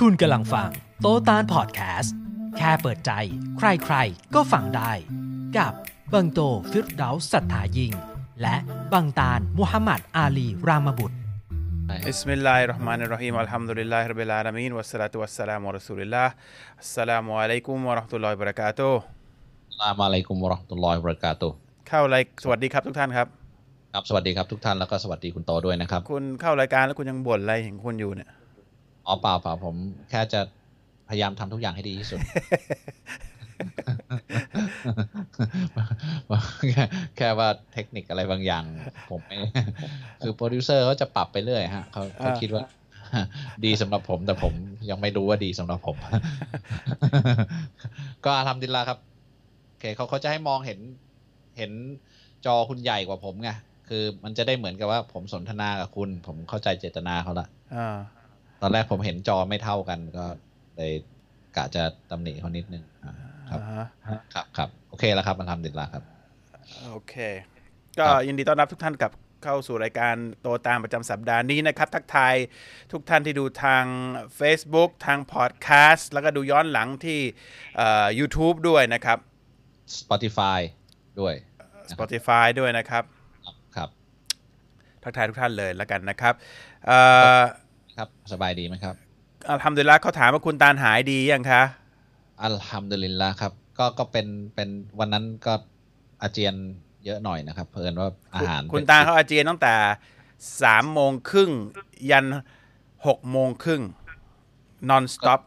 คุณกำลังฟัง โตตานพอดแคสต์ แค่เปิดใจ ใครใครก็ฟังได้ กับบังโตฟิรดาสัทธายิง และบังตานมุฮัมมัดอาลีรามบุตร بسم ลามิ الرحمن الرحيم الحمد لله رب العالمين والصلاة والسلام على رسول الله السلام عليكم ورحمة الله وبركاته ลามอะลัยกุมวะเราะห์มะตุลลอฮิวะบะเราะกาตุฮ์เข้ารายสวัสดีครับทุกท่านครับ ครับสวัสดีครับทุกท่านแล้วก็สวัสดีคุณโตด้วยนะครับ คุณเข้ารายการแล้วคุณยังบ่นอะไรเห็นคุณอยู่เนี่ย อ๋อเปล่าเปล่าผมแค่จะพยายามทำทุกอย่างให้ดีที่สุด แค่แค่ว่าเทคนิคอะไรบางอย่าง ผมไม่คือโปรดิวเซอร์เขาจะปรับไปเรื่อยฮะเขาเขาคิดว่า ดีสำหรับผมแต่ผมยังไม่รู้ว่าดีสำหรับผม ก็ทำดินลาครับโอเคเขาเขาจะให้มองเห็นเห็นจอคุณใหญ่กว่าผมไงคือมันจะได้เหมือนกับว่าผมสนทนากับคุณ ผมเข้าใจเจตนาเขาละอ่าต อนแรกผมเห็นจอไม่เท่ากันก็เลยกะจะตำหนิเขานิดนึงอ่าครับอ่าฮะครับครับโอเคแล้วครับมันทำดินลาครับ โอเค ก็ยินดีต้อนรับทุกท่านกลับเข้าสู่รายการโตตามประจำสัปดาห์นี้นะครับ ทักทายทุกท่านที่ดูทาง Facebook ทางพอดแคสต์แล้วก็ดูย้อนหลังที่เอ่อ YouTube ด้วยนะครับ Spotify ด้วย Spotify ด้วยนะครับ ครับครับทักทายทุกท่านเลยแล้วกันนะครับเอ่อ ครับ สบายดีไหมครับอัลฮัมดุลิลละเขาถามว่าคุณตาลหายดียังคะอัลฮัมดุลิลละครับ ก็ก็เป็นเป็นวันนั้นก็อาเจียนเยอะหน่อยนะครับ เพิ่นว่าอาหารคุณตาเขาอาเจียนตั้งแต่สามโมงครึ่งยันหกโมงครึ่ง non stop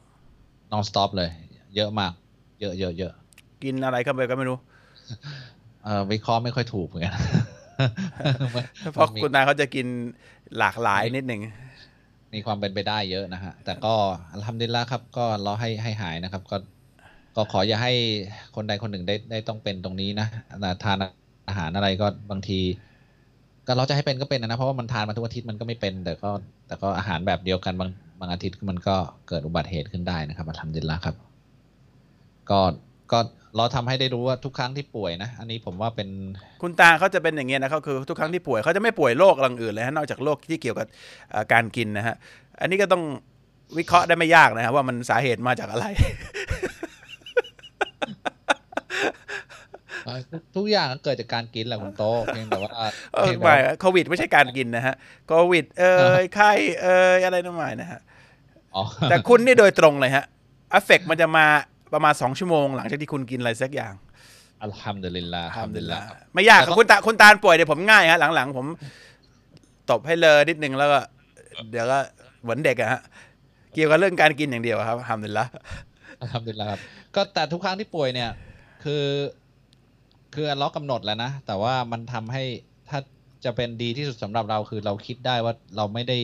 นอนสต็อปเลย เยอะมาก เยอะเยอะเยอะกินอะไรเข้าไปก็ไม่รู้เอ่อวิเคราะห์ไม่ค่อยถูกเหมือนกันเพราะคุณตาเขาจะกินหลากหลายนิดหนึ่ง มีความเป็นไปได้เยอะนะฮะ แต่ก็อัลฮัมดุลิลละครับ ก็รอให้ให้หายนะครับ ก็ก็ขออย่าให้คนใดคนหนึ่งได้ได้ต้องเป็นตรงนี้นะทานอาหารอะไรก็บางที ก็เราจะให้เป็นก็เป็นนะ เพราะว่ามันทานมาทุกอาทิตย์มันก็ไม่เป็น แต่ก็แต่ก็อาหารแบบเดียวกันบางบางอาทิตย์มันก็เกิดอุบัติเหตุขึ้นได้นะครับอัลฮัมดุลิลละครับ ก็ก็ เราทำให้ได้รู้ว่าทุกครั้งที่ป่วยนะ อันนี้ผมว่าเป็นคุณตาเขาจะเป็นอย่างเงี้ยนะเขาคือทุกครั้งที่ป่วยเขาจะไม่ป่วยโรคอะไรอื่นเลยฮะนอกจากโรคที่เกี่ยวกับเอ่อการกินนะฮะอันนี้ก็ต้องวิเคราะห์ได้ไม่ยากนะครับว่ามันสาเหตุมาจากอะไรเอ่อทุกทุกอย่างก็เกิดจากการกินแหละคุณโตเพียงแต่ว่าเออเพียงแต่ไม่ว่าโควิดไม่ใช่การกินนะฮะโควิด เอ่ยไข้เอ่ยอะไรนั่นหมายนะฮะอ๋อแต่คุณนี่โดยตรงเลยฮะเอฟเฟกมันจะมา ประมาณสองชั่วโมงหลังจากที่คุณกินอะไรสักอย่างอัลฮัมดุลิลลาห์อัลฮัมดุลิลลาห์ไม่ยากครับแต่ก็คุณตาคุณตาลป่วยเดี๋ยวผมง่ายฮะหลังๆ ผมตบให้เลยนิดนึงแล้วก็เดี๋ยวก็เหมือนเด็กอะฮะเกี่ยวกับเรื่องการกินอย่างเดียวครับทำดีละอัลฮัมดุลิลลาห์ครับก็แต่ทุกครั้งที่ป่วยเนี่ย คือ คืออัลเลาะห์กำหนดแล้วนะแต่ว่ามันทำให้ถ้าจะเป็นดีที่สุดสำหรับเราคือเราคิดได้ว่าเราไม่ได้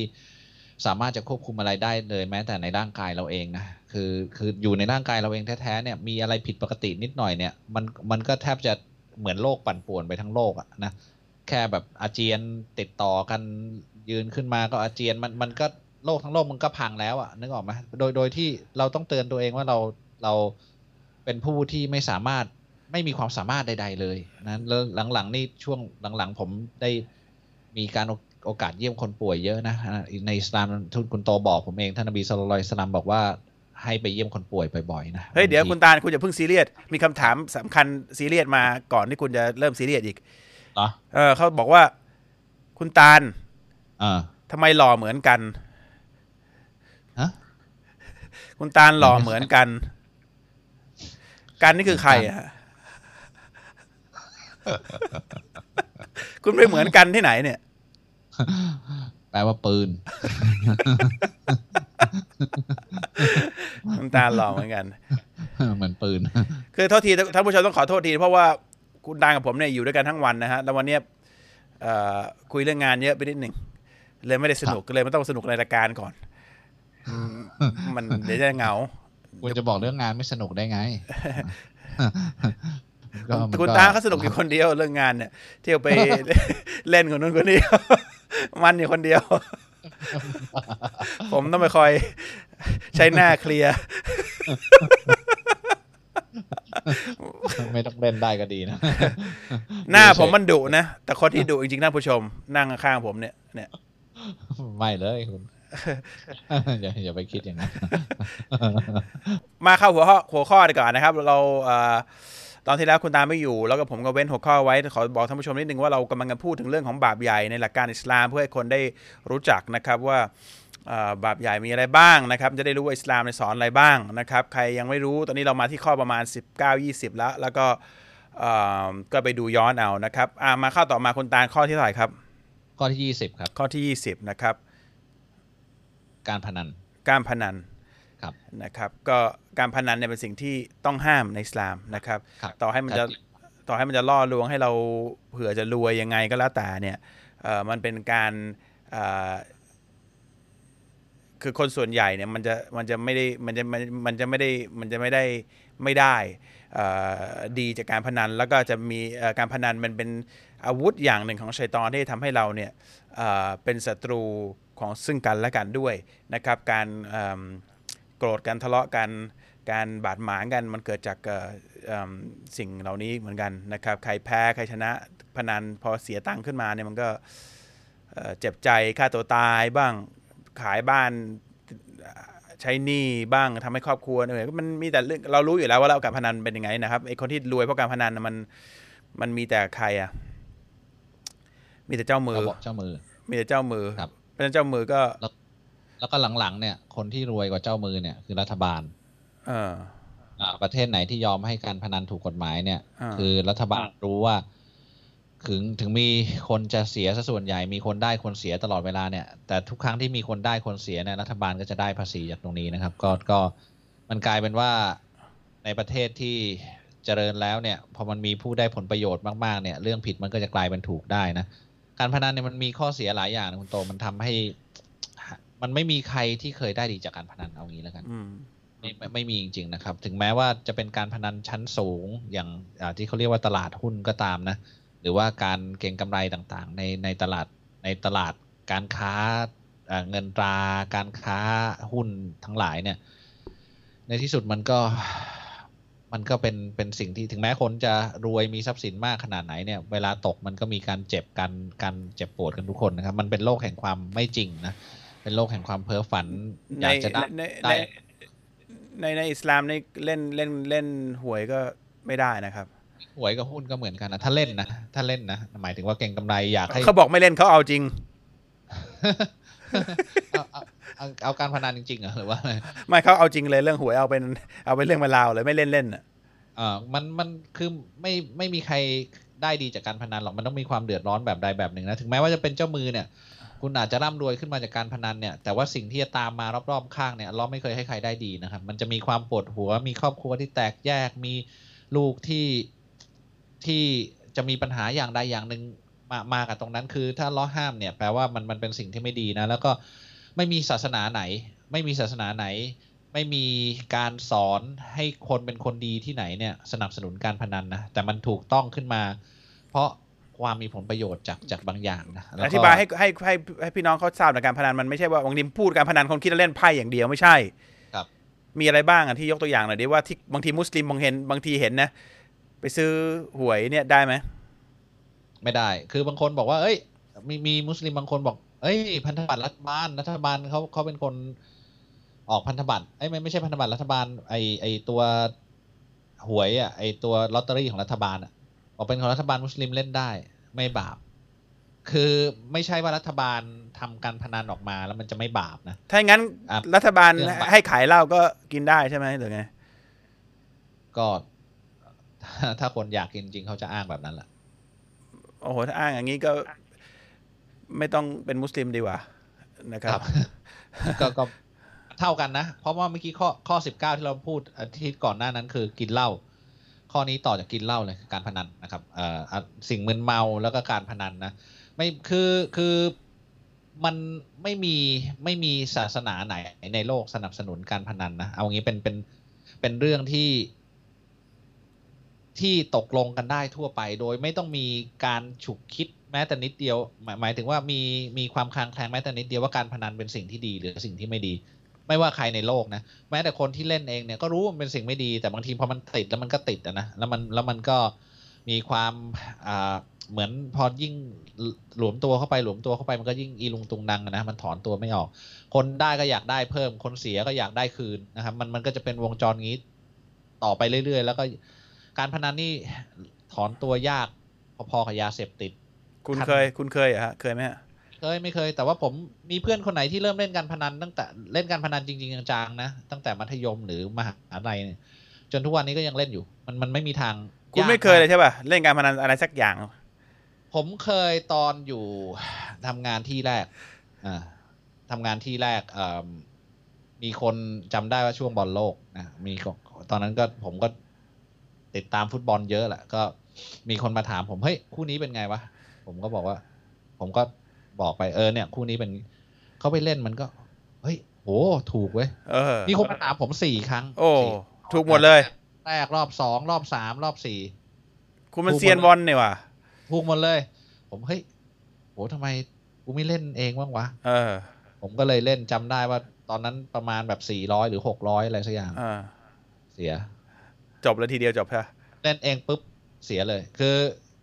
สามารถจะควบคุมอะไรได้เลยแม้แต่ในร่างกายเราเองนะ คือคืออยู่ในร่างกายเราเองแท้ๆเนี่ยมีอะไรผิดปกตินิดหน่อยเนี่ยมันมันก็แทบจะเหมือนโลกปั่นป่วนไปทั้งโลกอะนะแค่แบบอาเจียนติดต่อกันยืนขึ้นมาก็อาเจียนมันมันก็โลกทั้งโลกมันก็พังแล้วอะนึกออกไหมโดยโดยที่เราต้องเตือนตัวเองว่าเราเราเป็นผู้ที่ไม่สามารถไม่มีความสามารถใด ๆ เลยนะแล้วหลังๆนี่ช่วงหลังๆ ผมได้มีการโอกาสเยี่ยมคนป่วยเยอะนะในอิสลามทุนคุณโตบอกผมเองท่านนบีสุลต่านอิสลามบอกว่า ให้ไปเยี่ยมคนป่วยบ่อยๆนะเฮ้ยเดี๋ยวบางทีคุณตาลคุณอย่าเพิ่งซีเรียสมีคำถามสำคัญซีเรียสมาก่อนที่คุณจะเริ่มซีเรียสอีกเหรอเออเขาบอกว่า คุณตาลอ่าทำไมหล่อเหมือนกันฮะคุณตาลหล่อเหมือนกัน กันนี่คือใครอะฮะคุณไม่เหมือนกันที่ไหนเนี่ย แปลว่าปืนคุณตาลหล่อเหมือนกันเหมือนปืน คือโทษทีท่านผู้ชมต้องขอโทษที เพราะว่าคุณตากับผมเนี่ยอยู่ด้วยกันทั้งวันนะฮะ แล้ววันเนี้ยเอ่อคุยเรื่องงานเยอะไปนิดหนึ่ง เลยไม่ได้สนุกก็เลยไม่ต้องสนุกในรายการก่อนอืมมันเดี๋ยวจะเหงาคุณจะบอกเรื่องงานไม่สนุกได้ไงก็มันคุณตาเขาสนุกอยู่คนเดียวเรื่องงานเนี่ย เที่ยวไปเล่นคนนู้นคนนี้ มันอยู่คนเดียว ผมต้องไปคอย ใช้หน้าเคลียร์ ไม่ต้องเล่นได้ก็ดีนะ หน้าผมมันดุนะ แต่คนที่ดุจริงๆท่านผู้ชม นั่งข้างๆผมเนี่ย เนี่ย ไม่เลยคุณเอย่าอย่าไปคิดอย่างนั้น มาเข้าหัวข้อหัวข้อดีกว่านะครับ เราเอ่อ ตอนที่แล้วคุณตาไม่อยู่ แล้วก็ผมก็เว้นหัวข้อไว้ขอบอกท่านผู้ชมนิดนึงว่าเรากำลังจะพูดถึงเรื่องของบาปใหญ่ในหลักการอิสลาม เพื่อให้คนได้รู้จักนะครับว่าเอ่อบาปใหญ่มีอะไรบ้างนะครับ จะได้รู้ว่าอิสลามในสอนอะไรบ้างนะครับ ใครยังไม่รู้ตอนนี้เรามาที่ข้อประมาณ 19-20 แล้ว แล้วก็เอ่อก็ไปดูย้อนเอานะครับอะมาเข้าต่อมาคุณตาข้อที่เท่าไหร่ครับ ข้อที่ยี่สิบครับ ข้อที่ 20 นะครับ การพนัน การพนันครับ นะครับก็การพนันเนี่ยเป็นสิ่งที่ต้องห้ามในอิสลามนะครับครับต่อให้มันจะครับต่อให้มันจะล่อลวงให้เราเผื่อจะรวยยังไงก็แล้วแต่เนี่ยเอ่อมันเป็นการเอ่อคือคนส่วนใหญ่เนี่ยมันจะมันจะไม่ได้มันจะมันมันจะไม่ได้มันจะไม่ได้ไม่ได้เอ่อดีจากการพนันแล้วก็จะมีเอ่อการพนันมันเป็นอาวุธอย่างหนึ่งของชัยตอนที่ทำให้เราเนี่ยเอ่อเป็นศัตรูของซึ่งกันและกันด้วยนะครับ การเอิ่ม โกรธกันทะเลาะกัน การบาดหมางกันมันเกิดจากเอ่อเอิ่มสิ่งเหล่านี้เหมือนกันนะครับ ใครแพ้ใครชนะพนันพอเสียตังค์ขึ้นมาเนี่ยมันก็เอ่อเจ็บใจฆ่าตัวตายบ้างขายบ้านใช้หนี้บ้างทำให้ครอบครัวเหนื่อยมันมีแต่เรื่องเรารู้อยู่แล้วว่าเราการพนันเป็นยังไงนะครับไอ้คนที่รวยเพราะการพนันน่ะมันมันมีแต่ใครอะ มีแต่เจ้ามือเราบอกเจ้ามือ มีแต่เจ้ามือครับเพราะฉะนั้นเจ้ามือก็ แล้วก็หลังๆเนี่ยคนที่รวยกว่าเจ้ามือเนี่ยคือรัฐบาลเอออ่าประเทศไหนที่ยอมให้การพนันถูกกฎหมายเนี่ยอ่าคือรัฐบาลรู้ว่าถึงถึงมีคนจะเสียซะส่วนใหญ่มีคนได้คนเสียตลอดเวลาเนี่ย แต่ทุกครั้งที่มีคนได้คนเสียเนี่ยรัฐบาลก็จะได้ภาษีจากตรงนี้นะครับ ก็ก็มันกลายเป็นว่าในประเทศที่เจริญแล้วเนี่ยพอมันมีผู้ได้ผลประโยชน์มากๆเนี่ย เรื่องผิดมันก็จะกลายเป็นถูกได้นะการพนันเนี่ยมันมีข้อเสียหลายอย่างนะคุณโตมันทำให้ มันไม่มีใครที่เคยได้ดีจากการพนันเอางี้แล้วกันอืมไม่ไม่ไม่มีจริงๆนะครับ ถึงแม้ว่าจะเป็นการพนันชั้นสูงอย่างอ่าที่เขาเรียกว่าตลาดหุ้นก็ตามนะ หรือว่าการเก็งกำไรต่างๆ ในในตลาดในตลาดการค้าอ่าเงินตราการค้าหุ้นทั้งหลายเนี่ย ในที่สุดมันก็มันก็เป็นเป็นสิ่งที่ถึงแม้คนจะรวยมีทรัพย์สินมากขนาดไหนเนี่ย เวลาตกมันก็มีการเจ็บกันการเจ็บปวดกันทุกคนนะครับ มันเป็นโลกแห่งความไม่จริงนะ เป็นโลกแห่งความเพ้อฝันอในยากจะได้ในได้ในในในอิสลามในเล่นเล่นเล่นหวยก็ไม่ได้นะครับหวยกับหุ้นก็เหมือนกันนะถ้าเล่นนะถ้าเล่นนะหมายถึงว่าเก่งกำไรอยากให้เขาบอกไม่เล่นเขาเอาจริงเอาเอาเอาเอาการพนันจริงๆเหรอหรือว่าไม่เขาเอาจริงเลยเรื่องหวยเอาเป็นเอาเป็นเรื่องเป็นราวเลยไม่เล่นเล่นอะเออมันมันคือไม่ไม่มีใครได้ดีจากการพนันหรอกมันต้องมีความเดือดร้อนแบบใดแบบหนึ่งนะถึงแม้ว่าจะเป็นเจ้ามือเนี่ย คุณอาจจะร่ำรวยขึ้นมาจากการพนันเนี่ยแต่ว่าสิ่งที่จะตามมารอบๆข้างเนี่ยเราไม่เคยให้ใครได้ดีนะครับ มันจะมีความปวดหัว มีครอบครัวที่แตกแยกมีลูกที่ที่จะมีปัญหาอย่างใดอย่างหนึ่งมามากับตรงนั้นคือถ้าล้อห้ามเนี่ยแปลว่ามันมันเป็นสิ่งที่ไม่ดีนะแล้วก็ไม่มีศาสนาไหน ไม่มีศาสนาไหน ไม่มีการสอนให้คนเป็นคนดีที่ไหนเนี่ยสนับสนุนการพนันนะแต่มันถูกต้องขึ้นมา เพราะ ความมีผลประโยชน์จากจากบางอย่างนะแล้วก็อธิบายให้ให้ให้ให้พี่น้องเขาทราบในการพนันมันไม่ใช่ว่าบางทีพูดการพนันคนคิดว่าเล่นไพ่อย่างเดียวไม่ใช่ครับ มีอะไรบ้างอะที่ยกตัวอย่างหน่อยดิว่าที่บางทีมุสลิมบางเห็นบางทีเห็นนะ ไปซื้อหวยเนี่ยได้ไหมไม่ได้ คือบางคนบอกว่า เอ้ย มีมีมุสลิมบางคนบอก เอ้ย พันธบัตรรัฐบาลรัฐบาลเขาเขาเป็นคนออกพันธบัตรเอ้ยไม่ไม่ใช่พันธบัตรรัฐบาลไอไอตัวหวยอะไอตัวลอตเตอรี่ของรัฐบาลอะ ออกเป็นของรัฐบาลมุสลิมเล่นได้ ไม่บาป คือไม่ใช่ว่ารัฐบาลทำการพนันออกมาแล้วมันจะไม่บาปนะ ถ้าอย่างนั้นอะรัฐบาลเรื่องบาปให้ขายเหล้าก็กินได้ใช่ไหมหรือไง ก็ถ้าคนอยากกินจริงเขาจะอ้างแบบนั้นแหละโอ้โห ถ้าอ้างอย่างนี้ก็ไม่ต้องเป็นมุสลิมดีกว่านะครับ ก็ก็เท่ากันนะ เพราะว่าเมื่อกี้ข้อข้อสิบเก้าที่เราพูดอาทิตย์ก่อนหน้านั้นคือกินเหล้า ข้อนี้ต่อจากกินเหล้าเลยการพนันนะครับเอ่อสิ่งมึนเมาแล้วก็การพนันนะไม่คือคือมันไม่มีไม่มีศาสนาไหนในโลกสนับสนุนการพนันนะเอางี้เป็นเป็นเป็นเรื่องที่ ที่ตกลงกันได้ทั่วไป โดยไม่ต้องมีการฉุกคิดแม้แต่นิดเดียว หมายหมายถึงว่ามีมีความคลางแคลงแม้แต่นิดเดียวว่าการพนันเป็นสิ่งที่ดีหรือสิ่งที่ไม่ดี ไม่ว่าใครในโลกนะ แม้แต่คนที่เล่นเองเนี่ยก็รู้ว่ามันเป็นสิ่งไม่ดี แต่บางทีพอมันติดแล้วมันก็ติดอะนะแล้วมันแล้วมันก็มีความอ่าเหมือนพอยิ่งหลวมตัวเข้าไปหลวมตัวเข้าไปมันก็ยิ่งอีลุงตุงนังอะนะมันถอนตัวไม่ออก คนได้ก็อยากได้เพิ่ม คนเสียก็อยากได้คืนนะครับมันมันก็จะเป็นวงจรงี้ต่อไปเรื่อยๆ แล้วก็การพนันนี่ถอนตัวยากพอๆกับยาเสพติด คุณครับเคย คุณเคยเหรอฮะเคยไหมฮะ เคยไม่เคย แต่ว่าผมมีเพื่อนคนไหนที่เริ่มเล่นการพนันตั้งแต่เล่นการพนันจริงๆจังๆนะตั้งแต่มัธยมหรือมหาลัยเนี่ยจนทุกวันนี้ก็ยังเล่นอยู่ มันมันไม่มีทางคุณไม่ากเคยเลยากใช่ป่ะเล่นการพนันอะไรสักอย่าง ผมเคยตอนอยู่ทำงานที่แรกอ่าทำงานที่แรกเอ่อมีคนจำได้ว่าช่วงบอลโลกนะมีคนตอนนั้นก็ผมก็ติดตามฟุตบอลเยอะแหละก็มีคนมาถามผมเฮ้ยคู่นี้เป็นไงวะผมก็บอกว่า ผมก็ บอกไปเออเนี่ย คู่นี้เป็นเขาไปเล่นมันก็ เฮ้ยโหถูกเว้ยเออมีคนมาถามผมสี่ครั้ง โอ้สี่ถูกหมดเลย แรกรอบสองรอบสามรอบสี่คุณมันถูกหมดเซียนบอลเนี่ยว่ะถูกหมดเลย ผมเฮ้ยโหทำไมกูไม่เล่นเองบ้างวะเออ ผมก็เลยเล่นจำได้ว่า ตอนนั้นประมาณแบบสี่ร้อยหรือหกร้อยอะไรสักอย่างเออเสีย จบเลยทีเดียวจบใช่ปะเล่นเองปุ๊บเสียเลย คือ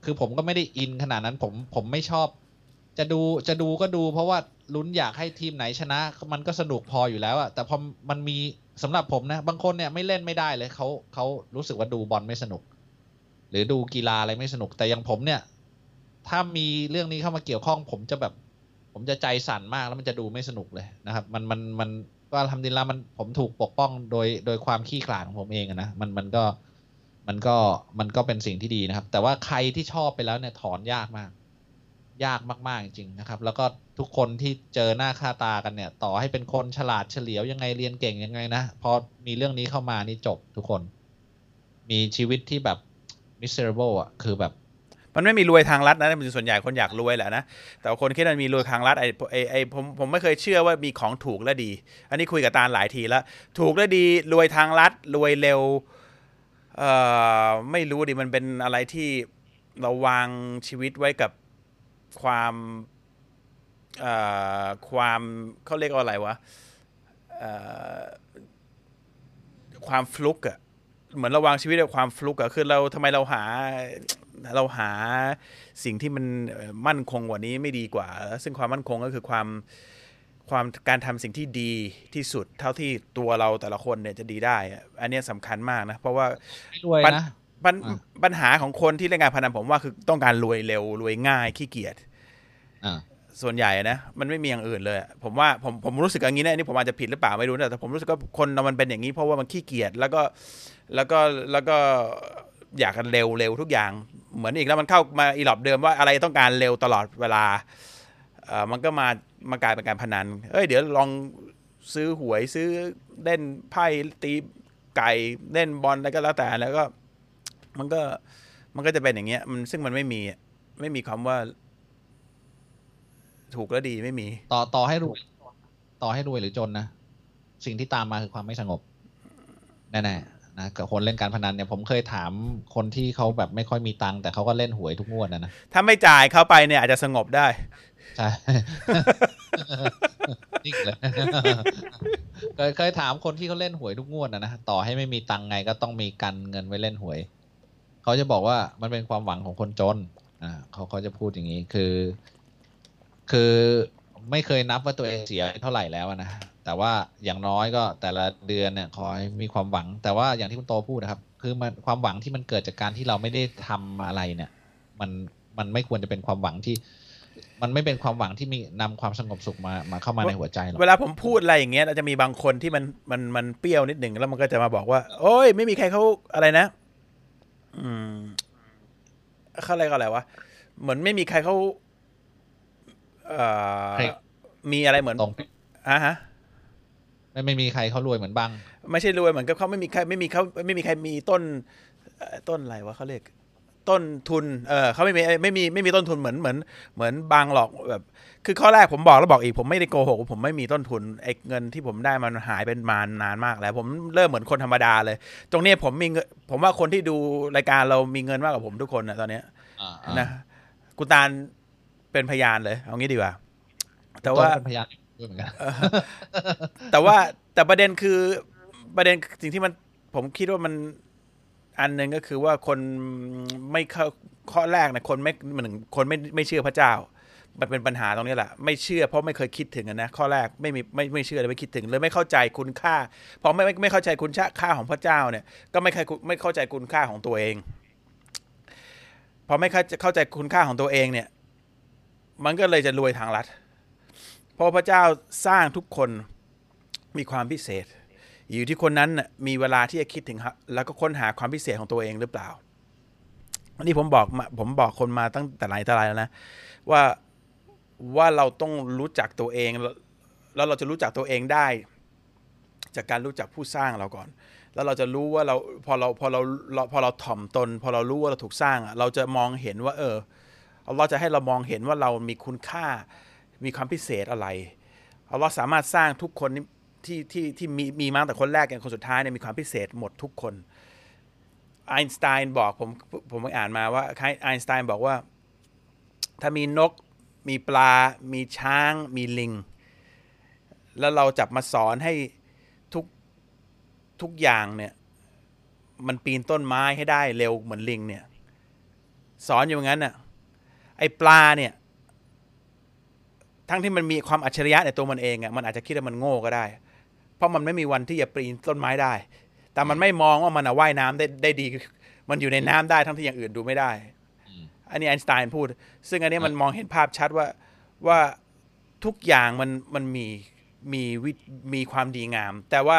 คือผมก็ไม่ได้อินขนาดนั้น ผมผมไม่ชอบ จะดูจะดูก็ดู เพราะว่าลุ้นอยากให้ทีมไหนชนะ มันก็สนุกพออยู่แล้วอะแต่พอมันมีสำหรับผมนะ บางคนเนี่ยไม่เล่นไม่ได้เลยเขาเขารู้สึกว่าดูบอลไม่สนุก หรือดูกีฬาอะไรไม่สนุกแต่อย่างผมเนี่ย ถ้ามีเรื่องนี้เข้ามาเกี่ยวข้อง ผมจะแบบ ผมจะใจสั่นมากแล้วมันจะดูไม่สนุกเลยนะครับ มันมันมันก็ทำดีละมันผมถูกปกป้องโดยโดยความขี้ขลาดของผมเองนะมันมันก็มันก็มันก็เป็นสิ่งที่ดีนะครับ แต่ว่าใครที่ชอบไปแล้วเนี่ยถอนยากมาก ยากมาก ๆ จริงนะครับ แล้วก็ทุกคนที่เจอหน้าค่าตากันเนี่ย ต่อให้เป็นคนฉลาดเฉลียวยังไงเรียนเก่งยังไงนะพอมีเรื่องนี้เข้ามานี่จบทุกคน มีชีวิตที่แบบ miserable อะคือแบบ มันไม่มีรวยทางลัดนะมันส่วนใหญ่คนอยากรวยแหละนะแต่คนคิดว่ามีรวยทางลัดไอ้ไอ้ไอ้ผมผมไม่เคยเชื่อว่ามีของถูกและดี อันนี้คุยกับตาหลายทีแล้วถูกและดีรวยทางลัดรวยเร็วเอ่อไม่รู้ดิมันเป็นอะไรที่เราวางชีวิตไว้กับ ความความเขาเรียกว่าอะไรวะความฟลุกอะเหมือนเราวางชีวิตกับความฟลุกอะคือเราทำไมเราหาเราหาสิ่งที่มันมั่นคงกว่านี้ไม่ดีกว่า ซึ่งความมั่นคงก็คือความความการทำสิ่งที่ดีที่สุดเท่าที่ตัวเราแต่ละคนเนี่ยจะดีได้ อันนี้ยสำคัญมากนะ เพราะว่าไม่รวยนะ ปัญอ่าปัญหาของคนที่เล่นการพนันผมว่าคือต้องการรวยเร็วรวยง่ายขี้เกียจอ่าส่วนใหญ่นะมันไม่มีอย่างอื่นเลยอะผมว่าผมผมรู้สึกอย่างนี้นะอันนี่ผมอาจจะผิดหรือเปล่าไม่รู้นะแต่ผมรู้สึกว่าคนเรามันเป็นอย่างนี้ เพราะว่ามันขี้เกียจแล้วก็แล้วก็แล้วก็อยากกันเร็วเร็วทุกอย่าง เหมือนอีกแล้วมันเข้ามาอีหลอบเดิมว่าอะไรต้องการเร็วตลอดเวลาเออมันก็มามากลายเป็นการพนันเอ้ยเดี๋ยวลองซื้อหวยซื้อเล่นไพ่ตีไก่เล่นบอลอะไรก็แล้วแต่แล้วก็ มันก็มันก็จะเป็นอย่างเงี้ย มันซึ่งมันไม่มีอะไม่มีคำว่า ถูกและดีไม่มี ต่อต่อให้รวยต่อให้รวยหรือจนนะสิ่งที่ตามมาคือความไม่สงบแน่ๆนะกับคนเล่นการพนันเนี่ยผมเคยถามคนที่เขาแบบไม่ค่อยมีตังค์แต่เขาก็เล่นหวยทุกงวดนะนะถ้าไม่จ่ายเข้าไปเนี่ย อาจจะสงบได้ใช่นิ่งเลยเคยเคยถามคนที่เขาเล่นหวยทุกงวดนะนะต่อให้ไม่มีตังค์ไงก็ต้องมีกันเงินไว้เล่นหวย เขาจะบอกว่ามันเป็นความหวังของคนจนอ่าเขาเขาจะพูดอย่างนี้คือ คือไม่เคยนับว่าตัวเองเสียเท่าไหร่แล้วนะ แต่ว่าอย่างน้อยก็แต่ละเดือนเนี่ยขอให้มีความหวัง แต่ว่าอย่างที่คุณโตพูดนะครับ คือมันความหวังที่มันเกิดจากการที่เราไม่ได้ทำอะไรเนี่ย มันมันไม่ควรจะเป็นความหวังที่ มันไม่เป็นความหวังที่มีนำความสงบสุขมามาเข้ามาในหัวใจหรอกเวลาผมพูดอะไรอย่างเงี้ยเราจะมีบางคนที่มันมันมันเปรี้ยวนิดหนึ่งแล้วมันก็จะมาบอกว่า โอ้ยไม่มีใครเขาอะไรนะ อืมเขาอะไรยก็อะไรวะเหมือนไม่มีใครเขาเอ่อใคร มีอะไรเหมือนตรงอะฮะ ไม่ไม่มีใครเขารวยเหมือนบัง ไม่ใช่รวยเหมือนกับเขาไม่มีใครไม่มีเขาไม่มีใครมีต้นเอ่อต้นอะไรวะเขาเรียก ต้นทุน เออเขาไม่มีไม่มีไม่มีต้นทุนเหมือนเหมือนเหมือนบางหรอกแบบ คือข้อแรกผมบอกแล้วบอกอีกผมไม่ได้โกหกว่าผมไม่มีต้นทุนไอ้เงินที่ผมได้มันหายเป็นมานานมากแล้ว ผมเริ่มเหมือนคนธรรมดาเลย ตรงเนี้ยผมมีเงินผมว่าคนที่ดูรายการเรามีเงินมากกว่าผมทุกคนนะตอนเนี้ยอ่าอ่านะกุตาลเป็นพยานเลย เอางี้ดีกว่า แต่โตว่าเป็นพยานด้วยเหมือนกันเออแต่ว่าแต่ประเด็นคือประเด็นสิ่งที่มันผมคิดว่ามัน อันหนึ่งก็คือว่าคนไม่เข้าข้อแรกนะคนไม่เหมือนคนไม่ไม่เชื่อพระเจ้า มันเป็นปัญหาตรงนี้แหละไม่เชื่อเพราะไม่เคยคิดถึงอะนะข้อแรกไม่มีไม่ไม่เชื่อเลยไม่คิดถึงเลยไม่เข้าใจคุณค่าพอไม่ไม่ไม่เข้าใจคุณค่าของพระเจ้าเนี่ย ก็ไม่เคยไม่เข้าใจคุณค่าของตัวเองพอไม่เข้าเข้าใจคุณค่าของตัวเองเนี่ย มันก็เลยจะรวยทางลัดเพราะพระเจ้าสร้างทุกคนมีความพิเศษ อยู่ที่คนนั้นมีเวลาที่จะคิดถึงแล้วก็ค้นหาความพิเศษของตัวเองหรือเปล่าอันนี้ผมบอกผมบอกคนมาตั้งแต่ไหนแต่ไรแล้วนะว่าว่าเราต้องรู้จักตัวเอง แล้วเราจะรู้จักตัวเองได้ จากการรู้จักผู้สร้างเราก่อน แล้วเราจะรู้ว่าเราพอเราพอเราพอเราถ่อมตน พอเรารู้ว่าเราถูกสร้างเราจะมองเห็นว่า เออเราจะให้เรามองเห็นว่าเรามีคุณค่ามีความพิเศษอะไรเราสามารถสร้างทุกคน ที่ที่ที่มีมีมาแต่คนแรกจนคนสุดท้ายเนี่ยมีความพิเศษหมดทุกคนไอน์สไตน์บอกผมผมไปอ่านมาว่าไอน์สไตน์บอกว่า ถ้ามีนก มีปลา มีช้าง มีลิง แล้วเราจับมาสอนให้ทุกทุกอย่างเนี่ยมันปีนต้นไม้ให้ได้เร็วเหมือนลิงเนี่ยสอนอยู่งั้นน่ะไอปลาเนี่ยทั้งที่มันมีความอัจฉริยะในตัวมันเองอะมันอาจจะคิดว่ามันโง่ก็ได้ เพราะมันไม่มีวันที่จะปีนต้นไม้ได้ แต่มันไม่มองว่ามันว่ายน้ำได้ได้ดี มันอยู่ในน้ำได้ทั้งที่อย่างอื่นดูไม่ได้ อันนี้ไอน์สไตน์พูด ซึ่งอันนี้มันมองเห็นภาพชัดว่าว่าทุกอย่างมันมันมีมีวิมีความดีงาม แต่ว่า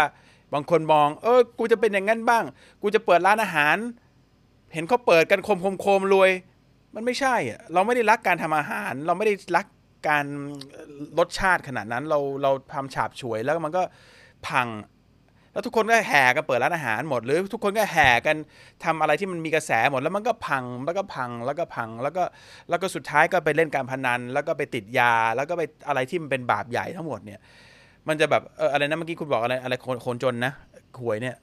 บางคนมอง เออ กูจะเป็นอย่างนั้นบ้าง กูจะเปิดร้านอาหาร เห็นเขาเปิดกันโคมโคมโคมรวย มันไม่ใช่อะเราไม่ได้รักการทำอาหาร เราไม่ได้รักการรสชาติขนาดนั้น เราเราทำฉาบฉวยแล้วมันก็ พัง แล้วทุกคนก็แห่กันเปิดร้านอาหารหมด หรือทุกคนก็แห่กันทำอะไรที่มันมีกระแสหมดแล้วมันก็พังแล้วก็พังแล้วก็พังแล้วก็แล้วก็สุดท้ายก็ไปเล่นการพนัน แล้วก็ไปติดยา แล้วก็ไปอะไรที่มันเป็นบาปใหญ่ทั้งหมดเนี่ย มันจะแบบเอออะไรนะเมื่อกี้คุณบอกอะไรอะไรคนคนจนนะหวยเนี่ย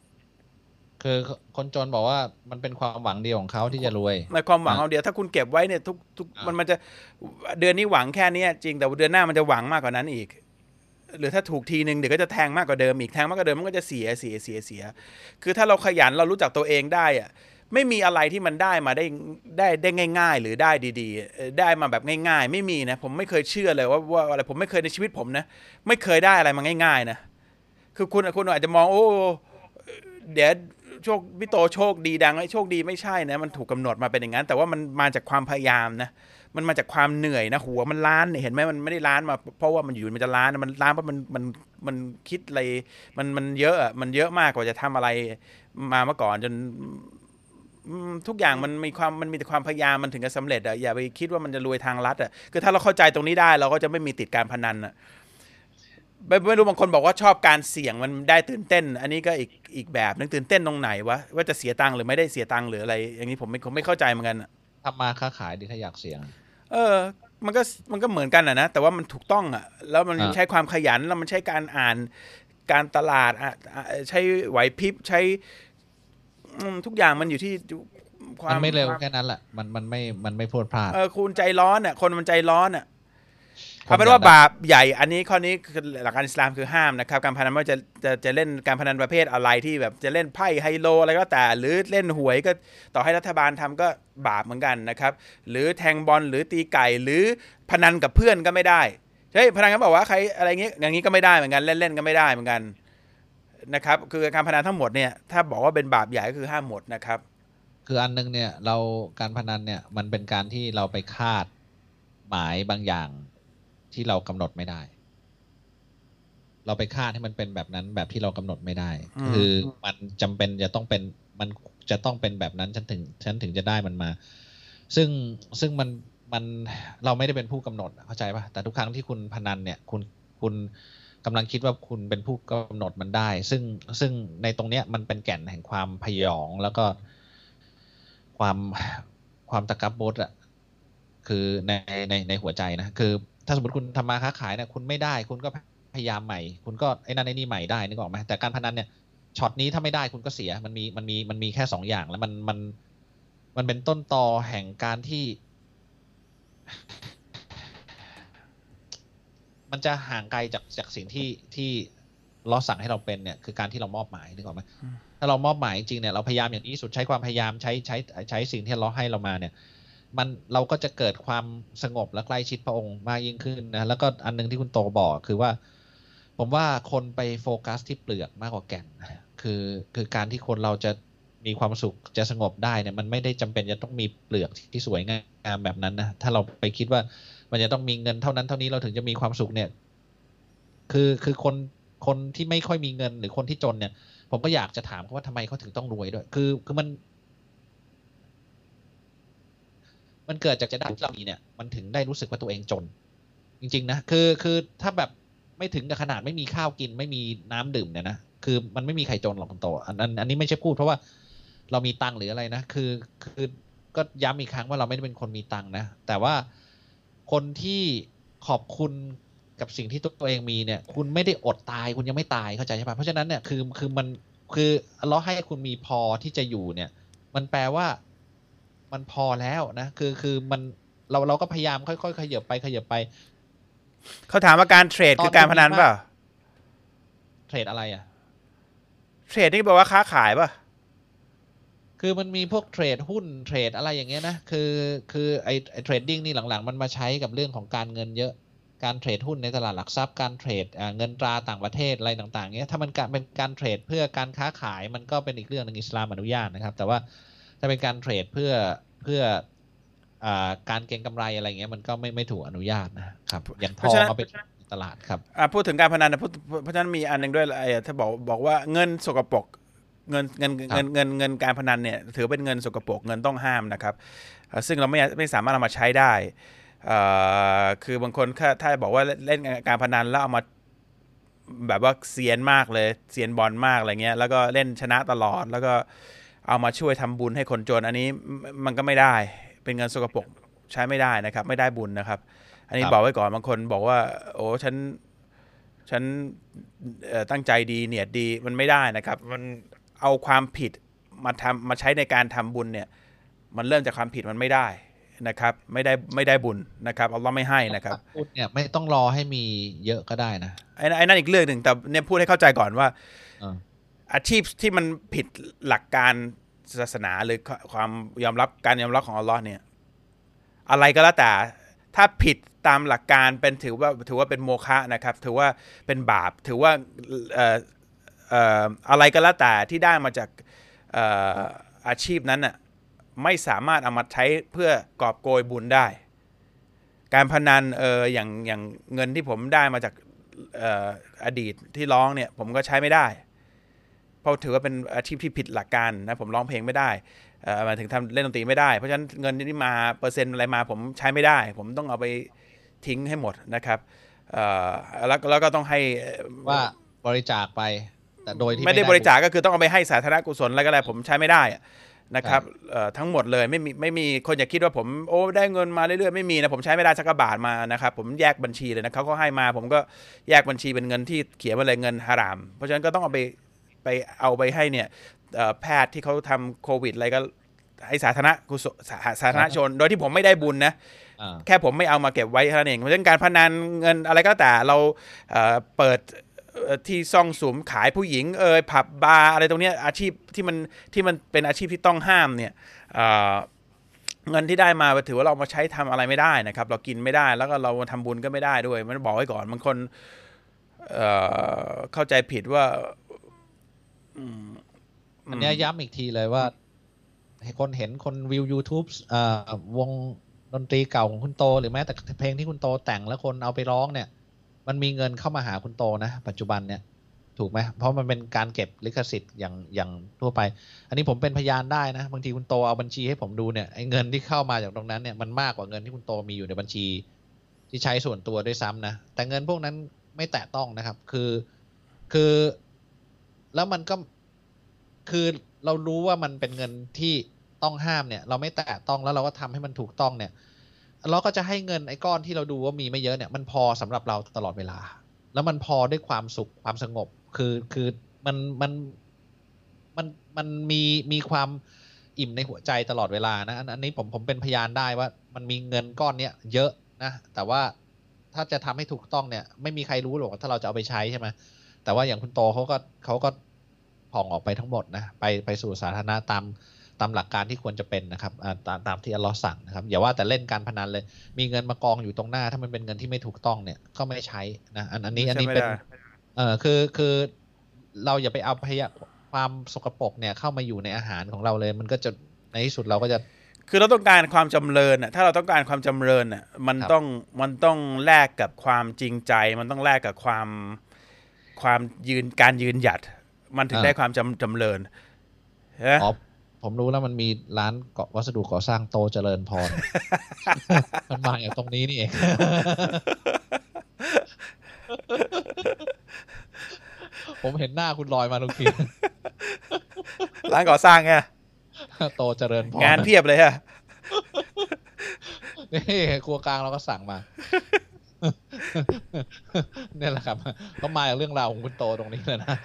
คือคนจนบอกว่ามันเป็นความหวังเดียวของเขาที่จะรวยในความหวังเอาเดียวถ้าคุณเก็บไว้เนี่ยทุกทุกอ่ามัมันมันจะเดือนนี้หวังแค่เนี้ยจริงแต่ว่าเดือนหน้ามันจะหวังมากกว่านั้นอีก หรือถ้าถูกทีนึงเดี๋ยวก็จะแทงมากกว่าเดิมอีกแทงมากกว่าเดิมมันก็จะเสียเสียเสียเสีย คือถ้าเราขยันเรารู้จักตัวเองได้อะไม่มีอะไรที่มันได้มาได้ได้ได้ง่าย ๆ หรือได้ดีๆ ได้มาแบบง่าย ๆ ไม่มีนะ ผมไม่เคยเชื่อเลยว่าว่าอะไรผมไม่เคยในชีวิตผมนะ ไม่เคยได้อะไรมาง่าย ๆ นะ คือคุณคุณอาจจะมองโอ้เดี๋ยวโชคพี่โตโชคดีดังไอ้โชคดีไม่ใช่นะ มันถูกกำหนดมาเป็นอย่างนั้น แต่ว่ามันมาจากความพยายามนะ มันมาจากความเหนื่อยนะหัวมันล้านเห็นไหมมันไม่ได้ล้านมา เพราะว่ามันอยู่มันจะล้านมันล้านเพราะมันมันมันคิดอะไรมันมันเยอะมันเยอะมากกว่าจะทำอะไรมาเมื่อก่อนจนทุกอย่างมันมีความมันมีแต่ความพยายามมันถึงจะสำเร็จอะอย่าไปคิดว่ามันจะรวยทางลัดอะคือถ้าเราเข้าใจตรงนี้ได้เราก็จะไม่มีติดการพนันอะไม่ไม่รู้บางคนบอกว่าชอบการเสี่ยงมันได้ตื่นเต้น อันนี้ก็อีกอีกแบบนึงตื่นเต้นตรงไหนวะว่าจะเสียตังค์หรือไม่ได้เสียตังค์หรืออะไร อย่างนี้ผมไม่ผมไม่เข้าใจเหมือนกันอะทำมาค้าขายดีถ้าอยากเสี่ยง เออ มันก็มันก็เหมือนกันอะนะ แต่ว่ามันถูกต้องอะแล้วมันอ่าใช้ความขยันแล้วมันใช้การอ่านการตลาดอะอะใช้ไหวพริบใช้อืมทุกอย่างมันอยู่ที่ความัมนไม่เร็วความแค่นั้นแหละมันมันไม่มันไม่พลวดพลาดเออคุณใจร้อนอะคนมันใจร้อนอะ คนเอาเป็นว่าบาปใหญ่อันนี้ข้อนี้คือหลักการอิสลามคือห้ามนะครับ การพนันไม่ว่าจะจะจะเล่นการพนันประเภทอะไรที่แบบจะเล่นไพ่ไฮโลอะไรก็แต่ หรือเล่นหวยก็ต่อให้รัฐบาลทำก็บาปเหมือนกันนะครับ หรือแทงบอลหรือตีไก่หรือพนันกับเพื่อนก็ไม่ได้เฮ้ยพนันก็บอกว่าใครอะไรเงี้ยอย่างนี้ก็ไม่ได้เหมือนกันเล่นเล่นก็ไม่ได้เหมือนกันนะครับ คือการพนันทั้งหมดเนี่ยถ้าบอกว่าเป็นบาปใหญ่ก็คือห้ามหมดนะครับคืออันนึงเนี่ยเราการพนันเนี่ยมันเป็นการที่เราไปคาดหมายบางอย่าง ที่เรากำหนดไม่ได้ เราไปคาดให้มันเป็นแบบนั้นแบบที่เรากำหนดไม่ได้อืมคือมันจำเป็นจะต้องเป็นมันจะต้องเป็นแบบนั้นฉันถึงฉันถึงจะได้มันมา ซึ่งซึ่งมันมันเราไม่ได้เป็นผู้กำหนดเข้าใจปะแต่ทุกครั้งที่คุณพนันเนี่ยคุณคุณกำลังคิดว่าคุณเป็นผู้กำหนดมันได้ ซึ่งซึ่งในตรงเนี้ยมันเป็นแก่นแห่งความพยองแล้วก็ความความตะกับบดอะคือในในในหัวใจนะ คือ ถ้าสมมติคุณทำมาค้าขายเนี่ยคุณไม่ได้ คุณก็พยายามใหม่ คุณก็ไอ้นั่นไอ้นี่ใหม่ได้นึกออกไหมแต่การพนันเนี่ยช็อตนี้ถ้าไม่ได้คุณก็เสียมันมีมันมีมันมีแค่สองอย่างแล้วมันมันมันเป็นต้นตอแห่งการที่ มันจะห่างไกลจากจากสิ่งที่ที่ล้อสั่งให้เราเป็นเนี่ยคือการที่เรามอบหมายนึกออกไหมถ้าเรามอบหมายจริงเนี่ยเราพยายามอย่างที่สุดใช้ความพยายามใช้ใช้ใช้สิ่งที่ล้อให้เรามาเนี่ย มันเราก็จะเกิดความสงบและใกล้ชิดพระองค์มากยิ่งขึ้นนะแล้วก็อันนึงที่คุณโตบอกคือว่า ผมว่าคนไปโฟกัสที่เปลือกมากกว่าแก่นคือคือการที่คนเราจะมีความสุขจะสงบได้เนี่ยมันไม่ได้จำเป็นจะต้องมีเปลือกที่สวยงามแบบนั้นนะถ้าเราไปคิดว่ามันจะต้องมีเงินเท่านั้นเท่านี้เราถึงจะมีความสุขเนี่ย คือคือคนคนที่ไม่ค่อยมีเงินหรือคนที่จนเนี่ย ผมก็อยากจะถามเขาว่าทำไมเขาถึงต้องรวยด้วย คือคือมัน มันเกิดจากจะได้ที่เรามีเนี่ยมันถึงได้รู้สึกว่าตัวเองจน จริง ๆ นะ คือคือถ้าแบบไม่ถึงกับขนาดไม่มีข้าวกินไม่มีน้ำดื่มเนี่ยนะคือมันไม่มีใครจนหรอกคุณโตอันอันอันนี้ไม่ใช่พูดเพราะว่าเรามีตังหรืออะไรนะคือคือก็ย้ำอีกครั้งว่าเราไม่ได้เป็นคนมีตังนะ แต่ว่าคนที่ขอบคุณกับสิ่งที่ตัวเองมีเนี่ย คุณไม่ได้อดตายคุณยังไม่ตายเข้าใจใช่ปะเพราะฉะนั้นเนี่ยคือคือมันคือเราให้คุณมีพอที่จะอยู่เนี่ย มันแปลว่า มันพอแล้วนะคือคือมันเราเราก็พยายามค่อยๆขยับไปขยับไป เขาถามว่าการเทรดคือการพนันเปล่าเทรดอะไรอะ เทรดนี่แปลว่าค้าขายป่ะคือมันมีพวกเทรดหุ้นเทรดอะไรอย่างเงี้ยนะคือคือไอ้ไอ้เทรดดิ้งนี่หลังๆ มันมาใช้กับเรื่องของการเงินเยอะการเทรดหุ้นในตลาดหลักทรัพย์การเทรดเงินตราต่างประเทศอะไรต่างๆเงี้ยถ้ามันเป็นการเทรดเพื่อการค้าขายมันก็เป็นอีกเรื่องหนึ่งอิสลามอนุญาตนะครับ แต่ว่า ถ้าเป็นการเทรดเพื่อเพื่อการเก็งกำไรอะไรเงี้ยมันก็ไม่ไม่ถูกอนุญาตนะครับอย่างทองเอาไปตลาดครับอ่าพูดถึงการพนันนะเพราะฉะนั้นมีอันหนึ่งด้วยไอ้ถ้าบอกบอกว่าเงินสกปรกเงินเงินเงินเงินเงินการพนันเนี่ยถือเป็นเงินสกปรกเงินต้องห้ามนะครับ ซึ่งเราไม่ไม่สามารถเอามาใช้ได้คือบางคนถ้าบอกว่าเล่นการพนันแล้วเอามาแบบว่าเซียนมากเลยเซียนบอลมากอะไรเงี้ยแล้วก็เล่นชนะตลอดแล้วก็ เอามาช่วยทำบุญให้คนจน อันนี้มันก็ไม่ได้ เป็นเงินสกปรกใช้ไม่ได้นะครับ ไม่ได้บุญนะครับ อันนี้บอกไว้ก่อนบางคนบอกว่า โอ้ฉันฉันตั้งใจดีเนียดดีมันไม่ได้นะครับ มันเอาความผิดมาทำมาใช้ในการทำบุญเนี่ย มันเริ่มจากความผิดมันไม่ได้นะครับ ไม่ได้ไม่ได้บุญนะครับอัลลอฮ์ไม่ให้นะครับบุญเนี่ยไม่ต้องรอให้มีเยอะก็ได้นะไอ้ไอ้นั่นอีกเรื่องหนึ่งแต่เนี่ยพูดให้เข้าใจก่อนว่า อาชีพที่มันผิดหลักการศาสนาหรือความยอมรับการยอมรับของอัลลอฮ์เนี่ย อะไรก็แล้วแต่ถ้าผิดตามหลักการเป็นถือว่าถือว่าเป็นโมฆะนะครับ ถือว่าเป็นบาปถือว่าอะไรก็แล้วแต่ที่ได้มาจากอาชีพนั้นน่ะไม่สามารถเอามาใช้เพื่อกอบโกยบุญได้ การพนันเอออย่างอย่างเงินที่ผมได้มาจากอดีตที่ร้องเนี่ย ผมก็ใช้ไม่ได้ เพราะถือว่าเป็นอาชีพที่ผิดหลักการนะผมร้องเพลงไม่ได้มาถึงทำเล่นดนตรีไม่ได้ เพราะฉะนั้นเงินที่มาเปอร์เซ็นต์อะไรมาผมใช้ไม่ได้ ผมต้องเอาไปทิ้งให้หมดนะครับแล้วแล้วก็ต้องให้ว่าบริจาคไป แต่โดยที่ไม่ได้บริจาคก็คือต้องเอาไปให้สาธารณกุศลอะไรก็แล้วผมใช้ไม่ได้นะครับทั้งหมดเลยไม่มีไม่มีคนอย่าคิดว่าผมโอ้ได้เงินมาเรื่อยๆไม่มีนะผมใช้ไม่ได้สักบาทมานะครับผมแยกบัญชีเลยนะเขาก็ให้มา ผมก็แยกบัญชีเป็นเงินที่เขียนว่าอะไรเงินฮาราม เพราะฉะนั้นก็ต้องเอาไป ไปเอาไปให้เนี่ยแพทย์ที่เขาทำโควิดอะไรก็ให้สาธารณกุศลสาธารณชน โดยที่ผมไม่ได้บุญนะแค่ผมไม่เอามาเก็บไว้เท่านั้นเองเพราะฉะนั้นการพนันเงินอะไรก็แต่เราเปิดที่ซ่องสุมขายผู้หญิงเอยผับบาร์อะไรตรงนี้อาชีพที่มันที่มันเป็นอาชีพที่ต้องห้ามเนี่ยเงินที่ได้มาถือว่าเรามาใช้ทำอะไรไม่ได้นะครับ เรากินไม่ได้แล้วก็เราทำบุญก็ไม่ได้ด้วย มันบอกไว้ก่อนบางคนเเข้าใจผิดว่า อันนี้ย้ำอีกทีเลยว่าคนเห็นคนวิว YouTube วงดนตรีเก่าของคุณโต หรือแม้แต่เพลงที่คุณโตแต่งแล้วคนเอาไปร้องเนี่ย มันมีเงินเข้ามาหาคุณโตนะ ปัจจุบันเนี่ย ถูกไหมเพราะมันเป็นการเก็บลิขสิทธิ์อย่างอย่างทั่วไป อันนี้ผมเป็นพยานได้นะ บางทีคุณโตเอาบัญชีให้ผมดูเนี่ยไอ้เงินที่เข้ามาจากตรงนั้นเนี่ยมันมากกว่าเงินที่คุณโตมีอยู่ในบัญชี ที่ใช้ส่วนตัวด้วยซ้ำนะแต่เงินพวกนั้นไม่แตะต้องนะครับ คือ คือ แล้วมันก็คือเรารู้ว่ามันเป็นเงินที่ต้องห้ามเนี่ย เราไม่แตะต้องแล้วเราก็ทำให้มันถูกต้องเนี่ยเราก็จะให้เงินไอ้ก้อนที่เราดูว่ามีไม่เยอะเนี่ยมันพอสำหรับเราตลอดเวลา แล้วมันพอด้วยความสุขความสงบ คือคือมันมันมันมันมีมีความอิ่มในหัวใจตลอดเวลานะอันนี้ผมผมเป็นพยานได้ว่า มันมีเงินก้อนเนี้ยเยอะนะแต่ว่าถ้าจะทำให้ถูกต้องเนี่ย ไม่มีใครรู้หรอกถ้าเราจะเอาไปใช้ใช่ไหมแต่ว่าอย่างคุณโตเขาก็เขาก็ ผ่องออกไปทั้งหมดนะไปไปสู่สาธารณะตามตามหลักการที่ควรจะเป็นนะครับตามตามที่อัลลอฮ์สั่งนะครับอย่าว่าแต่เล่นการพนันเลย มีเงินมากองอยู่ตรงหน้า ถ้ามันเป็นเงินที่ไม่ถูกต้องเนี่ยก็ไม่ใช้นะอันอันนี้อันนี้เป็นเออคือคือเราอย่าไปเอาพยาความสกปรกเนี่ยเข้ามาอยู่ในอาหารของเราเลย มันก็จะในที่สุดเราก็จะคือเราต้องการความจำเริญอะถ้าเราต้องการความจำเริญอะมันต้องมันต้องแลกกับความจริงใจ มันต้องแลกกับความความยืนการยืนหยัด มันถึงได้ความจำจำเริญอ๋อผมรู้แล้วมันมีร้านเกาะวัสดุก่อสร้างโตเจริญพร มันมาอย่างตรงนี้นี่เอง ผมเห็นหน้าคุณลอยมาทุกที ร้านก่อสร้างไง โตเจริญพร งานเพียบเลยฮะ นี่ครัวกลางเราก็สั่งมาเนี่ยแหละครับเขามาจากเรื่องราวของคุณโตตรงนี้เลยนะ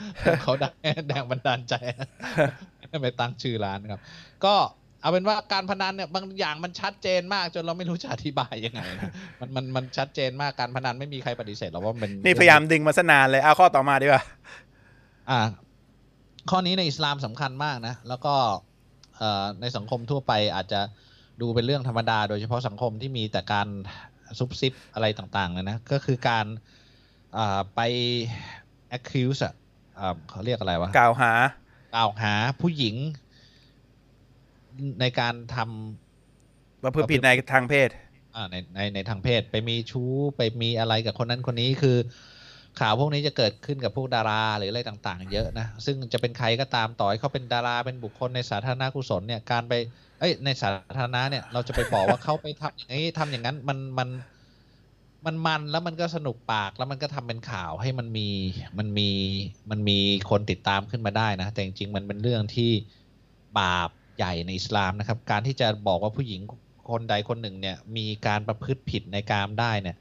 เขาดังแดงบันดาลใจไปตั้งชื่อร้านครับ ก็เอาเป็นว่าการพนันเนี่ยบางอย่างมันชัดเจนมากจนเราไม่รู้จะอธิบายยังไงนะมันมันมันชัดเจนมากการพนันไม่มีใครปฏิเสธหรอกว่ามันนี่พยายามดึงมาสนานเลยเอาข้อต่อมาดีกว่าอ่า ข้อนี้ในอิสลามสำคัญมากนะ แล้วก็ในสังคมทั่วไปอาจจะดูเป็นเรื่องธรรมดา โดยเฉพาะสังคมที่มีแต่การ ซุบซิบอะไรต่างๆนะนะ ก็คือการไป accuse อะเขาเรียกอะไรวะ กล่าวหา กล่าวหาผู้หญิง ในการทำประพฤติผิดในทางเพศอ่าในในในทางเพศไปมีชู้ไปมีอะไรกับคนนั้นคนนี้คือ ข่าวพวกนี้จะเกิดขึ้นกับพวกดาราหรืออะไรต่าง ๆ เยอะนะ ซึ่งจะเป็นใครก็ตามต่อให้เขาเป็นดาราเป็นบุคคลในสาธารณกุศลเนี่ยการไปเอ้ยในสาธารณะเนี่ยเราจะไปบอกว่าเขาไปทำอย่างนี้ทำอย่างนั้นมันมันมันมันแล้วมันก็สนุกปากแล้วมันก็ทำเป็นข่าวให้มันมีมันมีมันมีคนติดตามขึ้นมาได้นะ แต่จริงๆมันเป็นเรื่องที่บาปใหญ่ในอิสลามนะครับ การที่จะบอกว่าผู้หญิงคนใดคนหนึ่งเนี่ยมีการประพฤติผิดในกามได้เนี่ย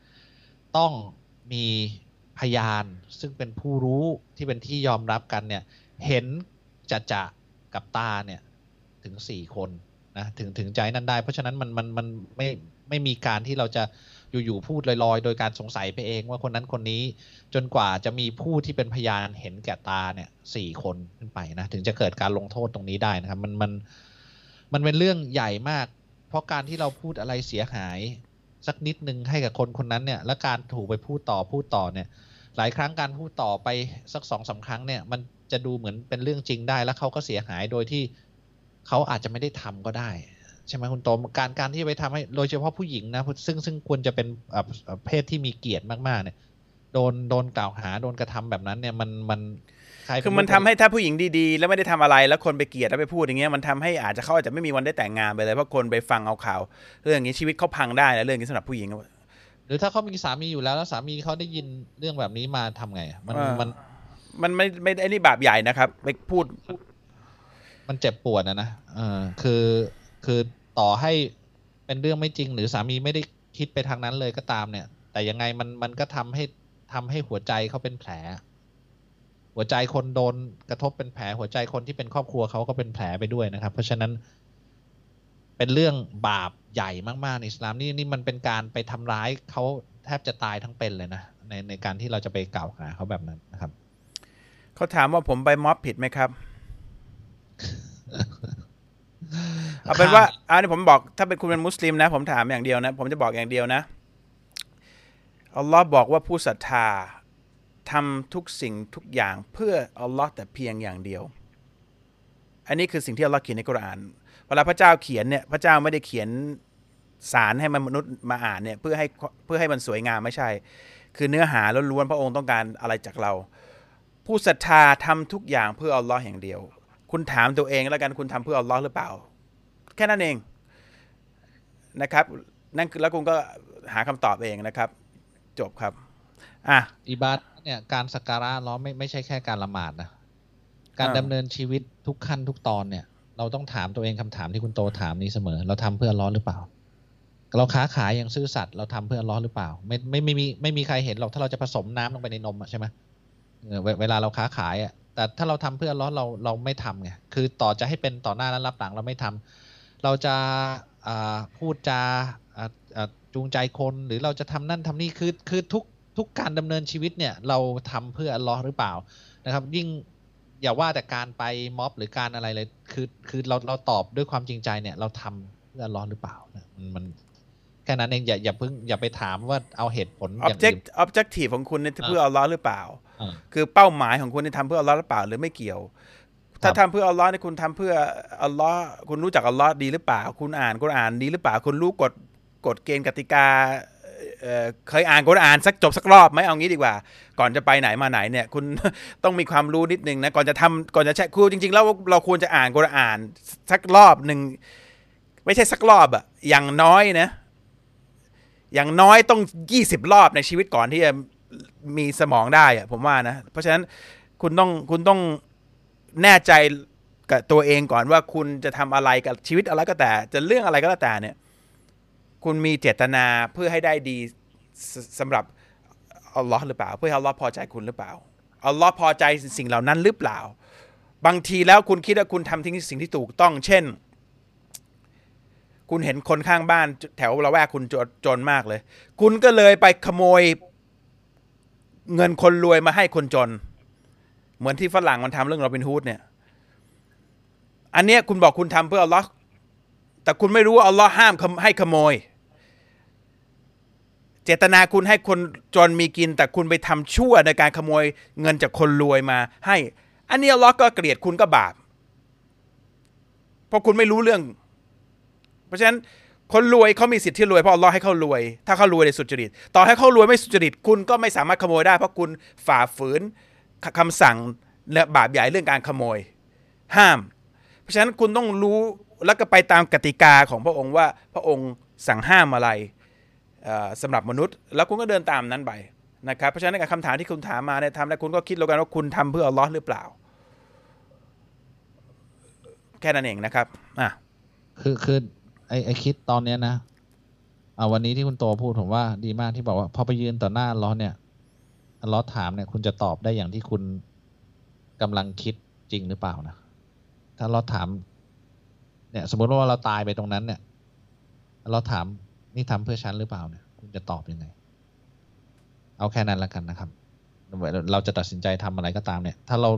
ต้องมีพยานซึ่งเป็นผู้รู้ที่เป็นที่ยอมรับกันเนี่ยเห็นจะจะกับตาเนี่ยถึงสี่คน นะถึงถึงใจนั้นได้ เพราะฉะนั้นมันมันมันไม่ไม่มีการที่เราจะอยู่ๆพูดลอยๆ โดยการสงสัยไปเองว่าคนนั้นคนนี้จนกว่าจะมีผู้ที่เป็นพยานเห็นแก่ตาเนี่ยสี่คนขึ้นไปนะถึงจะเกิดการลงโทษตรงนี้ได้นะครับ มันมันมันเป็นเรื่องใหญ่มาก เพราะการที่เราพูดอะไรเสียหาย สักนิดนึงให้กับคนคนนั้นเนี่ย และการถูกไปพูดต่อพูดต่อเนี่ย หลายครั้งการพูดต่อไปสักสองสาครั้งเนี่ย มันจะดูเหมือนเป็นเรื่องจริงได้แล้วเขาก็เสียหายโดยที่ เขาอาจจะไม่ได้ทำก็ได้ ใช่ไหมคุณโตมการการที่ไปทำให้โดยเฉพาะผู้หญิงนะซึ่งซึ่งควรจะเป็นเพศที่มีเกียรติมากๆเนี่ยโดนโดนกล่าวหาโดนกระทำแบบนั้นเนี่ยมันมันคือมันทำให้ถ้าผู้หญิงดีๆ แล้วไม่ได้ทำอะไรแล้วคนไปเกลียดแล้วไปพูดอย่างเงี้ยมันทำให้อาจจะเขาอาจจะไม่มีวันได้แต่งงานไปเลยเพราะคนไปฟังเอาข่าวเรื่องนี้ชีวิตเขาพังได้นะเรื่องนี้สำหรับผู้หญิงหรือถ้าเขามีสามีอยู่แล้วแล้วสามีเขาได้ยินเรื่องแบบนี้มาทำไง มันมันมันไม่ไม่ไอ้นี่บาปใหญ่นะครับ ไปพูด มันเจ็บปวดนะนะเออคือคือต่อให้เป็นเรื่องไม่จริง หรือสามีไม่ได้คิดไปทางนั้นเลยก็ตามเนี่ย แต่ยังไงมันมันก็ทำให้ทำให้หัวใจเขาเป็นแผล หัวใจคนโดนกระทบเป็นแผล หัวใจคนที่เป็นครอบครัวเขาก็เป็นแผลไปด้วยนะครับ เพราะฉะนั้น เป็นเรื่องบาปใหญ่มากๆในอิสลามนี่นี่มันเป็นการไปทำร้ายเขาแทบจะตายทั้งเป็นเลยนะในในการที่เราจะไปกล่าวหาเขาแบบนั้นนะครับเขาถามว่าผมไปม็อบผิดไหมครับ เอาเป็นว่าอันนี้ผมบอกถ้าเป็นคุณเป็นมุสลิมนะ ผมถามอย่างเดียวนะ ผมจะบอกอย่างเดียวนะอัลลอฮ์บอกว่าผู้ศรัทธาทำทุกสิ่งทุกอย่างเพื่ออัลลอฮ์แต่เพียงอย่างเดียว อันนี้คือสิ่งที่อัลลอฮ์เขียนในกุรอาน เวลาพระเจ้าเขียนเนี่ยพระเจ้าไม่ได้เขียนสารให้มนุษย์มาอ่านเนี่ยเพื่อให้เพื่อให้มันสวยงามไม่ใช่ คือเนื้อหาล้วนๆพระองค์ต้องการอะไรจากเรา ผู้ศรัทธาทำทุกอย่างเพื่ออัลลอฮ์อย่างเดียว คุณถามตัวเองแล้วกันคุณทำเพื่ออัลลอฮ์หรือเปล่า แค่นั้นเองนะครับ นั่นคือแล้วคุณก็หาคำตอบเองนะครับ จบครับอะอิบาดเนี่ยการสักการะล้อไม่ไม่ใช่แค่การละหมาดนะการดำเนินชีวิตทุกขั้นทุกตอนเนี่ย เราต้องถามตัวเองคำถามที่คุณโตถามนี้เสมอ เราทำเพื่อร้อนหรือเปล่า เราค้าขายอย่างซื่อสัตย์เราทำเพื่อร้อนหรือเปล่า ไม่ไม่ไม่มีไม่มีใครเห็นหรอกถ้าเราจะผสมน้ำลงไปในนมใช่ไหมเวลาเราค้าขายอะ แต่ถ้าเราทำเพื่อร้อเราเราไม่ทำไงคือต่อจะให้เป็นต่อหน้าและรับหลังเราไม่ทำเราจะพูดจาจูงใจคนหรือเราจะทำนั่นทำนี่คือคือทุกทุกการดำเนินชีวิตเนี่ยเราทำเพื่อลลอหรือเปล่านะครับยิ่งอย่าว่าแต่การไปม็อบหรือการอะไรเลย คือคือเราเราตอบด้วยความจริงใจเนี่ยเราทำเพื่อลลอหรือเปล่านะมันมันแค่นั้นเองอย่าอย่าเพิ่งอย่าไปถามว่าเอาเหตุผลอย่างอื่น object objective ของคุณเนี่ยเพื่อเอัลลอหรือเปล่า คือเป้าหมายของคุณนี่ทำเพื่ออัลลอฮ์หรือเปล่าหรือไม่เกี่ยว ถ้าครับทำเพื่ออัลลอฮ์นี่คุณทำเพื่ออัลลอฮ์คุณรู้จักอัลลอฮ์ดีหรือเปล่า คุณอ่านกุรอานดีหรือเปล่า คุณรู้กฎกฎเกณฑ์กติกาเอ่อเคยอ่านกุรอานสักจบสักรอบไหมเอางี้ดีกว่า ก่อนจะไปไหนมาไหนเนี่ย คุณต้องมีความรู้นิดนึงนะก่อนจะทำก่อนจะใช้ครูจริงๆแล้วเราควรจะอ่านกุรอานสักรอบหนึ่งไม่ใช่สักรอบอะอย่างน้อยนะ อย่างน้อยต้องยี่สิบรอบในชีวิตก่อนที่จะ มีสมองได้อะผมว่านะ เพราะฉะนั้นคุณต้องคุณต้องแน่ใจกับตัวเองก่อนว่าคุณจะทำอะไรกับชีวิตอะไรก็แต่ จะเรื่องอะไรก็แล้วแต่เนี่ย คุณมีเจตนาเพื่อให้ได้ดีสสำหรับอัลลอฮ์หรือเปล่า เพื่อให้อัลลอฮ์พอใจคุณหรือเปล่าอัลลอฮ์พอใจสิ่งเหล่านั้นหรือเปล่า บางทีแล้วคุณคิดว่าคุณทำทิ้งสิ่งที่ถูกต้อง เช่น คุณเห็นคนข้างบ้านแถวละแวกคุณจจนมากเลย คุณก็เลยไปขโมย เงินคนรวยมาให้คนจน เหมือนที่ฝรั่งมันทำเรื่องโรบินฮูดเนี่ย อันเนี้ยคุณบอกคุณทำเพื่ออัลลอฮ์แต่คุณไม่รู้ว่าอัลลอฮ์ห้ามให้ขโมย เจตนาคุณให้คนจนมีกิน แต่คุณไปทำชั่วในการขโมยเงินจากคนรวยมา ให้ อันนี้อัลลอฮ์ก็เกลียดคุณก็บาป เพราะคุณไม่รู้เรื่อง เพราะฉะนั้น คนรวยเขามีสิทธิ์ที่รวยเพราะอัลลอฮ์ให้เขารวย ถ้าเขารวยในสุจริต ต่อให้เขารวยไม่สุจริต คุณก็ไม่สามารถขโมยได้ เพราะคุณฝ่าฝืนคคำสั่งและบาปใหญ่เรื่องการขโมย ห้าม เพราะฉะนั้นคุณต้องรู้แล้วก็ไปตามกติกาของพระองค์ว่าพระองค์สั่งห้ามอะไรเอ่อสำหรับมนุษย์ แล้วคุณก็เดินตามนั้นไปนะครับเพราะฉะนั้นกับคำถามที่คุณถามมาเนี่ยทำแล้วคุณก็คิดแล้วกันว่าคุณทำเพื่ออัลลอฮ์หรือเปล่า แค่นั้นเองนะครับอะคือคือ ไอไอคิดตอนเนี้ยนะอ่าวันนี้ที่คุณโตพูดผมว่าดีมากที่บอกว่า พอไปยืนต่อหน้าล้อเนี่ยล้อถามเนี่ย คุณจะตอบได้อย่างที่คุณกำลังคิดจริงหรือเปล่านะถ้าเราถาม เนี่ย สมมติว่าเราตายไปตรงนั้นเนี่ยเราถามนี่ทำเพื่อฉันหรือเปล่าเนี่ย คุณจะตอบยังไง เอาแค่นั้นละกันนะครับเราจะตัดสินใจทำอะไรก็ตามเนี่ย ถ้าเรา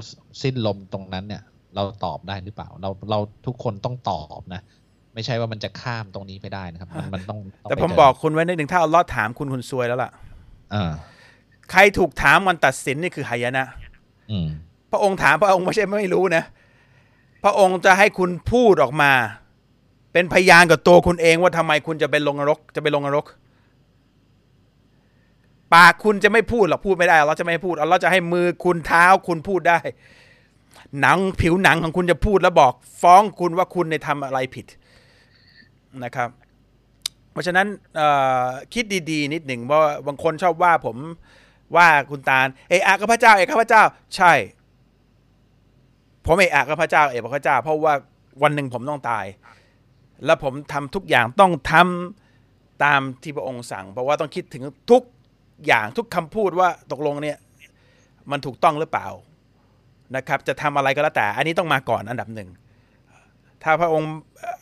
สิ้นลมตรงนั้นเนี่ย เราตอบได้หรือเปล่า เราเราทุกคนต้องตอบนะ ไม่ใช่ว่ามันจะข้ามตรงนี้ไปได้นะครับ มันมันต้องงแต่ไปผมเจบอกคุณไว้นิดหนึ่งถ้าอัลลอฮ์ถามคุณคุณซวยแล้วล่ะอ่าใครถูกถามมันตัดสินนี่คือหายนะอืมพระองค์ถามพระองค์ไม่ใช่ไม่รู้นะ พระองค์จะให้คุณพูดออกมา เป็นพยานกับตัวคุณเองว่าทำไมคุณจะไปลงนรก จะไปลงนรก ปากคุณจะไม่พูดหรอกพูดไม่ได้เราจะไม่ให้พูดเราจะให้มือคุณเท้าคุณพูดได้ หนังผิวหนังของคุณจะพูดแล้วบอก ฟ้องคุณว่าคุณในยทำอะไรผิด นะครับ เพราะฉะนั้นคิดดีๆ นิดหนึ่งเพราะว่าบางคนชอบว่าผมว่าคุณตาลเออะกับพระเจ้า เอะกับพระเจ้า ใช่ ผมเออะกับพระเจ้า เอกพระเจ้า เพราะว่าวันหนึ่งผมต้องตาย แล้วผมทำทุกอย่างต้องทำตามที่พระองค์สั่ง เพราะว่าต้องคิดถึงทุกอย่างทุกคำพูดว่าตกลงเนี่ยมันถูกต้องหรือเปล่านะครับ จะทำอะไรก็แล้วแต่ อันนี้ต้องมาก่อนอันดับหนึ่ง ถ้าพระองค์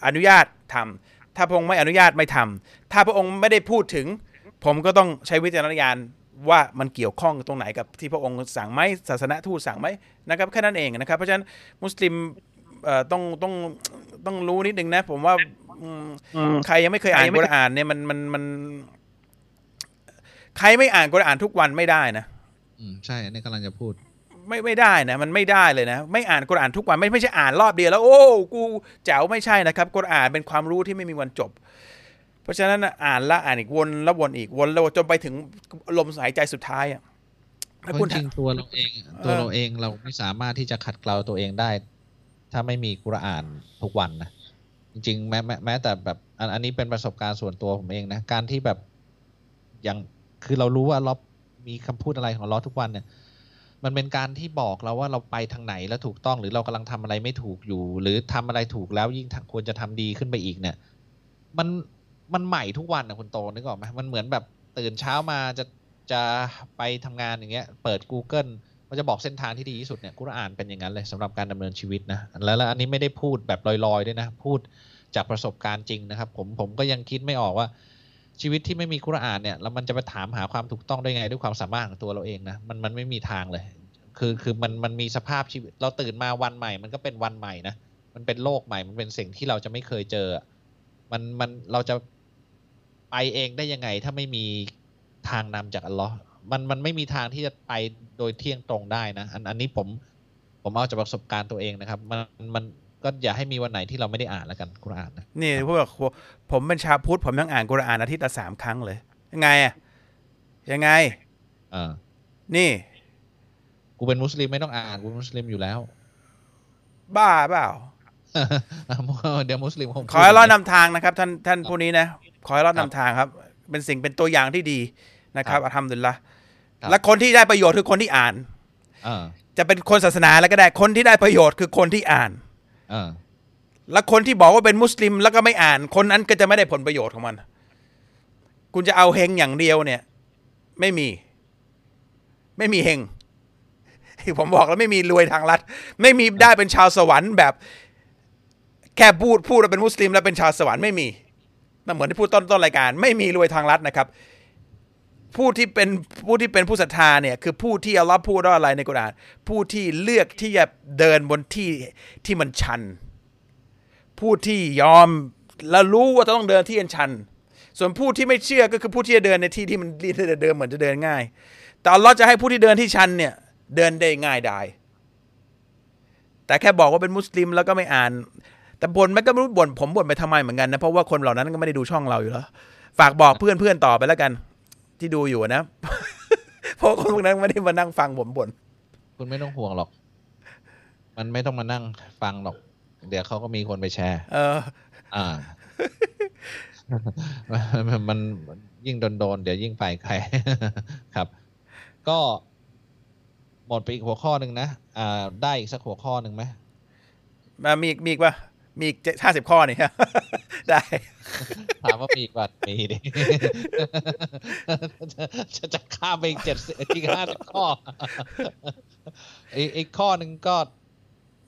อนุญาตทำ ถ้าพระองค์ไม่อนุญาตไม่ทำถ้าพระองค์ไม่ได้พูดถึง ผมก็ต้องใช้วิจารณญาณว่ามันเกี่ยวข้องตรงไหนกับที่พระองค์สั่งไหมศาสนทูตสั่งไหมนะครับแค่นั้นเองนะครับ เพราะฉะนั้นมุสลิมเอ่อต้องต้องต้องรู้นิดนึงนะ ผมว่าอืมใครยังไม่เคยอ่านกุรอานเนี่ยมันมันมัน ใครไม่อ่านกุรอานทุกวันไม่ได้นะ อืมใช่อันนี้กำลังจะพูด ไม่ไม่ได้นะมันไม่ได้เลยนะ ไม่อ่านกุรอานทุกวันไม่ไม่ใช่อ่านรอบเดียวแล้ว โอ้กูแจ๋วไม่ใช่นะครับกุรอานเป็นความรู้ที่ไม่มีวันจบ เพราะฉะนั้นน่ะอ่านละอ่านอีกวนแล้ววนอีกวนแล้ววนจนไปถึงลมหายใจสุดท้ายอะเพถ้าราะคุณจริงๆตัวเราเอง ตัวเราเองเราไม่สามารถที่จะขัดเกลาตัวเองได้ ถ้าไม่มีกุรอานทุกวันนะจริงๆแม้แม้แม้แต่แบบอันอันนี้เป็นประสบการณ์ส่วนตัวผมเองนะการที่แบบอย่างคือเรารู้ว่าเรามีคำพูดอะไรของเราทุกวันเนี่ย มันเป็นการที่บอกเราว่าเราไปทางไหนแล้วถูกต้องหรือเรากำลังทำอะไรไม่ถูกอยู่ หรือทำอะไรถูกแล้วยิ่งควรจะทำดีขึ้นไปอีกเนี่ย มันมันใหม่ทุกวันนะคุณโตนึกออกไหมมันเหมือนแบบตื่นเช้ามาจะจะไปทำงานอย่างเงี้ย เปิด Google มันจะบอกเส้นทางที่ดีที่สุดเนี่ยกุรอานเป็นอย่างนั้นเลยสำหรับการดำเนินชีวิตนะแล้วแล้วอันนี้ไม่ได้พูดแบบลอยๆด้วยนะ พูดจากประสบการณ์จริงนะครับ ผมผมก็ยังคิดไม่ออกว่า ชีวิตที่ไม่มีกุรานเนี่ยแล้วมันจะไปถามหาความถูกต้องได้ไงด้วยความสามารถของตัวเราเองนะมันมันไม่มีทางเลย คือคือมันมันมีสภาพชีวิต เราตื่นมาวันใหม่ มันก็เป็นวันใหม่นะมันเป็นโลกใหม่มันเป็นสิ่งที่เราจะไม่เคยเจอ มันมันเราจะไปเองได้ยังไง ถ้าไม่มีทางนำจากอัลลอฮ์มันมันไม่มีทางที่จะไปโดยเที่ยงตรงได้นะอันอันนี้ผมผมเอาจากประสบการณ์ตัวเองนะครับ มันมัน ก็อย่าให้มีวันไหนที่เราไม่ได้อ่านแล้วกันกุรอานนะนี่พวกผมเป็นชาวพุทธผมยังอ่านกุรอานอาทิตย์ละสามครั้งเลย ยังไงอะยังไงอ่านี่ กูเป็นมุสลิมไม่ต้องอ่านกูเป็นมุสลิมอยู่แล้ว บ้าเปล่าเดี๋ยวมุสลิมคงขอให้รอดนำทางนะครับ ท่านท่านผู้นี้นะขอให้รอดนำทางครับ เป็นสิ่งเป็นตัวอย่างที่ดีนะครับอัลฮัมดุลิลละและคนที่ได้ประโยชน์คือคนที่อ่านอ่าจะเป็นคนศาสนาแล้วก็ได้คนที่ได้ประโยชน์คือคนที่อ่านอ่า และคนที่บอกว่าเป็นมุสลิมแล้วก็ไม่อ่าน คนนั้นก็จะไม่ได้ผลประโยชน์ของมัน คุณจะเอาเฮงอย่างเดียวเนี่ย ไม่มี ไม่มีเฮงผมบอกแล้วไม่มีรวยทางลัดไม่มีได้เป็นชาวสวรรค์แบบ แค่พูดพูดว่าเป็นมุสลิม แล้วเป็นชาวสวรรค์ไม่มีนั่นเหมือนที่พูดต้นต้นรายการ ไม่มีรวยทางลัดนะครับ ผู้ที่เป็นผู้ที่เป็นผู้ศรัทธาเนี่ยคือผู้ที่อัลลอฮ์พูดว่าอะไรในกุรอานผู้ที่เลือกที่จะเดินบนที่ที่มันชัน ผู้ที่ยอมแล้วรู้ว่าต้องเดินที่อันชัน ส่วนผู้ที่ไม่เชื่อก็คือผู้ที่จะเดินในที่ที่มันที่จะเดินเหมือนจะเดินง่าย แต่อัลลอฮ์จะให้ผู้ที่เดินที่ชันเนี่ยเดินได้ง่ายได้แต่แค่บอกว่าเป็นมุสลิมแล้วก็ไม่อ่าน แต่บ่นไม่ก็ไม่รู้บ่นผมบ่นไปทำไมเหมือนกันนะเพราะว่าคนเหล่านั้นก็ไม่ได้ดูช่องเราอยู่แล้วฝากบอกเพื่อนๆต่อไปแล้วกัน ที่ดูอยู่นะ เพราะคนพวกนั้นไม่ได้มานั่งฟังผมบ่นคุณไม่ต้องห่วงหรอก มันไม่ต้องมานั่งฟังหรอก เดี๋ยวเขาก็มีคนไปแชร์ เออ อ่า มันมันยิ่งโดนๆเดี๋ยวยิ่งไปใคร ครับ ก็หมดไปอีกหัวข้อหนึ่งนะ อ่า ได้อีกสักหัวข้อหนึ่งไหมมามีอีกมีอีกปะ มีอีกห้าสิบข้อนี่ได้ถามว่ามีอีกบัตรมีดิจะจะข้ามไปอีกเจ็ดอีกห้าสิบข้ออีกอีกข้อหนึ่งก็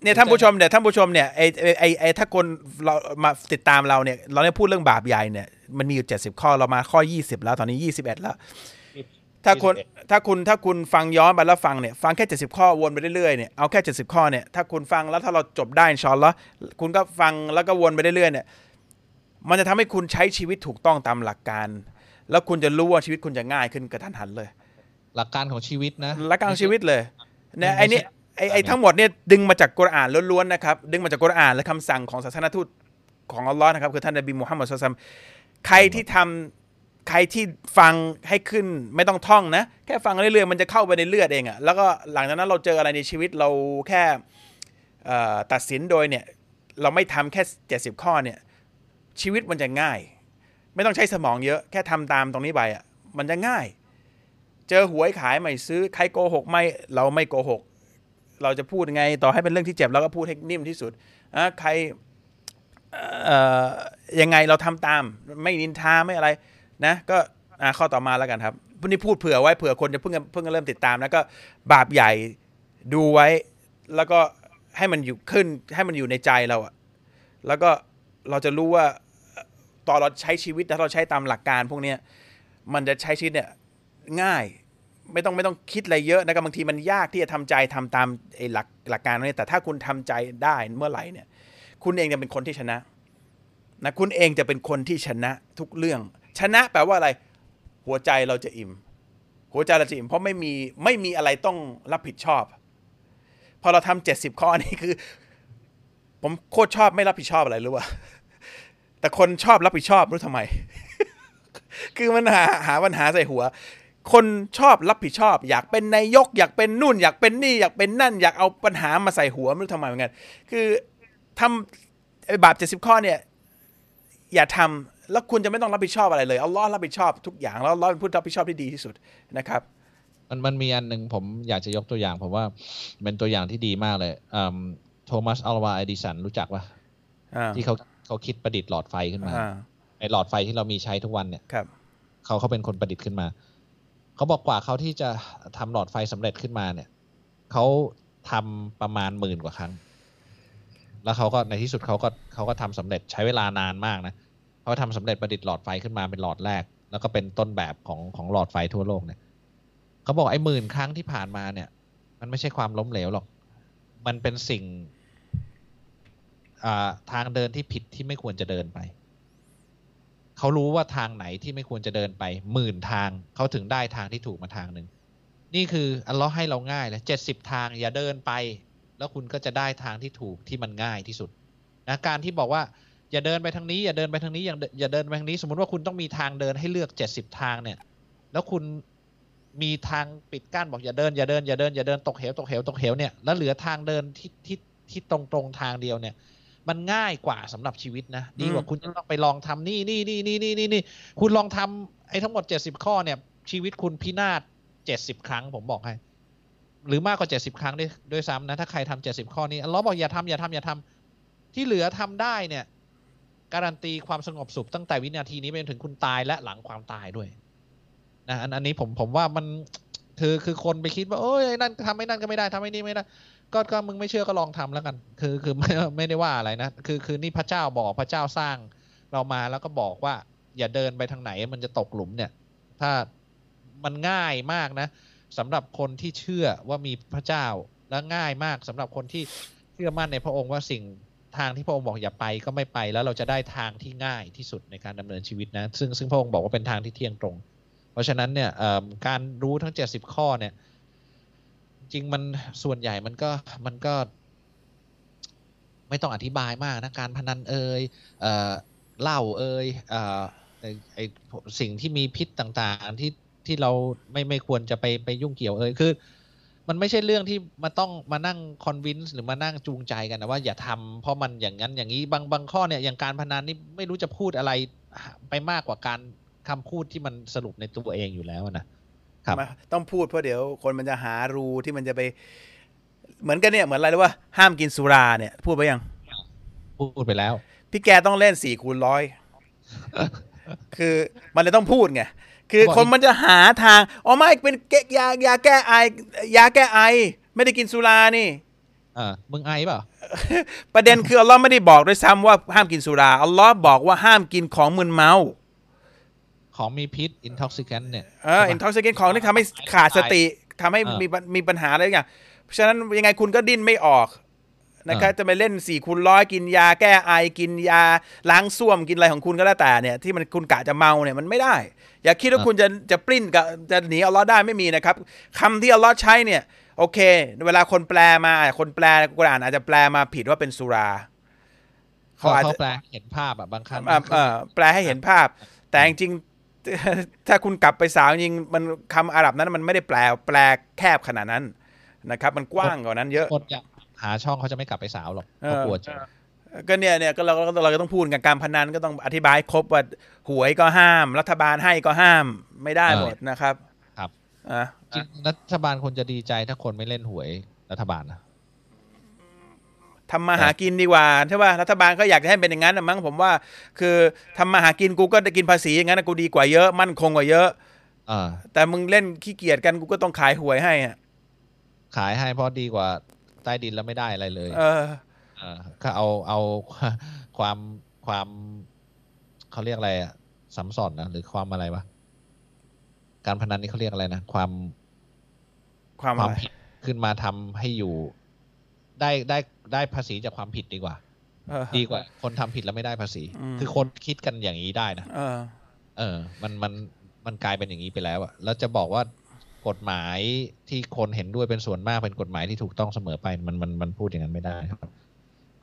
เนี่ยท่านผู้ชมเนี่ยท่านผู้ชมเนี่ยไอไอไอไอถ้าคนเรามาติดตามเราเนี่ย เราเนี่ยพูดเรื่องบาปใหญ่เนี่ยมันมีอยู่เจ็ดสิบข้อเรามาข้อยี่สิบแล้วตอนนี้ยี่สิบเอ็ดแล้ว ถ้าคนถ้าคุณถ้าคุณฟังย้อนไปแล้วฟังเนี่ยฟังแค่เจ็ดสิบข้อวนไปเรื่อยๆเนี่ยเอาแค่เจ็ดสิบข้อเนี่ยถ้าคุณฟังแล้วถ้าเราจบได้อินชอนแล้วคุณก็ฟังแล้วก็วนไปเรื่อยๆเนี่ยมันจะทำให้คุณใช้ชีวิตถูกต้องตามหลักการ แล้วคุณจะรู้ว่าชีวิตคุณจะง่ายขึ้นกระทันหันเลย หลักการของชีวิตนะหลักการของชีวิตเลยเนี่ยไม่ไอ้นี่ใช่ไอ้ไอ้ทั้งหมดเนี่ยดึงมาจากกุรอานล้วนๆนะครับดึงมาจากกุรอานและคำสั่งของศาสนทูตของอัลลอฮ์นะครับคือท่านนบีมุฮัมมัดสุลตัมใครที่ทำ ใครที่ฟังให้ขึ้นไม่ต้องท่องนะ แค่ฟังเรื่อยๆมันจะเข้าไปในเลือดเองอะแล้วก็หลังจากนั้นเราเจออะไรในชีวิตเราแค่ตัดสินโดยเนี่ยเราไม่ทำแค่ 70 ข้อเนี่ยชีวิตมันจะง่าย ไม่ต้องใช้สมองเยอะแค่ทำตามตรงนี้ไปอะมันจะง่าย เจอหวยขายไม่ซื้อใครโกหกไม่เราไม่โกหก เราจะพูดยังไงต่อให้เป็นเรื่องที่เจ็บเราก็พูดให้นิ่มที่สุดอะใครยังไงเราทำตามไม่นินทาไม่อะไร นะก็อะข้อต่อมาแล้วกันครับวันนี้พูดเผื่อไว้เผื่อคนจะเพิ่งเพิ่งเริ่มติดตามแล้วก็บาปใหญ่ดูไว้ แล้วก็ให้มันอยู่ขึ้นให้มันอยู่ในใจเราอะแล้วก็เราจะรู้ว่าตอนเราใช้ชีวิตถ้าเราใช้ตามหลักการ พวกเนี้ยมันจะใช้ชีวิตเนี่ยง่ายไม่ต้องไม่ต้องคิดอะไรเยอะนะครับบางทีมันยากที่จะทำใจทำตามไอ้หลักหลักการนี้แต่ถ้าคุณทำใจได้เมื่อไหร่เนี่ย คุณเองจะเป็นคนที่ชนะนะคุณเองจะเป็นคนที่ชนะทุกเรื่อง ชนะแปลว่าอะไร หัวใจเราจะอิ่ม หัวใจเราจะอิ่ม เพราะไม่มีไม่มีอะไรต้องรับผิดชอบ พอเราทำเจ็ดสิบข้อนี้คือ ผมโคตรชอบไม่รับผิดชอบอะไรรู้ป่ะแต่คนชอบรับผิดชอบรู้ทำไม คือมันหาหาปัญหาใส่หัว คนชอบรับผิดชอบ อยากเป็นนายก อยากเป็นนู่น อยากเป็นนี่ อยากเป็นนั่น อยากเอาปัญหามาใส่หัวไม่รู้ทำไมเหมือนกัน คือทำบาปเจ็ดสิบข้อเนี่ย อย่าทำ แล้วคุณจะไม่ต้องรับผิดชอบอะไรเลยอัลลอฮ์รับผิดชอบทุกอย่างแล้วอัลลอฮ์เป็นผู้รับผิดชอบที่ดีที่สุดนะครับ มันมันมีอันหนึ่งผมอยากจะยกตัวอย่างผมว่าเป็นตัวอย่างที่ดีมากเลยโทมัสอัลวาไอดิสันรู้จักปะอ่าที่เขาเขาคิดประดิษฐ์หลอดไฟขึ้นมาอ่าไอหลอดไฟที่เรามีใช้ทุกวันเนี่ยครับเขาเขาเป็นคนประดิษฐ์ขึ้นมา เขาบอกกว่าเขาที่จะทำหลอดไฟสำเร็จขึ้นมาเนี่ยเขาทำประมาณหมื่นกว่าครั้ง แล้วเขาก็ในที่สุดเขาก็เขาก็ทำสำเร็จใช้เวลานานมากนะ เขาทำสำเร็จประดิษฐ์หลอดไฟขึ้นมาเป็นหลอดแรก แล้วก็เป็นต้นแบบของของหลอดไฟทั่วโลกเนี่ยเขาบอกไอ้หมื่นครั้งที่ผ่านมาเนี่ย มันไม่ใช่ความล้มเหลวหรอก มันเป็นสิ่งอ่าทางเดินที่ผิดที่ไม่ควรจะเดินไป เขารู้ว่าทางไหนที่ไม่ควรจะเดินไปหมื่นทางเขาถึงได้ทางที่ถูกมาทางหนึ่งนี่คืออัลเลอฮ์ให้เราง่ายเลยเจ็ดสิบทางอย่าเดินไป แล้วคุณก็จะได้ทางที่ถูกที่มันง่ายที่สุดนะการที่บอกว่า อย่าเดินไปทางนี้อย่าเดินไปทางนี้อย่าอย่าเดินไปทางนี้ สมมติว่าคุณต้องมีทางเดินให้เลือกเจ็ดสิบทางเนี่ย แล้วคุณมีทางปิดกั้นบอกอย่าเดินอย่าเดินอย่าเดินอย่าเดินตกเหวตกเหวตกเหวเนี่ยแล้วเหลือทางเดินที่ที่ที่ตรงตรงทางเดียวเนี่ย มันง่ายกว่าสำหรับชีวิตนะดีกว่าคุณจะต้องไปลองทำนี่นี่นี่นี่นี่นี่นี่คุณลองทำไอ้ทั้งหมดเจ็ดสิบข้อเนี่ย ชีวิตคุณพินาศเจ็ดสิบครั้งผมบอกให้หรือมากกว่าเจ็ดสิบครั้งด้วยด้วยซ้ำนะถ้าใครทำเจ็ดสิบข้อนี้อัลเลอฮ์บอกอย่าทำอย่าทำอย่าทำที่เหลือทำได้เนี่ย การันตีความสงบสุขตั้งแต่วินาทีนี้ไปจนถึงคุณตายและหลังความตายด้วยนะอันอันนี้ผมผมว่ามันคือคือคนไปคิดว่าโอ้ยนั่นทำไม่นั่นก็ไม่ได้ทำไม่นี่ไม่ได้ก็ก็มึงไม่เชื่อก็ลองทำแล้วกัน คือคือไม่ไม่ได้ว่าอะไรนะคือคือนี่พระเจ้าบอกพระเจ้าสร้างเรามาแล้วก็บอกว่า อย่าเดินไปทางไหนมันจะตกหลุมเนี่ย ถ้ามันง่ายมากนะสำหรับคนที่เชื่อว่ามีพระเจ้าและง่ายมากสำหรับคนที่เชื่อมั่นในพระองค์ว่าสิ่ง ทางที่พระองค์บอกอย่าไปก็ไม่ไป แล้วเราจะได้ทางที่ง่ายที่สุดในการดำเนินชีวิตนะซึ่งซึ่งพระองค์บอกว่าเป็นทางที่เที่ยงตรง เพราะฉะนั้นเนี่ยการรู้ทั้ง 70 ข้อเนี่ย จริงมันส่วนใหญ่มันก็มันก็ ไม่ต้องอธิบายมากนะการพนันเอ่ยเอ่อเหล้าเอ่ยเอไอสิ่งที่มีพิษต่างๆที่ที่เราไม่ไม่ควรจะไปไปยุ่งเกี่ยวเอ่ยคือ มันไม่ใช่เรื่องที่มาต้องมานั่งคอนวินส์หรือมานั่งจูงใจกันนะว่าอย่าทำเพราะมันอย่างนั้นอย่างนี้บางบางข้อเนี่ยอย่างการพนันนี่ไม่รู้จะพูดอะไรไปมากกว่าการคำพูดที่มันสรุปในตัวเองอยู่แล้วนะครับต้องพูดเพราะเดี๋ยวคนมันจะหารูที่มันจะไป เหมือนกันเนี่ยเหมือนอะไรรู้ว่าห้ามกินสุราเนี่ย พูดไปยัง พูดไปแล้ว พี่แกต้องเล่นสี่คูณร้อยคือมันเลยต้องพูดไง คือคนมันจะหาทางอ๋อไม่เป็นยายาแก้ไอยาแก้ไอ ไม่ได้กินสุรานี่อ่ามึงไอเปล่าประเด็นคืออัลลอฮ์ไม่ได้บอกด้วยซ้ำว่าห้ามกินสุราอัลลอฮ์บอกว่าห้ามกินของมึนเมา ของมีพิษ intoxicant เนี่ยเออ intoxicant ของที่ทำให้ขาดสติทำให้มีมีปัญหาอะไรอย่างเพราะฉะนั้นยังไงคุณก็ดิ้นไม่ออก นะครับจะไปเล่นสี่คูณร้อยกินยาแก้ไอกินยาล้างส้วมกินอะไรของคุณก็แล้วแต่เนี่ยที่มันคุณกะจะเมาเนี่ยมันไม่ได้ อย่าคิดว่าคุณจะจะปริ้นกับจะหนีอัลลอฮ์ได้ไม่มีนะครับคำที่อัลลอฮ์ใช้เนี่ยโอเค เวลาคนแปลมาคนแปลกุรอานอาจจะแปลมาผิดว่าเป็นสุราเขาอาจจะแปลเห็นภาพอะบางครั้งแปลให้เห็นภาพ แต่จริงถ้าคุณกลับไปสาวจริงมันคำอาหรับนั้นมันไม่ได้แปลแปลแคบขนาดนั้นนะครับ มันกว้างกว่านั้นเยอะคนจะ หาช่องเขาจะไม่กลับไปสาวหรอกเขากลัวจะก็เนี่ยเนี่ยก็เราก็เราก็ต้องพูดกันการพนันก็ต้องอธิบายครบว่าหวยก็ห้าม รัฐบาลให้ก็ห้ามไม่ได้หมดนะครับครับอะจริงรัฐบาลควรจะดีใจถ้าคนไม่เล่นหวยรัฐบาลนะทำมาหากินดีกว่าใช่ป่ะรัฐบาลก็อยากให้เป็นอย่างนั้นนะมั้งผมว่า คือทำมาหากินกูก็ได้กินภาษีอย่างนั้นกูดีกว่าเยอะมั่นคงกว่าเยอะอ่าแต่มึงเล่นขี้เกียจกันกูก็ต้องขายหวยให้อะขายให้เพราะดีกว่า ใต้ดินแล้วไม่ได้อะไรเลยเออเออก็เอาเอาความความเขาเรียกอะไรอะสัมสอนนะหรือความอะไรวะการพนันนี่เขาเรียกอะไรนะความความควาอะมไรผิดขึ้นมาทำให้อยู่ ได้ได้ได้ภาษีจากความผิดดีกว่าเออดีกว่า คนทำผิดแล้วไม่ได้ภาษีอืมคือคนคิดกันอย่างนี้ได้นะเออเออ มันมันมันกลายเป็นอย่างนี้ไปแล้วอะแล้วจะบอกว่า กฎหมายที่คนเห็นด้วยเป็นส่วนมากเป็นกฎหมายที่ถูกต้องเสมอไปมันมันมันพูดอย่างนั้นไม่ได้ครับ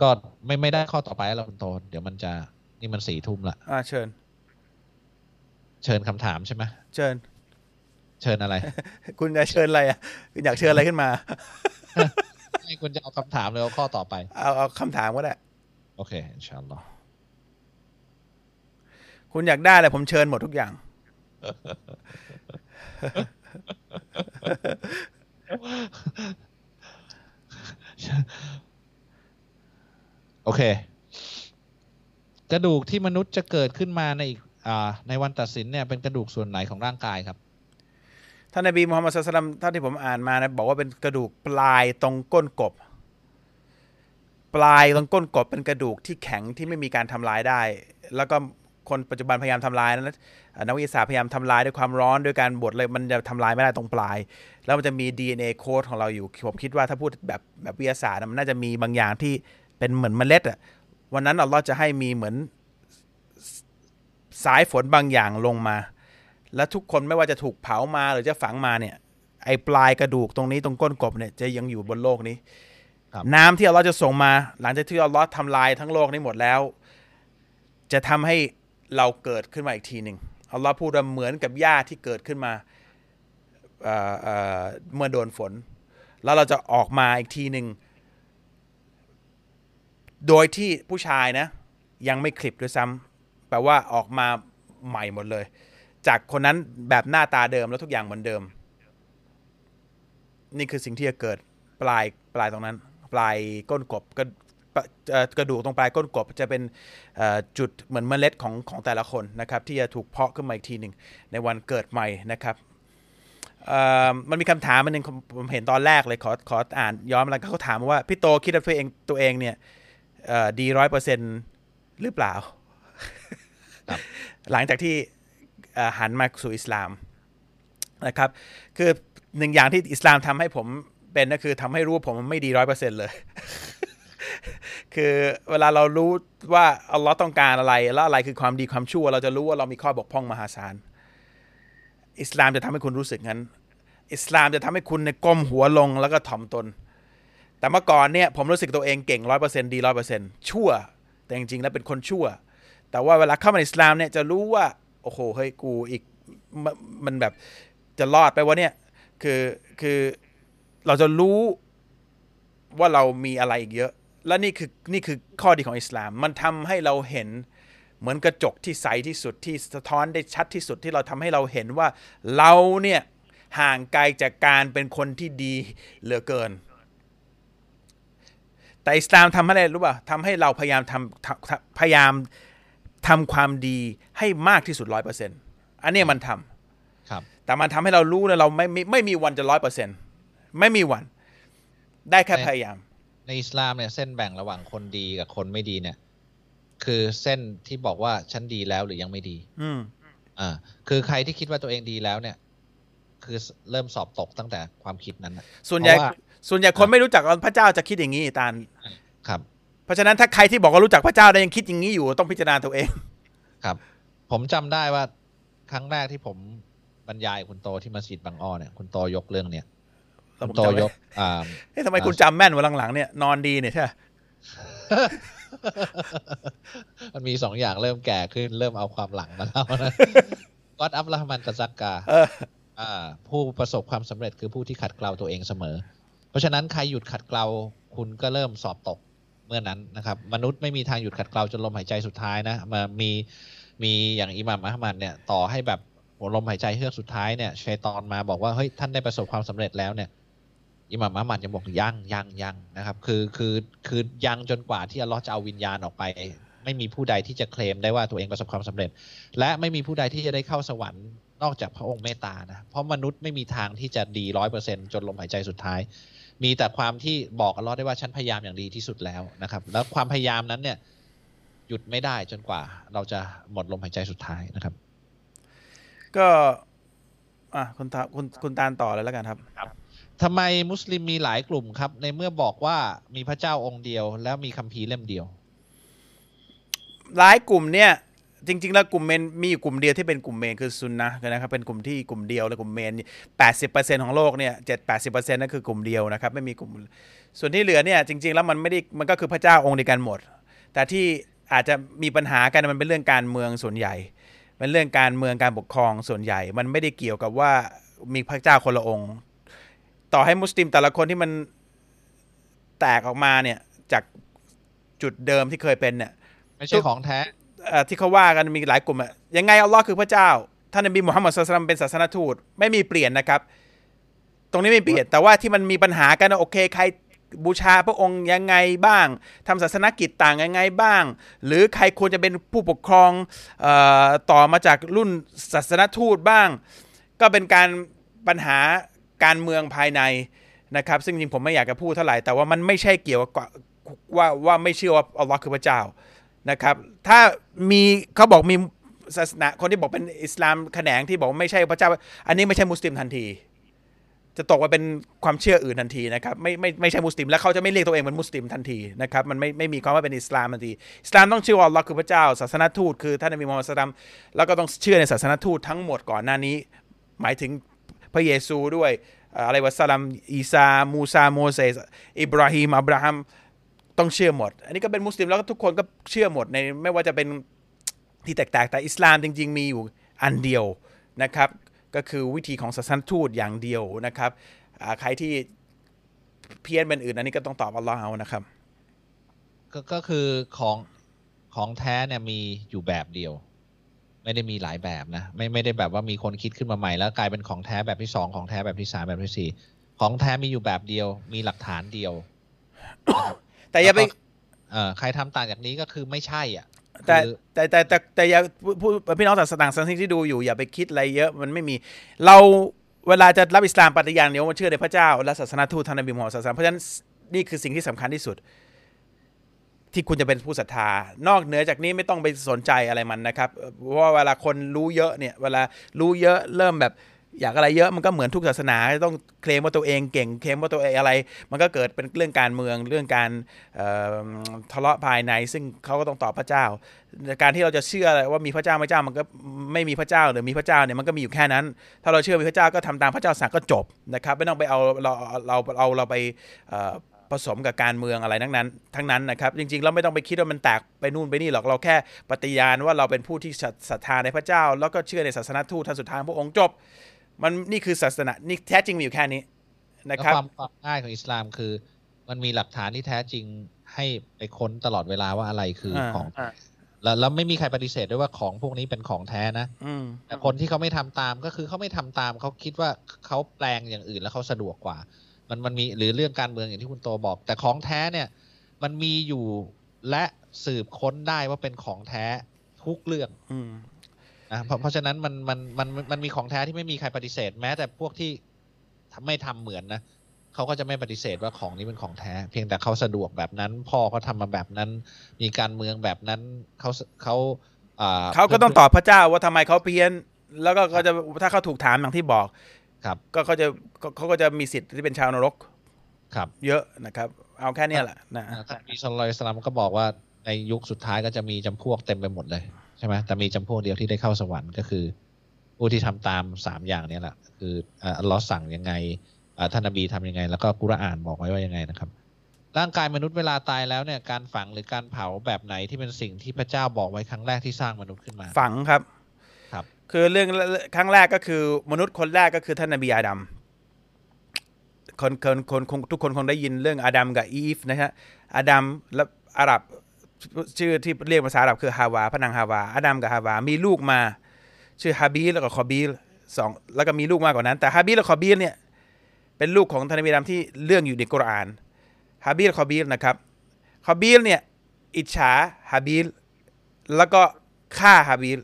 ก็ไม่ไม่ได้ข้อต่อไปแล้วเราคุณโตเดี๋ยวมันจะนี่มันสี่ทุ่มละอ่าเชิญ เชิญคำถามใช่ไหมเชิญ เชิญอะไร คุณจะเชิญอะไรอะคุณอยากเชิญอะไรขึ้นมาให้คุณจะเอาคำถามเลยเอาข้อต่อไป เอาเอาคำถามก็ได้โอเคอินชาอัลลอฮ์คุณอยากได้อะไรผมเชิญหมดทุกอย่าง โอเค กระดูกที่มนุษย์จะเกิดขึ้นมาในอีกอ่าในวันตัดสินเนี่ยเป็นกระดูกส่วนไหนของร่างกายครับท่านนบีมูฮัมมัดสุลตัมท่าที่ผมอ่านมานะบอกว่าเป็นกระดูกปลายตรงก้นกบ ปลายตรงก้นกบเป็นกระดูกที่แข็งที่ไม่มีการทำลายได้ แล้วก็ คนปัจจุบันพยายามทำลายนะนักวิทยาศาสตร์พยายามทำลายด้วยความร้อนด้วยการบดเลยมันจะทำลายไม่ได้ตรงปลาย แล้วมันจะมี DNA โค้ดของเราอยู่ผมคิดว่าถ้าพูดแบบแบบวิทยาศาสตร์ มันน่าจะมีบางอย่างที่เป็นเหมือนเมล็ดอะวันนั้นอัลลอฮ์จะให้มีเหมือนสายฝนบางอย่างลงมา แล้วทุกคนไม่ว่าจะถูกเผามาหรือจะฝังมาเนี่ย ไอ้ปลายกระดูกตรงนี้ตรงก้นกบเนี่ยจะยังอยู่บนโลกนี้น้ำที่อัลลอฮ์จะส่งมา หลังจากที่อัลลอฮ์ทำลายทั้งโลกนี้หมดแล้ว จะทำให้ เราเกิดขึ้นมาอีกทีหนึ่งอัลลอฮ์พูดว่าเหมือนกับหญ้าที่เกิดขึ้นมาเเมื่อโดนฝน แล้วเราจะออกมาอีกทีหนึ่งโดยที่ผู้ชายนะ ยังไม่คลิปด้วยซ้ำแปลว่าออกมาใหม่หมดเลย จากคนนั้นแบบหน้าตาเดิมแล้วทุกอย่างเหมือนเดิม นี่คือสิ่งที่จะเกิดปลายปลายตรงนั้น ปลายก้นกบก็ กระดูกตรงปลายก้นกบจะเป็นจุดเหมือนเมล็ดของของแต่ละคนนะครับที่จะถูกเพาะขึ้นมาอีกทีหนึ่งในวันเกิดใหม่นะครับมันมีคำถามมันหนึ่งผมเห็นตอนแรกเลยขอขออ่านย้อนมาแล้วเขาถามว่าพี่โตคิดว่าตัวเองตัวเองเนี่ยดีร้อยเปอร์เซ็นหรือเปล่า หลังจากที่หันมาสู่อิสลามนะครับ คือหนึ่งอย่างที่อิสลามทำให้ผมเป็นก็คือทำให้รู้ผมไม่ดีร้อยเปอร์เซ็นเลย คือเวลาเรารู้ว่าอัลลอฮ์ต้องการอะไร แล้วอะไรคือความดีความชั่ว เราจะรู้ว่าเรามีข้อบกพร่องมหาศาล อิสลามจะทำให้คุณรู้สึกงั้น อิสลามจะทำให้คุณในก้มหัวลงแล้วก็ถ่อมตน แต่เมื่อก่อนเนี่ยผมรู้สึกตัวเองเก่งร้อยเปอร์เซ็นต์ดีร้อยเปอร์เซ็นต์ชั่ว แต่จริงๆแล้วเป็นคนชั่ว แต่ว่าเวลาเข้ามาในอิสลามเนี่ยจะรู้ว่าโอ้โหเฮ้ยกูอีกมันแบบจะรอดไปวะเนี่ยคือคือเราจะรู้ว่าเรามีอะไรอีกเยอะ และนี่คือนี่คือข้อดีของอิสลาม มันทำให้เราเห็นเหมือนกระจกที่ใสที่สุดที่สะท้อนได้ชัดที่สุดที่เราทำให้เราเห็นว่าเราเนี่ยห่างไกลจากการเป็นคนที่ดีเหลือเกิน แต่อิสลามทำให้อะไรรู้ป่ะทำให้เราพยายามทำพยายามทำความดีให้มากที่สุดร้อยเปอร์เซ็นต์อันนี้มันทำครับ แต่มันทำให้เรารู้นะเราไม่ไม่ไม่มีวันจะร้อยเปอร์เซ็นต์ไม่มีวัน ได้แค่พยายามใน อิสลามเนี่ยเส้นแบ่งระหว่างคนดีกับคนไม่ดีเนี่ย คือเส้นที่บอกว่าฉันดีแล้วหรือยังไม่ดี อืมอ่า คือใครที่คิดว่าตัวเองดีแล้วเนี่ย คือเริ่มสอบตกตั้งแต่ความคิดนั้นส่วนใหญ่ส่วนใหญ่คนไม่รู้จักพระเจ้าจะคิดอย่างนี้ตาลครับ เพราะฉะนั้นถ้าใครที่บอกว่ารู้จักพระเจ้าได้ยังคิดอย่างนี้อยู่ต้องพิจารณาตัวเอง ครับ ผมจำได้ว่าครั้งแรกที่ผมบรรยายคุณโตที่มัสยิดบางอ้อเนี่ยคุณโตยกเรื่องเนี่ย คุณโตยกอ่าเฮ้ยทำไมคุณจำแม่นวันหลังๆเนี่ยนอนดีเนี่ยใช่มันมีสองอย่างเริ่มแก่ขึ้นเริ่มเอาความหลังมาแล้วนะก็อัพละมันตะซักกาอ่าผู้ประสบความสำเร็จคือผู้ที่ขัดเกลาตัวเองเสมอ เพราะฉะนั้นใครหยุดขัดเกลาคุณก็เริ่มสอบตกเมื่อนั้นนะครับ มนุษย์ไม่มีทางหยุดขัดเกลาจนลมหายใจสุดท้ายนะมามีมีอย่างอิหม่ามอัลมัดเนี่ยต่อให้แบบหัวลมหายใจเฮือกสุดท้ายเนี่ยชัยตอนมาบอกว่าเฮ้ยท่านได้ประสบความสำเร็จแล้วเนี่ย อิหม่ามอัลมัดยังบอกยังยังยังนะครับ คือคือคือยังจนกว่าที่อัลลอฮ์จะเอาวิญญาณออกไป ไม่มีผู้ใดที่จะเคลมได้ว่าตัวเองประสบความสำเร็จ และไม่มีผู้ใดที่จะได้เข้าสวรรค์นอกจากพระองค์เมตตานะเพราะมนุษย์ไม่มีทางที่จะดีร้อยเปอร์เซ็นจนลมหายใจสุดท้าย มีแต่ความที่บอกอัลลอฮ์ได้ว่าฉันพยายามอย่างดีที่สุดแล้วนะครับ แล้วความพยายามนั้นเนี่ยหยุดไม่ได้จนกว่า เราจะหมดลมหายใจสุดท้ายนะครับ ก็อะคุณตาคุณคุณตาลต่อเลยแล้วกันครับ ทำไมมุสลิมมีหลายกลุ่มครับ ในเมื่อบอกว่ามีพระเจ้าองค์เดียว แล้วมีคัมภีร์เล่มเดียว หลายกลุ่มเนี่ยจริงๆแล้วกลุ่มเมนมีอยู่กลุ่มเดียวที่เป็นกลุ่มเมนคือซุนนะนะครับเป็นกลุ่มที่กลุ่มเดียวเลยกลุ่มเมนแปดสิบเปอร์เซ็นของโลกเนี่ยเจ็ดแปดสิบเปอร์เซ็นต์นั่นคือกลุ่มเดียวนะครับไม่มีกลุ่ม ส่วนที่เหลือเนี่ยจริง ๆ แล้วมันไม่ได้มันก็คือพระเจ้าองค์เดียวกันหมด แต่ที่อาจจะมีปัญหากันมันเป็นเรื่องการเมืองส่วนใหญ่เป็นเรื่องการเมืองการปกครองส่วนใหญ่ มันไม่ได้เกี่ยวกับว่ามีพระเจ้าคนละองค์ ต่อให้มุสลิมแต่ละคนที่มันแตกออกมาเนี่ย จากจุดเดิมที่เคยเป็นเนี่ยไม่ใช่ของแท้ที่เขาว่ากันมีหลายกลุ่มอะยังไงอัลลอฮ์คือพระเจ้าท่านนบีมุฮัมมัดสุลตัมเป็นศาสนทูตไม่มีเปลี่ยนนะครับ ตรงนี้ไม่เปลี่ยนแต่ว่าที่มันมีปัญหากันโอเคใครบูชาพระองค์ยังไงบ้างทำศาสนกิจต่างยังไงบ้าง หรือใครควรจะเป็นผู้ปกครองออต่อมาจากรุ่นศาสนทูตบ้าง ก็เป็นการปัญหา การเมืองภายในนะครับ ซึ่งจริงผมไม่อยากจะพูดเท่าไหร่แต่ว่ามันไม่ใช่เกี่ยวกับว่าว่าไม่เชื่อว่าอัลลอฮ์คือพระเจ้านะครับ ถ้ามีเขาบอกมีศาสนาคนที่บอกเป็นอิสลามแขนงที่บอกไม่ใช่พระเจ้า อันนี้ไม่ใช่มุสลิมทันที จะตกว่าเป็นความเชื่ออื่นทันทีนะครับไม่ไม่ไม่ใช่มุสลิมแล้วเขาจะไม่เรียกตัวเองเป็นมุสลิมทันทีนะครับมันไม่ไม่มีความว่าเป็นอิสลามทันทีอิสลามต้องเชื่อว่าอัลลอฮ์คือพระเจ้า ศาสนทูตคือท่านนบีมูฮัมมัดสลลัมแล้วก็ต้องเชื่อในศาสนทูตทั้งหมดก่อนหน้านี้ หมายถึง พระเยซูด้วยعليه وسلمอีซา มูซาโมเสสอิบราฮิมอับราฮัมต้องเชื่อหมด อันนี้ก็เป็นมุสลิมแล้วก็ทุกคนก็เชื่อหมดในไม่ว่าจะเป็นที่แตกๆแต่อิสลามจริง ๆ มีอยู่อันเดียวนะครับ ก็คือวิธีของศาสนทูตอย่างเดียวนะครับใครที่เพี้ยนเป็นอื่นอันนี้ก็ต้องตอบอัลลอฮ์เอานะครับก็คือของของแท้เนี่ยมีอยู่แบบเดียว ไม่ได้มีหลายแบบนะ ไม่ไม่ได้แบบว่ามีคนคิดขึ้นมาใหม่แล้วกลายเป็นของแท้แบบที่สองของแท้แบบที่สามแบบที่สี่ของแท้มีอยู่แบบเดียว มีหลักฐานเดียว แต่อย่าไปแล้วก็เอ่อใครทำต่างจากนี้ก็คือไม่ใช่อะแต่คือแต่แต่แต่แต่อย่าผู้ผู้พี่น้องศาสนาสังที่ดูอยู่อย่าไปคิดอะไรเยอะมันไม่มี เราเวลาจะรับอิสลามปฏิญาณเดียวมันเชื่อในพระเจ้าและศาสนาทูตท่านนบีมูฮัมมัดศาสนาเพราะฉะนั้นนี่คือสิ่งที่สำคัญที่สุด ที่คุณจะเป็นผู้ศรัทธา นอกเหนือจากนี้ไม่ต้องไปสนใจอะไรมันนะครับ เพราะว่าเวลาคนรู้เยอะเนี่ยเวลารู้เยอะเริ่มแบบอยากอะไรเยอะมันก็เหมือนทุกศาสนาต้องเคลมว่าตัวเองเก่งเคลมว่าตัวเองอะไร มันก็เกิดเป็นเรื่องการเมืองเรื่องการทะเลาะภายใน ซึ่งเขาก็ต้องตอบพระเจ้า การที่เราจะเชื่อว่ามีพระเจ้าพระเจ้ามันก็ไม่มีพระเจ้าหรือมีพระเจ้าเนี่ยมันก็มีอยู่แค่นั้น ถ้าเราเชื่อมีพระเจ้าก็ทำตามพระเจ้าสั่งก็จบนะครับ ไม่ต้องไปเอาเราเราเราเราไป ผสมกับการเมืองอะไรทั้งนั้น ทั้งนั้นนะครับจริงๆเราไม่ต้องไปคิดว่ามันแตกไปนู่นไปนี่หรอกเราแค่ปฏิญาณว่าเราเป็นผู้ที่ศรัทธาในพระเจ้า แล้วก็เชื่อในศาสนทูตท่านสุดท้ายของพระองค์จบ มันนี่คือศาสนานี่แท้จริงมีอยู่แค่นี้นะแล้วครับความความง่ายของอิสลามคือ มันมีหลักฐานที่แท้จริงให้ไปค้นตลอดเวลาว่าอะไรคืออาของอ่าแล้วแล้วไม่มีใครปฏิเสธด้วยว่าของพวกนี้เป็นของแท้นะอืมแต่คนที่เขาไม่ทำตามก็คือเขาไม่ทำตามเขาคิดว่าเขาแปลงอย่างอื่นแล้วเขาสะดวกกว่า มันมันมีหรือเรื่องการเมืองอย่างที่คุณโตบอก แต่ของแท้เนี่ยมันมีอยู่และสืบค้นได้ว่าเป็นของแท้ทุกเรื่องอืมนะเพราะเพราะฉะนั้นมันมันมันมันมีของแท้ที่ไม่มีใครปฏิเสธแม้ แต่พวกที่ทำไม่ทำเหมือนนะเขาก็จะไม่ปฏิเสธว่าของนี้เป็นของแท้ เพียงแต่เขาสะดวกแบบนั้น พ่อเขาทำมาแบบนั้น มีการเมืองแบบนั้นเขาเขาอ่าเขาก็ต้องตอบพระเจ้าว่าทำไมเขาเพี้ยน แล้วก็เขาจะถ้าเขาถูกถามอย่างที่บอก ครับก็เขาจะก็เขาก็จะมีสิทธิ์ที่เป็นชาวนรกครับ เยอะนะครับ เอาแค่เนี้ยแหละนะอ่าท่านบีซอลลอยสลามก็บอกว่าในยุคสุดท้ายก็จะมีจำพวกเต็มไปหมดเลยใช่ไหมแต่มีจำพวกเดียวที่ได้เข้าสวรรค์ก็คือ ผู้ที่ทำตามสามอย่างเนี้แหละคืออ่าอัลลอฮ์สั่งยังไงอ่าท่านนบีทำยังไง แล้วก็กุรอานบอกไว้ว่ายังไงนะครับ ร่างกายมนุษย์เวลาตายแล้วเนี่ยการฝังหรือการเผาแบบไหนที่เป็นสิ่งที่พระเจ้าบอกไว้ครั้งแรกที่สร้างมนุษย์ขึ้นมา ฝังครับ คือเรื่องครั้งแรกก็คือมนุษย์คนแรกก็คือท่านนบีอาดัมคนคนคนคงทุกคนคงได้ยินเรื่องอาดัมกับอีฟนะฮะอาดัมและอาหรับชื่อที่เรียกภาษาอาหรับคือฮาวาพระนางฮาวาอาดัมกับฮาวา มีลูกมา ชื่อฮาบีลแล้วก็คอบีลสองแล้วก็มีลูกมากกว่านั้น แต่ฮาบีลและคอบีลเนี่ยเป็นลูกของท่านนบีอาดัมที่เรื่องอยู่ในกุรอานฮาบีลคอบีลนะครับคอบีลเนี่ยอิจฉาฮาบีลแล้วก็ฆ่าฮาบีล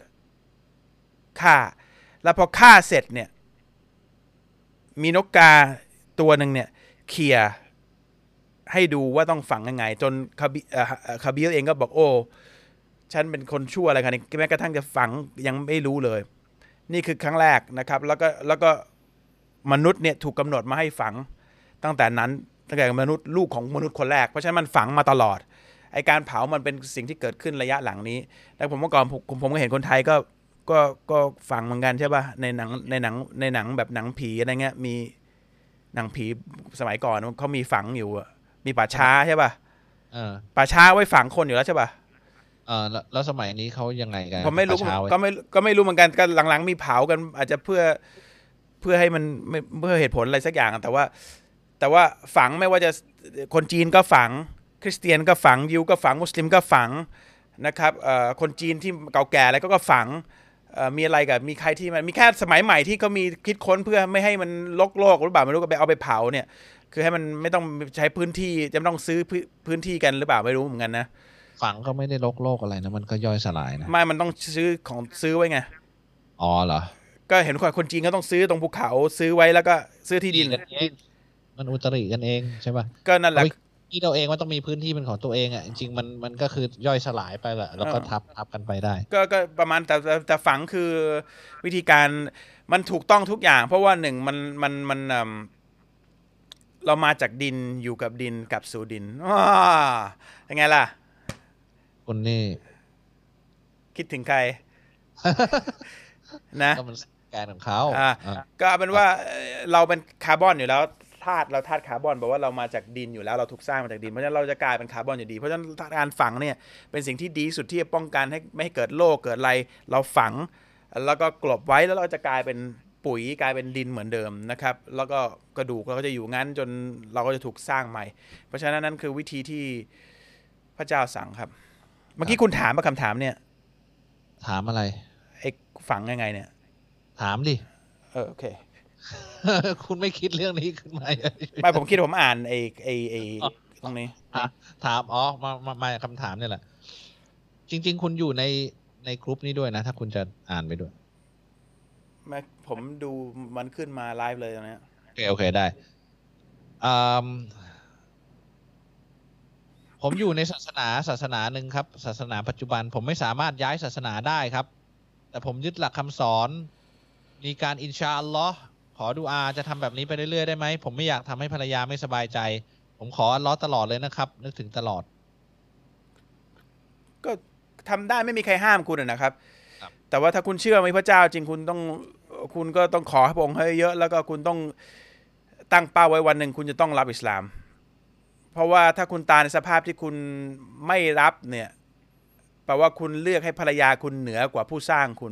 ฆ่า แล้วพอฆ่าเสร็จเนี่ย มีนกกาตัวหนึ่งเนี่ยเขี่ยให้ดูว่าต้องฝังยังไง จนคาบิคาบิลเองก็บอกโอ้ฉันเป็นคนชั่วอะไรกันแม้กระทั่งจะฝังยังไม่รู้เลย นี่คือครั้งแรกนะครับ แล้วก็แล้วก็มนุษย์เนี่ยถูกกำหนดมาให้ฝังตั้งแต่นั้นตั้งแต่มนุษย์ลูกของมนุษย์คนแรก เพราะฉะนั้นมันฝังมาตลอดไอการเผามันเป็นสิ่งที่เกิดขึ้นระยะหลังนี้ แล้วผมเมื่อก่อนผมผมก็เห็นคนไทยก็ ก็ก็ฟังเหมือนกันใช่ป่ะในหนังในหนังในหนังแบบหนังผีอะไรเงี้ยมีหนังผีสมัยก่อนเขามีฝังอยู่อะมีป่าช้าใช่ป่ะเออป่าช้าไว้ฝังคนอยู่แล้วใช่ป่ะเออแล้วแล้วสมัยนี้เขายังไงกันผมไม่รู้ประชาว้ก็ไม่ก็ไม่รู้เหมือนกันก็หลังๆมีเผากัน อาจจะเพื่อเพื่อให้มันไม่เพื่อเหตุผลอะไรสักอย่างอะแต่ว่า แต่ว่าฝังไม่ว่าจะคนจีนก็ฝัง คริสเตียนก็ฝังยิวก็ฝังมุสลิมก็ฝังนะครับเอ่อคนจีนที่เก่าแก่อะไรก็ก็ฝังเอ่อ มีอะไรกับมีใครที่มันมีแค่สมัยใหม่ที่เขามีคิดค้นเพื่อไม่ให้มันลกโลกหรือเปล่าไม่รู้ก็ไปเอาไปเผาเนี่ย คือให้มันไม่ต้องใช้พื้นที่จะไม่ต้องซื้อพื้นพื้นที่กันหรือเปล่าไม่รู้เหมือนกันนะฝังก็ไม่ได้ลกโลกอะไรนะมันก็ย่อยสลายนะไม่มันต้องซื้อของซื้อไว้ไงอ๋อเหรอก็เห็นคนคนจีนก็ต้องซื้อตรงภูเขาซื้อไว้แล้วก็ซื้อที่ดินกันเองมันอุตริกันเองใช่ป่ะก็นั่นแหละเอาไป ที่เราเองว่าต้องมีพื้นที่เป็นของตัวเองอะจริงๆมันมันก็คือย่อยสลายไปแหละแล้วก็อ่าทับทับกันไปได้ ก็ก็ประมาณแต่แต่แต่ฝังคือวิธีการมันถูกต้องทุกอย่าง เพราะว่าหนึ่งมันมันมันเอิ่มเรามาจากดินอยู่กับดินกลับสู่ดินว้ายังไงล่ะคุณนี่คิดถึงใคร นะก็มันแกนของเขาอ่าอ่าก็เอาเป็นว่าเอ่อเราเป็นคาร์บอนอยู่แล้ว ธาตุเราธาตุคาร์บอนบอกว่าเรามาจากดินอยู่แล้วเราถูกสร้างมาจากดิน เพราะฉะนั้นเราจะกลายเป็นคาร์บอนอยู่ดี เพราะฉะนั้นการฝังเนี่ยเป็นสิ่งที่ดีที่สุดที่จะป้องกันให้ไม่ให้เกิดโรคเกิดอะไร เราฝัง แล้วก็กลบไว้แล้วเราจะกลายเป็นปุ๋ยกลายเป็นดินเหมือนเดิมนะครับ แล้วก็กระดูกเราก็จะอยู่งั้นจนเราก็จะถูกสร้างใหม่ เพราะฉะนั้นนั่นคือวิธีที่พระเจ้าสั่งครับ เมื่อกี้คุณถามมาคำถามเนี่ย ถามอะไรไอ้ฝังยังไงเนี่ย ถามดิเออโอเค คุณไม่คิดเรื่องนี้ขึ้นมาไม่ผมคิดผมอ่านไอ้ไอ้ไอ้ตรงนี้ถามอ๋อมามามาคำถามเนี่ยแหละ จริง ๆ คุณอยู่ในในกลุ่มนี้ด้วยนะ ถ้าคุณจะอ่านไปด้วยแม่ผมดูมันขึ้นมาไลฟ์เลยตรงเนี้ยโอเคโอเคได้อืมผมอยู่ในศาสนาศาสนาหนึ่งครับ ศาสนาปัจจุบัน ผมไม่สามารถย้ายศาสนาได้ครับ แต่ผมยึดหลักคำสอน มีการอินชาอัลลอฮ์ ขอดูอาจะทำแบบนี้ไปเรื่อยๆได้ไหม ผมไม่อยากทำให้ภรรยาไม่สบายใจ ผมขออัลลอฮ์ตลอดเลยนะครับ นึกถึงตลอด ก็ทำได้ไม่มีใครห้ามคุณอะนะครับครับ แต่ว่าถ้าคุณเชื่อในพระเจ้าจริงคุณต้องคุณก็ต้องขอให้พระองค์ให้เยอะ แล้วก็คุณต้องตั้งเป้าไว้วันหนึ่งคุณจะต้องรับอิสลาม เพราะว่าถ้าคุณตายในสภาพที่คุณไม่รับเนี่ยแปลว่าคุณเลือกให้ภรรยาคุณเหนือกว่าผู้สร้างคุณ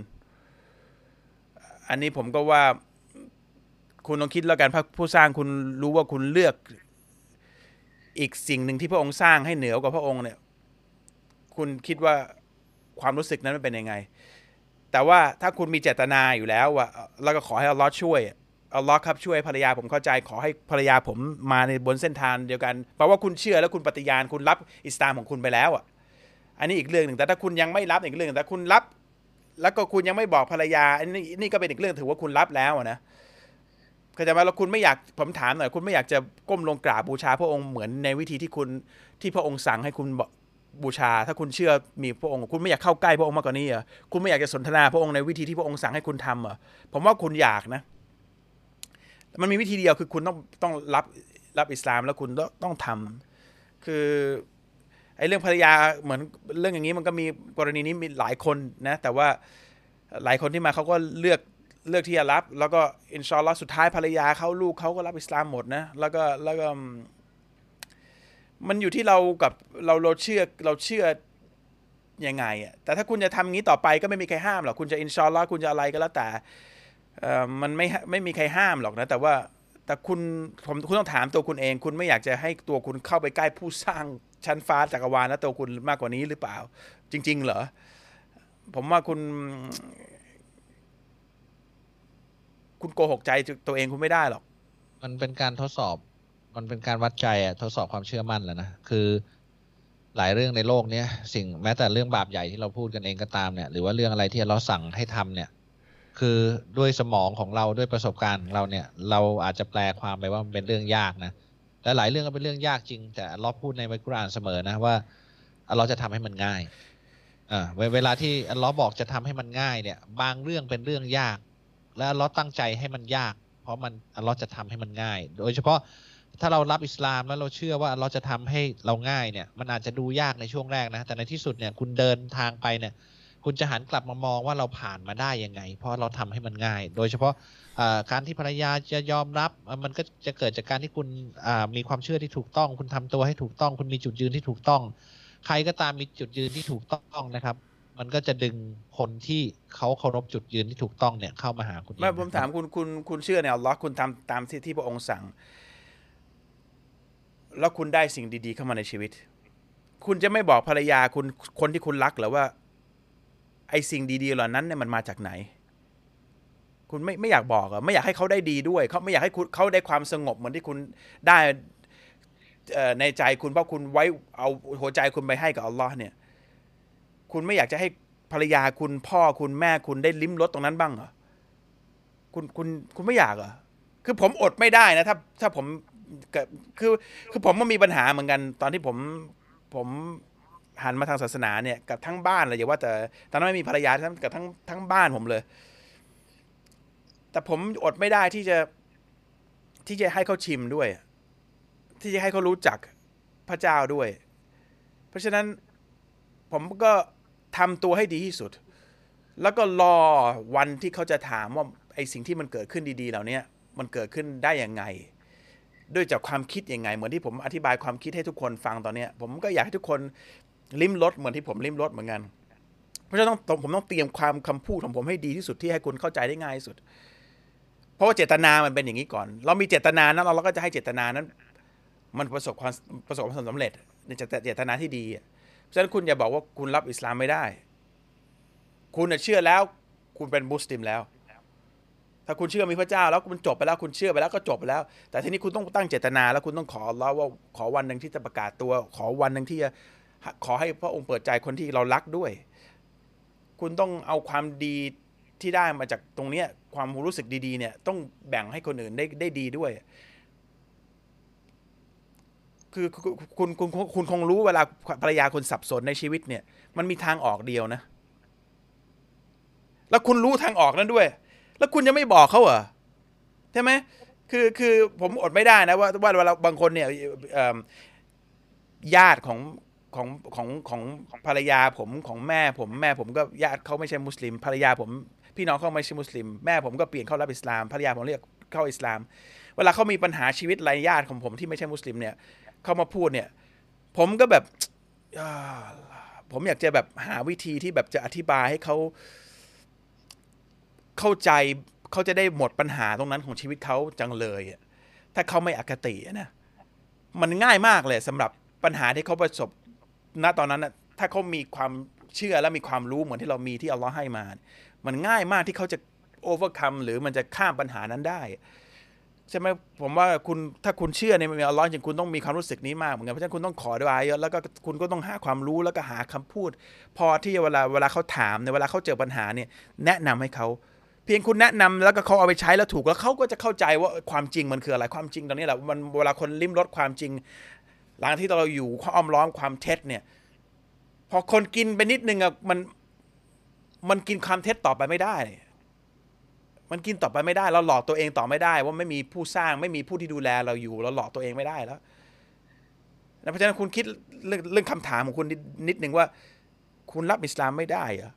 อันนี้ผมก็ว่า คุณลองคิดแล้วกันพระผู้สร้างคุณรู้ว่าคุณเลือกอีกสิ่งหนึ่งที่พระองค์สร้างให้เหนือกว่าพระองค์เนี่ย คุณคิดว่าความรู้สึกนั้นมันเป็นยังไง แต่ว่าถ้าคุณมีเจตนาอยู่แล้วว่าแล้วก็ขอให้อัลลอฮ์ช่วยอัลลอฮ์ครับช่วยภรรยาผมเข้าใจ ขอให้ภรรยาผมมาในบนเส้นทางเดียวกันแปลว่าคุณเชื่อแล้วคุณปฏิญาณคุณรับอิสลามของคุณไปแล้วอะ อันนี้อีกเรื่องหนึ่งแต่ถ้าคุณยังไม่รับอีกเรื่องหนึ่งแต่คุณรับ แล้วก็คุณยังไม่บอกภรรยาอันนี้นี่ก็เป็นอีกเรื่องถือว่าคุณรับแล้วนะ เข้าใจไหมแล้วคุณไม่อยากผมถามหน่อยคุณไม่อยากจะก้มลงกราบบูชาพระองค์เหมือนในวิธีที่คุณที่พระองค์สั่งให้คุณบ,บูชา ถ้าคุณเชื่อมีพระองค์ คุณไม่อยากเข้าใกล้พระองค์มากกว่านี้เหรอคุณไม่อยากจะสนทนาพระองค์ในวิธีที่พระองค์สั่งให้คุณทำเหรอผมว่าคุณอยากนะ มันมีวิธีเดียวคือคุณต้องต้องรับรับอิสลามแล้วคุณต้องต้องทำคือไอ้เรื่องภรรยาเหมือนเรื่องอย่างนี้มันก็มีกรณีนี้มีหลายคนนะ แต่ว่าหลายคนที่มาเขาก็เลือก เลือกที่จะรับ แล้วก็อินชอัลลอฮ์สุดท้ายภรรยาเขาลูกเขาก็รับอิสลามหมดนะ แล้วก็แล้วก็มันอยู่ที่เรากับเราเราเชื่อเราเชื่อยังไงอะแต่ถ้าคุณจะทำงี้ต่อไปก็ไม่มีใครห้ามหรอกคุณจะอินชอัลลอฮ์คุณจะอะไรก็แล้วแต่เอ่อมันไม่ไม่มีใครห้ามหรอกนะ แต่ว่าแต่คุณผมคุณต้องถามตัวคุณเอง คุณไม่อยากจะให้ตัวคุณเข้าไปใกล้ผู้สร้างชั้นฟ้าจักรวาลและตัวคุณมากกว่านี้หรือเปล่า จริง ๆ เหรอผมว่าคุณ คุณโกหกใจตัวเองคุณไม่ได้หรอก มันเป็นการทดสอบ มันเป็นการวัดใจอะทดสอบความเชื่อมั่นแหล้วนะ คือ หลายเรื่องในโลกเนี้ยสิ่งแม้แต่เรื่องบาปใหญ่ที่เราพูดกันเองก็ตามเนี่ย หรือว่าเรื่องอะไรที่เราสั่งให้ทำเนี่ย คือด้วยสมองของเราด้วยประสบการณ์ของเราเนี่ย เราอาจจะแปลความไปว่ามันเป็นเรื่องยากนะและหลายเรื่องก็เป็นเรื่องยากจริง แต่เราพูดในมัลกุรอานเสมอนะว่าเราจะทำให้มันง่ายอ่าเวลาที่อัลเลอฮ์บอกจะทำให้มันง่ายเนี่ย บางเรื่องเป็นเรื่องยาก และอัลเลอฮ์ตั้งใจให้มันยาก เพราะมันอัลเลอฮ์จะทำให้มันง่าย โดยเฉพาะถ้าเรารับอิสลามแล้วเราเชื่อว่าอัลเลอฮ์จะทำให้เราง่ายเนี่ยมันอาจจะดูยากในช่วงแรกนะ แต่ในที่สุดเนี่ยคุณเดินทางไปเนี่ยคุณจะหันกลับมามองว่าเราผ่านมาได้ยังไง เพราะเราทำให้มันง่าย โดยเฉพาะการที่ภรรยาจะยอมรับมันก็จะเกิดจากการที่คุณมีความเชื่อที่ถูกต้อง คุณทำตัวให้ถูกต้อง คุณมีจุดยืนที่ถูกต้อง ใครก็ตามมีจุดยืนที่ถูกต้องนะครับ มันก็จะดึงคนที่เขาเคารพจุดยืนที่ถูกต้องเนี่ยเข้ามาหาคุณเองไม่ผมนะครับถามคุณคุณคุณเชื่อในอัลลอฮ์คุณทำตามที่ที่พระองค์สั่ง แล้วคุณได้สิ่งดี ๆ เข้ามาในชีวิต คุณจะไม่บอกภรรยาคุณคนที่คุณรักเหรอว่า ไอ้สิ่งดี ๆ เหล่านั้นเนี่ยมันมาจากไหน คุณไม่ไม่อยากบอกเหรอะไม่อยากให้เขาได้ดีด้วยเขาไม่อยากให้คุณเขาได้ความสงบเหมือนที่คุณได้เอ่อในใจคุณเพราะคุณไว้เอาหัวใจคุณไปให้กับอัลลอฮ์เนี่ย คุณไม่อยากจะให้ภรรยาคุณพ่อคุณแม่คุณได้ลิ้มรสตรงนั้นบ้างเหรอคุณคุณคุณไม่อยากเหรอคือผมอดไม่ได้นะถ้าถ้าผมกับคือคือผมก็มีปัญหาเหมือนกัน ตอนที่ผมผมหันมาทางศาสนาเนี่ยกับทั้งบ้านเลยอย่าว่าแต่ตอนนั้นไม่มีภรรยาทั้งกับทั้งทั้งบ้านผมเลย แต่ผมอดไม่ได้ที่จะที่จะให้เขาชิมด้วย ที่จะให้เขารู้จักพระเจ้าด้วย เพราะฉะนั้นผมก็ ทำตัวให้ดีที่สุด แล้วก็รอวันที่เขาจะถามว่าไอ้สิ่งที่มันเกิดขึ้นดีๆเหล่านี้มันเกิดขึ้นได้ยังไง ด้วยจากความคิดยังไง เหมือนที่ผมอธิบายความคิดให้ทุกคนฟังตอนนี้ผมก็อยากให้ทุกคนลิ้มรสเหมือนที่ผมลิ้มรสเหมือนกัน เพราะฉะนั้นผมต้องเตรียมความคำพูดของผมให้ดีที่สุดที่ให้คุณเข้าใจได้ง่ายที่สุด เพราะว่าเจตนามันเป็นอย่างนี้ก่อน เรามีเจตนานั้นเราก็จะให้เจตนานั้น มันประสบความประสบความสำเร็จในเจตนาที่ดีอะ เพราะฉะนั้นคุณอย่าบอกว่าคุณรับอิสลามไม่ได้ คุณเชื่อแล้ว คุณเป็นมุสลิมแล้ว ถ้าคุณเชื่อมีพระเจ้าแล้วมันจบไปแล้วคุณเชื่อไปแล้วก็จบไปแล้ว แต่ทีนี้คุณต้องตั้งเจตนา แล้วคุณต้องขอแล้วว่าขอวันหนึ่งที่จะประกาศตัว ขอวันหนึ่งที่จะขอให้พระองค์เปิดใจคนที่เรารักด้วย คุณต้องเอาความดีที่ได้มาจากตรงเนี้ยความรู้สึกดีๆเนี่ยต้องแบ่งให้คนอื่นได้ได้ดีด้วย คือคุณคุณคุณคุณคงรู้เวลาภรรยาคุณสับสนในชีวิตเนี่ย มันมีทางออกเดียวนะ แล้วคุณรู้ทางออกนั้นด้วย แล้วคุณจะไม่บอกเขาเหรอใช่ไหมคือคือผมอดไม่ได้นะว่าว่าเวลาบางคนเนี่ยญาติของของของของภรรยาผมของแม่ผมแม่ผมก็ญาติเขาไม่ใช่มุสลิม ภรรยาผม พี่น้องเขาไม่ใช่มุสลิม แม่ผมก็เปลี่ยนเข้ารับอิสลามภรรยาผมเรียกเข้าอิสลาม เวลาเขามีปัญหาชีวิตรายญาติของผมที่ไม่ใช่มุสลิมเนี่ย เขามาพูดเนี่ย ผมก็แบบผมอยากจะแบบหาวิธีที่แบบจะอธิบายให้เขาเข้าใจเขาจะได้หมดปัญหาตรงนั้นของชีวิตเขาจังเลยถ้าเขาไม่อคตินะมันง่ายมากเลยสำหรับปัญหาที่เขาประสบณตอนนั้นนะถ้าเขามีความเชื่อและมีความรู้เหมือนที่เรามีที่อัลลอฮ์ให้มา มันง่ายมากที่เขาจะโอเวอร์คัมหรือมันจะข้ามปัญหานั้นได้ ใช่ไหมผมว่าคุณถ้าคุณเชื่อในอัลลอฮ์จริงคุณต้องมีความรู้สึกนี้มากเหมือนกันเพราะฉะนั้นคุณต้องขอด้วยเยอะแล้วก็คุณก็ต้องหาความรู้แล้วก็หาคำพูด พอที่เวลาเวลาเขาถามในเวลาเขาเจอปัญหาเนี่ยแนะนำให้เขาเพียงคุณแนะนำแล้วก็เขาเอาไปใช้แล้วถูกแล้วเขาก็จะเข้าใจว่าความจริงมันคืออะไรความจริงตอนนี้แหละมันเวลาคนลิ้มรสความจริง หลังที่เราอยู่ข้อมล้อมความเท็จเนี่ย พอคนกินไปนิดนึงอะมันมันกินความเท็จต่อไปไม่ได้ มันกินต่อไปไม่ได้เราหลอกตัวเองต่อไม่ได้ ว่าไม่มีผู้สร้างไม่มีผู้ที่ดูแลเราอยู่ เราหลอกตัวเองไม่ได้แล้วเพราะฉะนั้นคุณคิดเรื่องเรื่องคำถามของคุณนิดนึงว่า คุณรับอิสลามไม่ได้เหรอ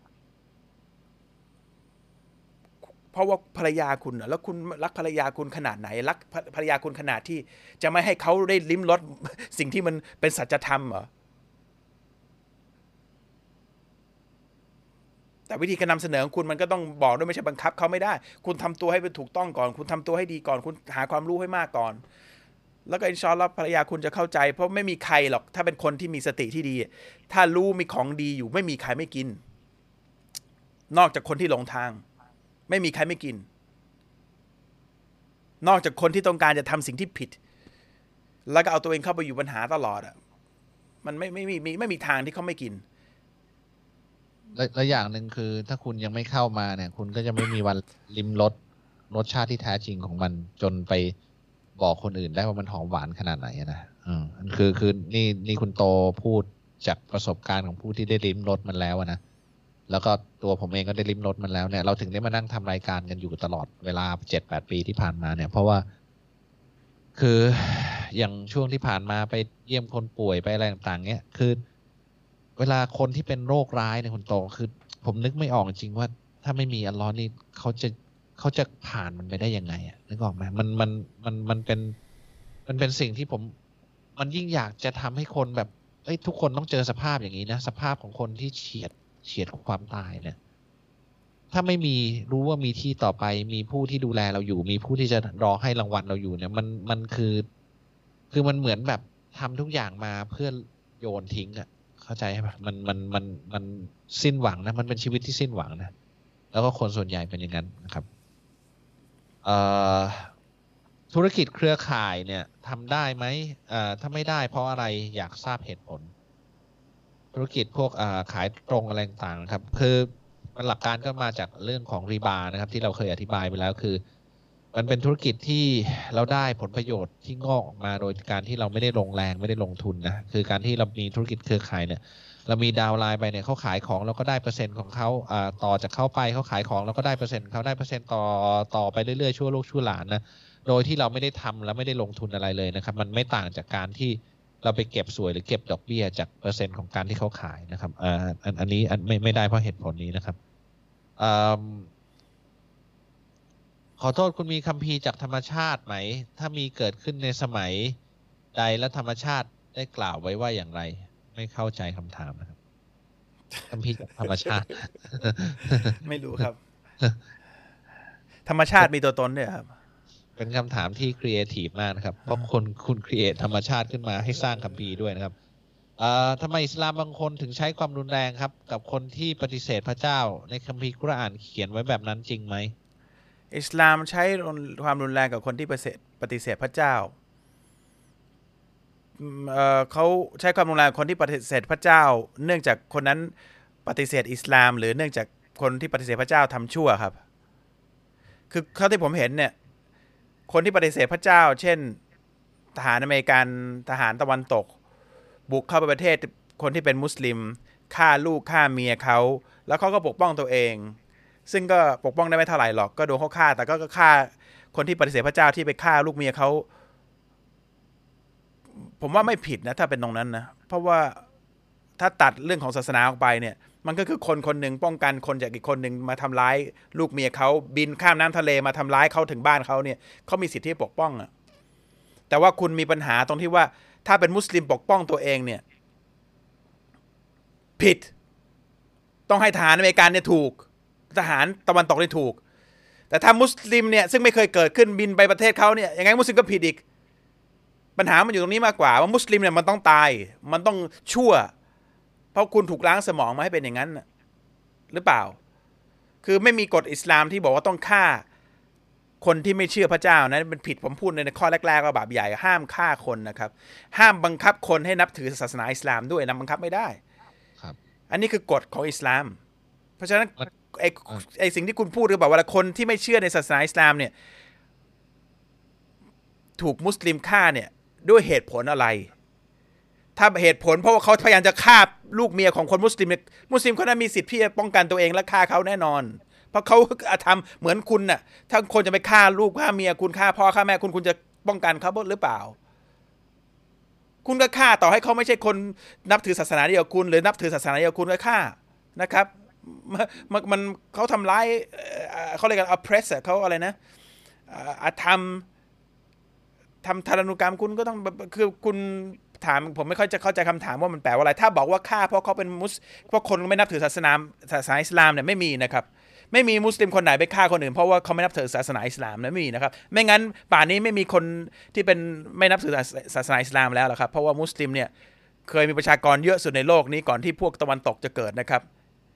เพราะว่าภรรยาคุณแล้วคุณรักภรรยาคุณขนาดไหน รักภรรยาคุณขนาดที่ จะไม่ให้เขาได้ลิ้มรสสิ่งที่มันเป็นสัจธรรมเหรอ แต่วิธีการนำเสนอของคุณมันก็ต้องบอกด้วยไม่ใช่บังคับเขาไม่ได้ คุณทำตัวให้เป็นถูกต้องก่อน คุณทำตัวให้ดีก่อน คุณหาความรู้ให้มากก่อน แล้วก็อินชอนรับภรรยาคุณจะเข้าใจ เพราะไม่มีใครหรอก ถ้าเป็นคนที่มีสติที่ดี ถ้ารู้มีของดีอยู่ ไม่มีใครไม่กิน นอกจากคนที่หลงทาง ไม่มีใครไม่กิน นอกจากคนที่ต้องการจะทำสิ่งที่ผิด แล้วก็เอาตัวเองเข้าไปอยู่ปัญหาตลอดอะมันไม่ไม่มีไม่มีทางที่เขาไม่กิน และอย่างหนึ่งคือ ถ้าคุณยังไม่เข้ามาเนี่ย คุณก็จะไม่มีวันลิมรสรสชาติที่แท้จริงของมันจนไปบอกคนอื่นได้ว่ามันหอมหวานขนาดไหนนะอืมคือคือนี่นี่คุณโตพูดจากประสบการณ์ของผู้ที่ได้ลิ้มรสมันแล้วนะแล้วก็ตัวผมเองก็ได้ริมรถมันแล้วเนี่ยเราถึงได้มานั่งทำรายการกันอยู่ตลอดเวลาเจ็ดแปดปีที่ผ่านมาเนี่ย เพราะว่า คืออย่างช่วงที่ผ่านมาไปเยี่ยมคนป่วยไปอะไรต่างๆ เนี่ยคือ เวลาคนที่เป็นโรคร้ายในคนโตคือ ผมนึกไม่ออกจริงว่า ถ้าไม่มีอัลลอฮ์นี่เขาจะเขาจะผ่านมันไปได้ยังไงอะนึกออกไหมมันมันมันมันเป็น มันเป็นสิ่งที่ผม มันยิ่งอยากจะทำให้คนแบบเอ้ยทุกคนต้องเจอสภาพอย่างนี้นะสภาพของคนที่เฉียดเฉียดความตายเนี่ยถ้าไม่มีรู้ว่ามีที่ต่อไป มีผู้ที่ดูแลเราอยู่ มีผู้ที่จะรอให้รางวัลเราอยู่เนี่ย มันมันคือ คือมันเหมือนแบบทำทุกอย่างมาเพื่อโยนทิ้งอะ่ะ เข้าใจไหมมันมันมันมันสิ้นหวังนะมันเป็นชีวิตที่สิ้นหวังนะ แล้วก็คนส่วนใหญ่เป็นอย่างนั้นนะครับธุรกิจเครือข่ายเนี่ยทำได้ไหมถ้าไม่ได้เพราะอะไรอยากทราบเหตุผล ธุรกิจพวกขายตรงอะไรต่างๆครับ คือหลักการก็มาจากเรื่องของรีบานะครับ ที่เราเคยอธิบายไปแล้วคือ มันเป็นธุรกิจที่เราได้ผลประโยชน์ที่งอกออกมาโดยการที่เราไม่ได้ลงแรงไม่ได้ลงทุนนะคือการที่เรามีธุรกิจเครือข่ายเนี่ย เรามีดาวไลน์ไปเนี่ยเขาขายของเราก็ได้เปอร์เซ็นต์ของเขาต่อจากเข้าไปเขาขายของเราก็ได้เปอร์เซ็นต์เขาได้เปอร์เซ็นต์ต่อต่อไปเรื่อยๆชั่วลูกชั่วหลานนะโดยที่เราไม่ได้ทำและไม่ได้ลงทุนอะไรเลยนะครับ มันไม่ต่างจากการที่เราไปเก็บสวยหรือเก็บดอกเบี้ยจากเปอร์เซ็นต์ของการที่เขาขายนะครับอ่าอันอันนี้อันไม่ไม่ได้เพราะเหตุผลนี้นะครับอืม ขอโทษคุณมีคัมภีร์จากธรรมชาติไหม ถ้ามีเกิดขึ้นในสมัยใดและธรรมชาติได้กล่าวไว้ว่าอย่างไร ไม่เข้าใจคำถามนะครับคัมภีร์จากธรรมชาติ ไม่รู้ครับ ธรรมชาติมีตัวตนด้วยเหรอครับ เป็นคำถามที่ครีเอทีฟมากนะครับ เพราะคนคุณ create ธรรมชาติขึ้นมาให้สร้างคัมภีร์ด้วยนะครับเอ่อทำไมอิสลามบางคนถึงใช้ความรุนแรงครับ กับคนที่ปฏิเสธพระเจ้าในคัมภีร์กุรอานเขียนไว้แบบนั้นจริงไหม อิสลามใช้ความรุนแรงกับคนที่ปฏิเสธพระเจ้า เขาใช้ความรุนแรงคนที่ปฏิเสธพระเจ้า เนื่องจากคนนั้นปฏิเสธอิสลาม หรือเนื่องจากคนที่ปฏิเสธพระเจ้าทำชั่วครับ คือเท่าที่ผมเห็นเนี่ย คนที่ปฏิเสธพระเจ้า เช่น ทหารอเมริกันทหารตะวันตก บุกเข้าไปประเทศคนที่เป็นมุสลิมฆ่าลูกฆ่าเมียเขา แล้วเขาก็ปกป้องตัวเอง ซึ่งก็ปกป้องได้ไม่เท่าไหร่หรอกก็โดนเขาฆ่า แต่ก็ฆ่าคนที่ปฏิเสธพระเจ้าที่ไปฆ่าลูกเมียเขาผมว่าไม่ผิดนะ ถ้าเป็นตรงนั้นนะ เพราะว่าถ้าตัดเรื่องของศาสนาออกไปเนี่ย มันก็คือคนคนหนึ่งป้องกันคนจากอีกคนหนึ่งมาทำร้าย ลูกเมียเขาบินข้ามน้ำทะเลมาทำร้ายเขาถึงบ้านเขาเนี่ยเขามีสิทธิที่ปกป้องอะแต่ว่าคุณมีปัญหาตรงที่ว่า ถ้าเป็นมุสลิมปกป้องตัวเองเนี่ย ผิด ต้องให้ทหารอเมริกันเนี่ยถูก ทหารตะวันตกนี่ถูก แต่ถ้ามุสลิมเนี่ยซึ่งไม่เคยเกิดขึ้นบินไปประเทศเขาเนี่ยยังไงมุสลิมก็ผิดอีก ปัญหามันอยู่ตรงนี้มากกว่า ว่ามุสลิมเนี่ยมันต้องตาย มันต้องชั่ว เพราะคุณถูกล้างสมองมาให้เป็นอย่างนั้นน่ะหรือเปล่า คือไม่มีกฎอิสลามที่บอกว่าต้องฆ่า คนที่ไม่เชื่อพระเจ้านะเป็นผิดผมพูดในข้อแรกๆก็บาปใหญ่ ห้ามฆ่าคนนะครับ ห้ามบังคับคนให้นับถือศาสนาอิสลามด้วยนะบังคับไม่ได้ ครับ อันนี้คือกฎของอิสลาม เพราะฉะนั้นมัน ไอ้ไอ้สิ่งที่คุณพูดคือแบบว่าคนที่ไม่เชื่อในศาสนาอิสลามเนี่ย ถูกมุสลิมฆ่าเนี่ย ด้วยเหตุผลอะไร ถ้าเหตุผลเพราะว่าเขาพยายามจะฆ่าลูกเมียของคนมุสลิมมุสลิมเขานั้นมีสิทธิ์ที่จะป้องกันตัวเองและฆ่าเขาแน่นอน เพราะเขาทำเหมือนคุณน่ะ ถ้าคนจะไปฆ่าลูกฆ่าเมียคุณฆ่าพ่อฆ่าแม่คุณคุณจะป้องกันเขาหรือเปล่าคุณก็ฆ่าต่อให้เขาไม่ใช่คนนับถือศาสนาเดียวกับคุณ หรือนับถือศาสนาเดียวกับคุณก็ฆ่านะครับ มันมันเขาทำร้ายเขาเรียกกัน oppress อะเขาอะไรนะอาธรรมทำทารุณกรรมคุณก็ต้องคือคุณถามผมไม่ค่อยจะเข้าใจคำถามว่ามันแปลว่าอะไร ถ้าบอกว่าฆ่าเพราะเขาเป็นมุสเพราะคนไม่นับถือศาสนาศาสนาอิสลามเนี่ยไม่มีนะครับ ไม่มีมุสลิมคนไหนไปฆ่าคนอื่นเพราะว่าเขาไม่นับถือศาสนาอิสลามนะไม่มีนะครับ ไม่งั้นป่านนี้ไม่มีคนที่เป็นไม่นับถือศาสนาอิสลามแล้วหรอครับ เพราะว่ามุสลิมเนี่ยเคยมีประชากรเยอะสุดในโลกนี้ก่อนที่พวกตะวันตกจะเกิดนะครับ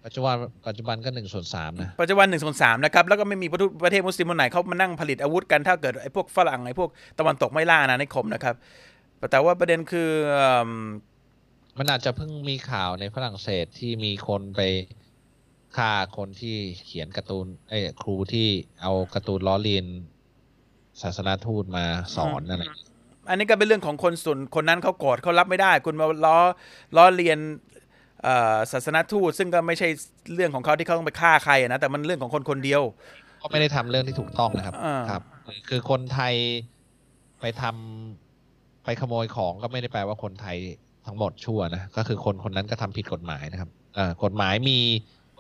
ปัจจุบันปัจจุบันก็หนึ่งส่วนสามนะ ปัจจุบันหนึ่งส่วนสามนะครับ แล้วก็ไม่มีประเทศประเทศมุสลิมคนไหนเขามานั่งผลิตอาวุธกัน ถ้าเกิดไอ้พวกฝรั่งไอ้พวกตะวันตกไม่ล่าอาณานิคมนะครับ แต่ว่าประเด็นคือเอิ่มมันอาจจะเพิ่งมีข่าวในฝรั่งเศสที่มีคนไปฆ่าคนที่เขียนการ์ตูนเอ้ยครูที่เอาการ์ตูนล้อเลียนศาสนาทูตมาสอนอะไรอย่างเงี้ยอันนี้ก็เป็นเรื่องของคนส่วนคนนั้นเขาโกรธเขารับไม่ได้ คุณมาล้อล้อเลียนเอ่อ ศาสนาทูตซึ่งก็ไม่ใช่เรื่องของเขาที่เขาต้องไปฆ่าใครอะนะแต่มันเรื่องของคนคนเดียวก็ไม่ได้ทำเรื่องที่ถูกต้องนะครับอ่าครับ คือคนไทยไปทำไปขโมยของก็ไม่ได้แปลว่าคนไทยทั้งหมดชั่วนะก็คือคนคนนั้นก็ทำผิดกฎหมายนะครับเอ่อกฎหมายมี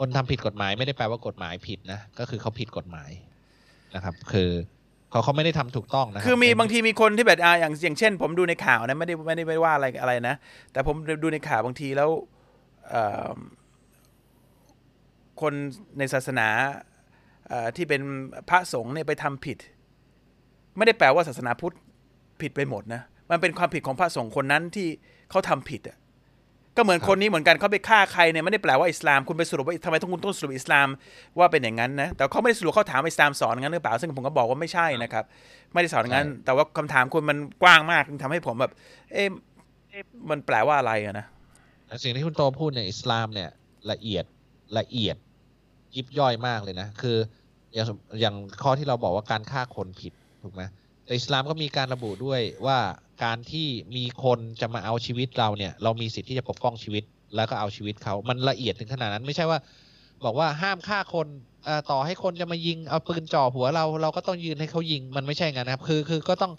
คนทำผิดกฎหมายไม่ได้แปลว่ากฎหมายผิดนะก็คือเขาผิดกฎหมายนะครับ คือเขาเขาไม่ได้ทำถูกต้องนะรับคือมีไบางทีมีคนที่แบบอ่าอย่างอย่างเช่น ผมดูในข่าวนะไม่ได้ไม่ได้ไม่ว่าอะไรอะไรนะแต่ผมดูในข่าวบางทีแล้วเอ่อ คนในศาสนาที่เป็นพระสงฆ์เนี่ยไปทำผิด ไม่ได้แปลว่าศาสนาพุทธผิดไปหมดนะมันเป็นความผิดของพระสงฆ์คนนั้นที่เขาทำผิดอะก็เหมือนคนนี้เหมือนกันเขาไปฆ่าใครเนี่ยไม่ได้แปลว่าอิสลามคุณไปสรุปว่าทำไมต้องคุณต้องสรุปอิสลามว่าเป็นอย่างนั้นนะแต่เขาไม่ได้สรุปเขาถามอิสลามสอนงั้นหรือเปล่าซึ่งผมก็บอกว่าไม่ใช่นะครับ ไม่ได้สอนงั้น แต่ว่าคำถามคุณมันกว้างมากทำให้ผมแบบ เอ๊ะมันแปลว่าอะไรอะนะ สิ่งที่คุณโตพูดเนี่ยอิสลามเนี่ยละเอียดละเอียดยิบย่อยมากเลยนะ คืออย่างอย่างข้อที่เราบอกว่าการฆ่าคนผิดถูกไหมแต่อิสลามก็มีการระบุด้วยว่าการที่มีคนจะมาเอาชีวิตเราเนี่ย เรามีสิทธิ์ที่จะปกป้องชีวิต แล้วก็เอาชีวิตเขามันละเอียดถึงขนาดนั้น ไม่ใช่ว่า บอกว่าห้ามฆ่าคนต่อให้คนจะมายิงเอาปืนจ่อหัวเรา เราก็ต้องยืนให้เขายิงมันไม่ใช่งั้นนะครับ คือคือก็ต้อง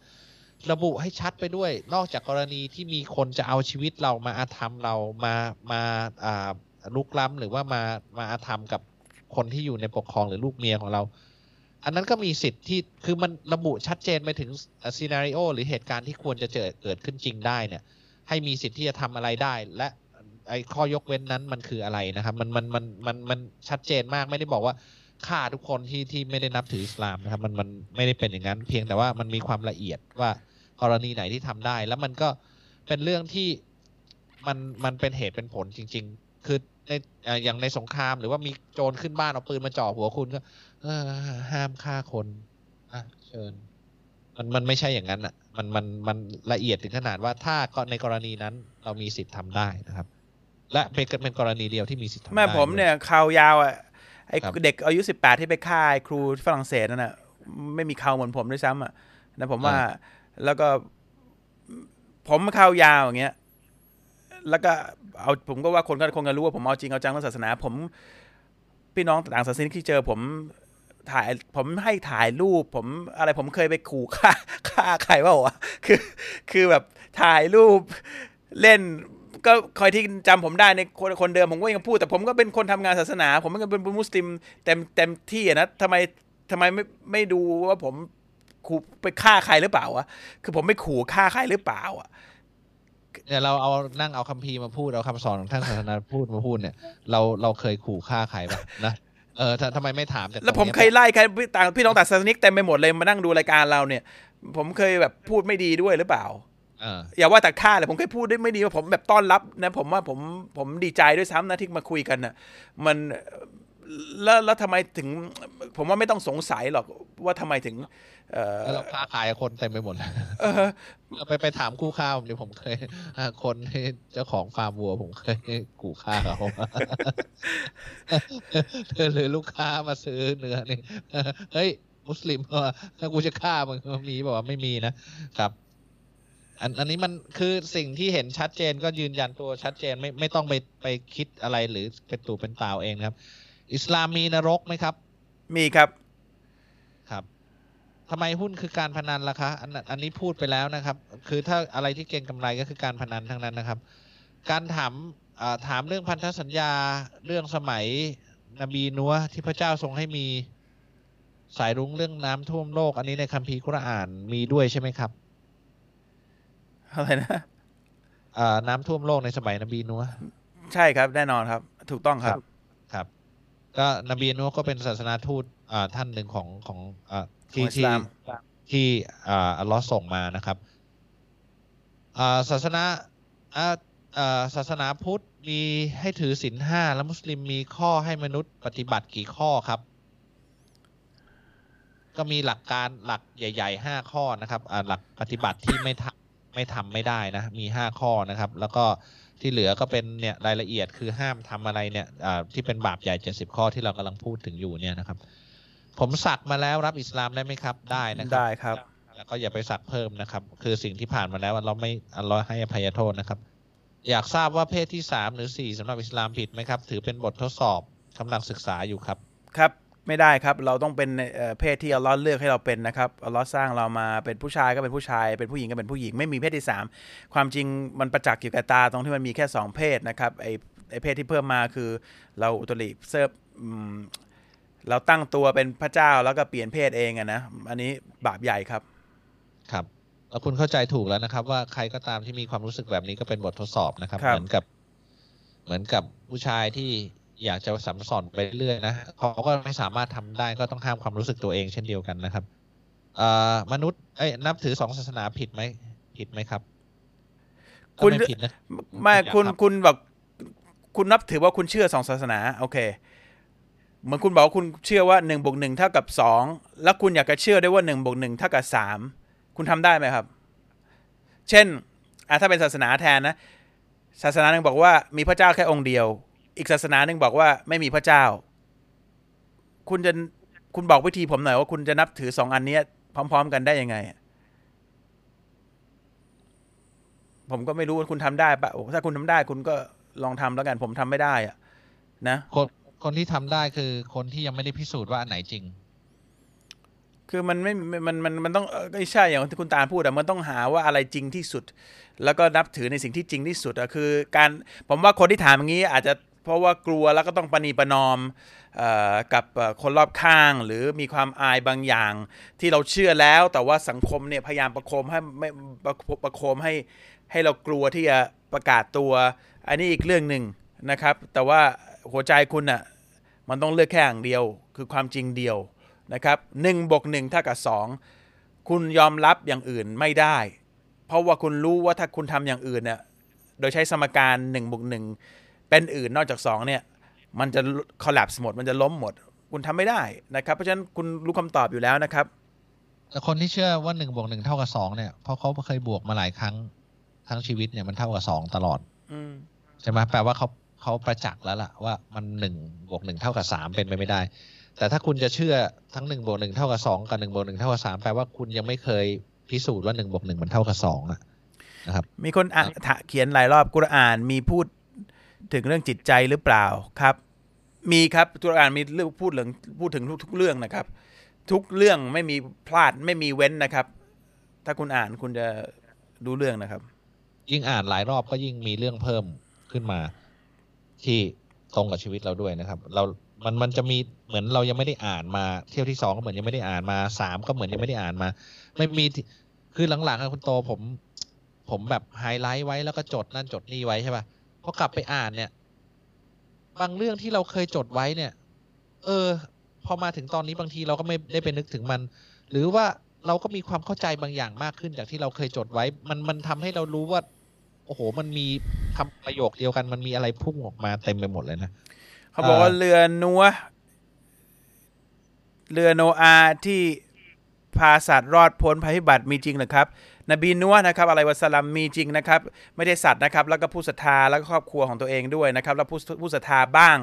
ระบุให้ชัดไปด้วย นอกจากกรณีที่มีคนจะเอาชีวิตเรามาอาธรรมเรามามาอ่าลุกล้ำหรือว่ามามาอาธรรมกับคนที่อยู่ในปกครองหรือลูกเมียของเรา อันนั้นก็มีสิทธิ์ที่คือมันระบุชัดเจนไปถึงซีนารีโอหรือเหตุการณ์ที่ควรจะเจอเกิดขึ้นจริงได้เนี่ย ให้มีสิทธิ์ที่จะทำอะไรได้ และไอ้ข้อยกเว้นนั้นมันคืออะไรนะครับมันมันมันมันมันชัดเจนมากไม่ได้บอกว่าฆ่าทุกคนที่ที่ไม่ได้นับถืออิสลามนะครับมันมันไม่ได้เป็นอย่างนั้น เพียงแต่ว่ามันมีความละเอียดว่า กรณีไหนที่ทำได้ แล้วมันก็เป็นเรื่องที่มันมันเป็นเหตุเป็นผลจริง ๆ คือในเอ่ออย่างในสงครามหรือว่ามีโจรขึ้นบ้านเอาปืนมาจ่อหัวคุณก็เออห้ามฆ่าคนอะเชิญ มันมันไม่ใช่อย่างนั้นอะ มันมันมันละเอียดถึงขนาดว่าถ้าก็ในกรณีนั้นเรามีสิทธิ์ทำได้นะครับ และเป็นเป็นกรณีเดียวที่มีสิทธิ์ทำได้แม่ผมด้วเนี่ยข่าวยาวอะไอ้ครับเด็กอายุสิบแปดที่ไปฆ่าไอ้ครูฝรั่งเศสนั่นน่ะไม่มีเขาเหมือนผมด้วยซ้ำอะนะผมว่า แล้วก็ผมเข่ายาวอย่างเงี้ย แล้วก็เอาผมก็ว่าคนก็คงจะรู้ว่าผมเอาจริงเอาจังเรื่องศาสนา ผมพี่น้องต่างศาสนาที่เจอผมถ่ายผมให้ถ่ายรูป ผมอะไรผมเคยไปขู่ฆ่าฆ่าใครว่าวะคือ คือแบบถ่ายรูปเล่นก็คอยที่จำผมได้ในคนคนเดิมผมก็ยังพูด แต่ผมก็เป็นคนทำงานศาสนา ผมก็เป็นมุสลิมเต็มเต็มที่นะทำไมทำไมไม่ไม่ดูว่าผม ขู่ไปฆ่าใครหรือเปล่าวะคือผมไม่ขู่ฆ่าใครหรือเปล่าอะเนี่ยเราเอานั่งเอาคัมภีร์มาพูดเอาคำสอนของท่านศาสนาพูดมาพูดเนี่ย เราเราเคยขู่ฆ่าใครปะนะเออทำทำไมไม่ถามแต่แล้วผมตรงเคนี้ยไล่ใครต่างพี่น้องต่างศาสนิกเต็มไปหมดเลยมานั่งดูรายการเราเนี่ย ผมเคยแบบพูดไม่ดีด้วยหรือเปล่าเอออย่าว่าแต่ฆ่าเลยผมเคยพูดได้ไม่ดีว่าผมแบบต้อนรับนะ ผมว่าผมผมดีใจด้วยซ้ำนะที่มาคุยกันน่ะ มัน แล้วแล้วทำไมถึง ผมว่าไม่ต้องสงสัยหรอกว่าทำไมถึง เออแล้วเราค้าขายกับคนเต็มไปหมดเออเอาไปไปถามคู่ค้าผมดิผมเคยอ่าคนที่เจ้าของฟาร์มวัว ผมเคยขู่ฆ่าเขาหรือลูกค้ามาซื้อเนื้อนี่เฮ้ยมุสลิมว่าถ้ากูจะฆ่ามึงมีบอกว่าไม่มีนะครับอันอันนี้มันคือสิ่งที่เห็นชัดเจนก็ยืนยันตัวชัดเจนไม่ไม่ต้องไปไปคิดอะไรหรือเป็นตู่เป็นตาวเองนะครับ อิสลามมีนรกไหมครับ มีครับครับทำไมหุ้นคือการพนันล่ะคะอันนั้นอันนี้พูดไปแล้วนะครับ คือถ้าอะไรที่เก่งกำไรก็คือการพนันทั้งนั้นนะครับ การถามอ่าถามเรื่องพันธสัญญาเรื่องสมัยนบีนัวห์ที่พระเจ้าทรงให้มีสายรุ้งเรื่องน้ำท่วมโลก อันนี้ในคัมภีร์กุรอานมีด้วยใช่ไหมครับอะไรนะอ่าน้ำท่วมโลกในสมัยนบีนัวห์ใช่ครับแน่นอนครับ ถูกต้องครับครับ ก็นบีนัวห์ก็เป็นศาสนาทูตอ่าท่านหนึ่งของของอ่าที่ของอิสที่ลามที่อ่าอัลลอฮ์ส่งมานะครับอ่าศาสนาอ่าอ่าศาสนาพุทธมีให้ถือศีลห้าแล้วมุสลิมมีข้อให้มนุษย์ปฏิบัติกี่ข้อครับ ก็มีหลักการหลักใหญ่ๆห้าข้อนะครับอ่าหลักปฏิบัติที่ไม่ทำไม่ทำไม่ได้นะ มีห้าข้อนะครับ แล้วก็ ที่เหลือก็เป็นเนี่ยรายละเอียดคือห้ามทำอะไรเนี่ยอ่าที่เป็นบาปใหญ่เจ็ดสิบข้อที่เรากำลังพูดถึงอยู่เนี่ยนะครับ ผมสักมาแล้วรับอิสลามได้ไหมครับ ได้นะครัได้ครับ แล้วก็อย่าไปสักเพิ่มนะครับ คือสิ่งที่ผ่านมาแล้วเราไม่อัลลอฮ์ให้อภัยโทษนะครับ อยากทราบว่าเพศที่สามหรือสี่สำหรับอิสลามผิดไหมครับ ถือเป็นบททดสอบกำลังศึกษาอยู่ครับ ครับ ไม่ได้ครับ เราต้องเป็นเอ่อเพศที่อัลลอฮ์เลือกให้เราเป็นนะครับอัลลอฮ์สร้างเรามาเป็นผู้ชายก็เป็นผู้ชาย เป็นผู้หญิงก็เป็นผู้หญิง ไม่มีเพศที่สามความจริงมันประจักษ์อยู่กับตาตรงที่มันมีแค่สองเพศนะครับไอไอเพศที่เพิ่มมาคือเราอุตริเซิร์ฟอืมเราตั้งตัวเป็นพระเจ้าแล้วก็เปลี่ยนเพศเองอะนะอันนี้บาปใหญ่ครับครับแล้วคุณเข้าใจถูกแล้วนะครับ ว่าใครก็ตามที่มีความรู้สึกแบบนี้ก็เป็นบททดสอบนะครับครับเหมือนกับ เหมือนกับผู้ชายที่ อยากจะสัมสอนไปเรื่อยนะเขาก็ไม่สามารถทำได้ก็ต้องห้ามความรู้สึกตัวเองเช่นเดียวกันนะครับเอ่อมนุษย์เอ้ยนับถือสองศาสนาผิดไหมผิดไหมครับก็คุณไม่ผิดนะไม่คุณครับคุณบอกคุณนับถือว่าคุณเชื่อสองศาสนา โอเค เหมือนคุณบอกว่าคุณเชื่อว่าหนึ่งบวกหนึ่งเท่ากับสองแล้วคุณอยากจะเชื่อได้ว่าหนึ่งบวกหนึ่งเท่ากับสามคุณทำได้ไหมครับ เช่นอะถ้าเป็นศาสนาแทนนะ ศาสนาหนึ่งบอกว่ามีพระเจ้าแค่องค์เดียว อีกศาสนาหนึ่งบอกว่าไม่มีพระเจ้า คุณจะคุณบอกวิธีผมหน่อยว่าคุณจะนับถือสองอันเนี้ยพร้อม ๆ กันได้ยังไง ผมก็ไม่รู้ว่าคุณทำได้ปะโอ้ถ้าคุณทำได้ คุณก็ลองทำแล้วกันผมทำไม่ได้อะนะคนคนที่ทำได้คือคนที่ยังไม่ได้พิสูจน์ว่าอันไหนจริง คือมันไม่ มัน มัน มันต้องเอ่อก็ใช่ อย่างที่คุณตาลพูดอะมันต้องหาว่าอะไรจริงที่สุด แล้วก็นับถือในสิ่งที่จริงที่สุดอะคือ การ ผมว่าคนที่ถามอย่างนี้อาจจะ เพราะว่ากลัวแล้วก็ต้องประนีประนอมออกับคนรอบข้าง หรือมีความอายบางอย่าง ที่เราเชื่อแล้ว แต่ว่าสังคมเนี่ยพยายามประโคมให้ไม่ประประโคมให้ให้เรากลัวที่จะประกาศตัว อันนี้อีกเรื่องหนึ่งนะครับ แต่ว่าหัวใจคุณอะมันต้องเลือกแค่อย่างเดียว คือความจริงเดียวนะครับหนึ่งบวกหนึ่งเท่ากับสองคุณยอมรับอย่างอื่นไม่ได้ เพราะว่าคุณรู้ว่าถ้าคุณทำอย่างอื่นเนี่ยโดยใช้สมการ1บวกหนึ่ง เป็นอื่นนอกจาก 2 เนี่ย มันจะ collapse หมด มันจะล้มหมด คุณทำไม่ได้นะครับ เพราะฉะนั้นคุณรู้คำตอบอยู่แล้วนะครับแต่คนที่เชื่อว่าหนึ่งบวกหนึ่งเท่ากับสองเนี่ยเพราะเขาเคยบวกมาหลายครั้งทั้งชีวิตเนี่ยมันเท่ากับสองตลอดอืมใช่ไหมแปลว่าเขาเขาประจักษ์แล้วล่ะว่ามันหนึ่งบวกหนึ่งเท่ากับสามเป็นไปไม่ได้ แต่ถ้าคุณจะเชื่อทั้งหนึ่งบวกหนึ่งเท่ากับสองกับหนึ่งบวกหนึ่งเท่ากับสามแปลว่าคุณยังไม่เคยพิสูจน์ว่าหนึ่งบวกหนึ่งมันเท่ากับสองอะนะครับ มีคนอะถะเขียนหลายรอบกุรอานมีพูด ถึงเรื่องจิตใจหรือเปล่าครับ มีครับกุรอานมีเรื่องพูดเรื่องพูดถึงทุกๆเรื่องนะครับ ทุกเรื่องไม่มีพลาดไม่มีเว้นนะครับ ถ้าคุณอ่านคุณจะดูเรื่องนะครับ ยิ่งอ่านหลายรอบก็ยิ่งมีเรื่องเพิ่มขึ้นมา ที่ตรงกับชีวิตเราด้วยนะครับ เรามันมันจะมีเหมือนเรายังไม่ได้อ่านมา เที่ยวที่สองก็เหมือนยังไม่ได้อ่านมาสามก็เหมือนยังไม่ได้อ่านมา ไม่มีที่คือหลังๆอะคุณโตผม ผมแบบไฮไลท์ไว้แล้วก็จดนั่นจดนี่ไว้ใช่ป่ะ พอกลับไปอ่านเนี่ย บางเรื่องที่เราเคยจดไว้เนี่ย เออ พอมาถึงตอนนี้บางทีเราก็ไม่ได้ไปนึกถึงมัน หรือว่าเราก็มีความเข้าใจบางอย่างมากขึ้นจากที่เราเคยจดไว้ มันมันทำให้เรารู้ว่า โอ้โห มันมีคำประโยคเดียวกัน มันมีอะไรพุ่งออกมาเต็มไปหมดเลยนะ เขาบอกว่าอ่าเรือนัวเรือโนอาห์ที่พาสัตว์รอดพ้นภัยพิบัติมีจริงเหรือครับ นบีนัวนะครับอะไรวะสลัมมีจริงนะครับ ไม่ได้สัตว์นะครับ แล้วก็ผู้ศรัทธาแล้วก็ครอบครัวของตัวเองด้วยนะครับ แล้วผู้ผู้ศรัทธาบ้าง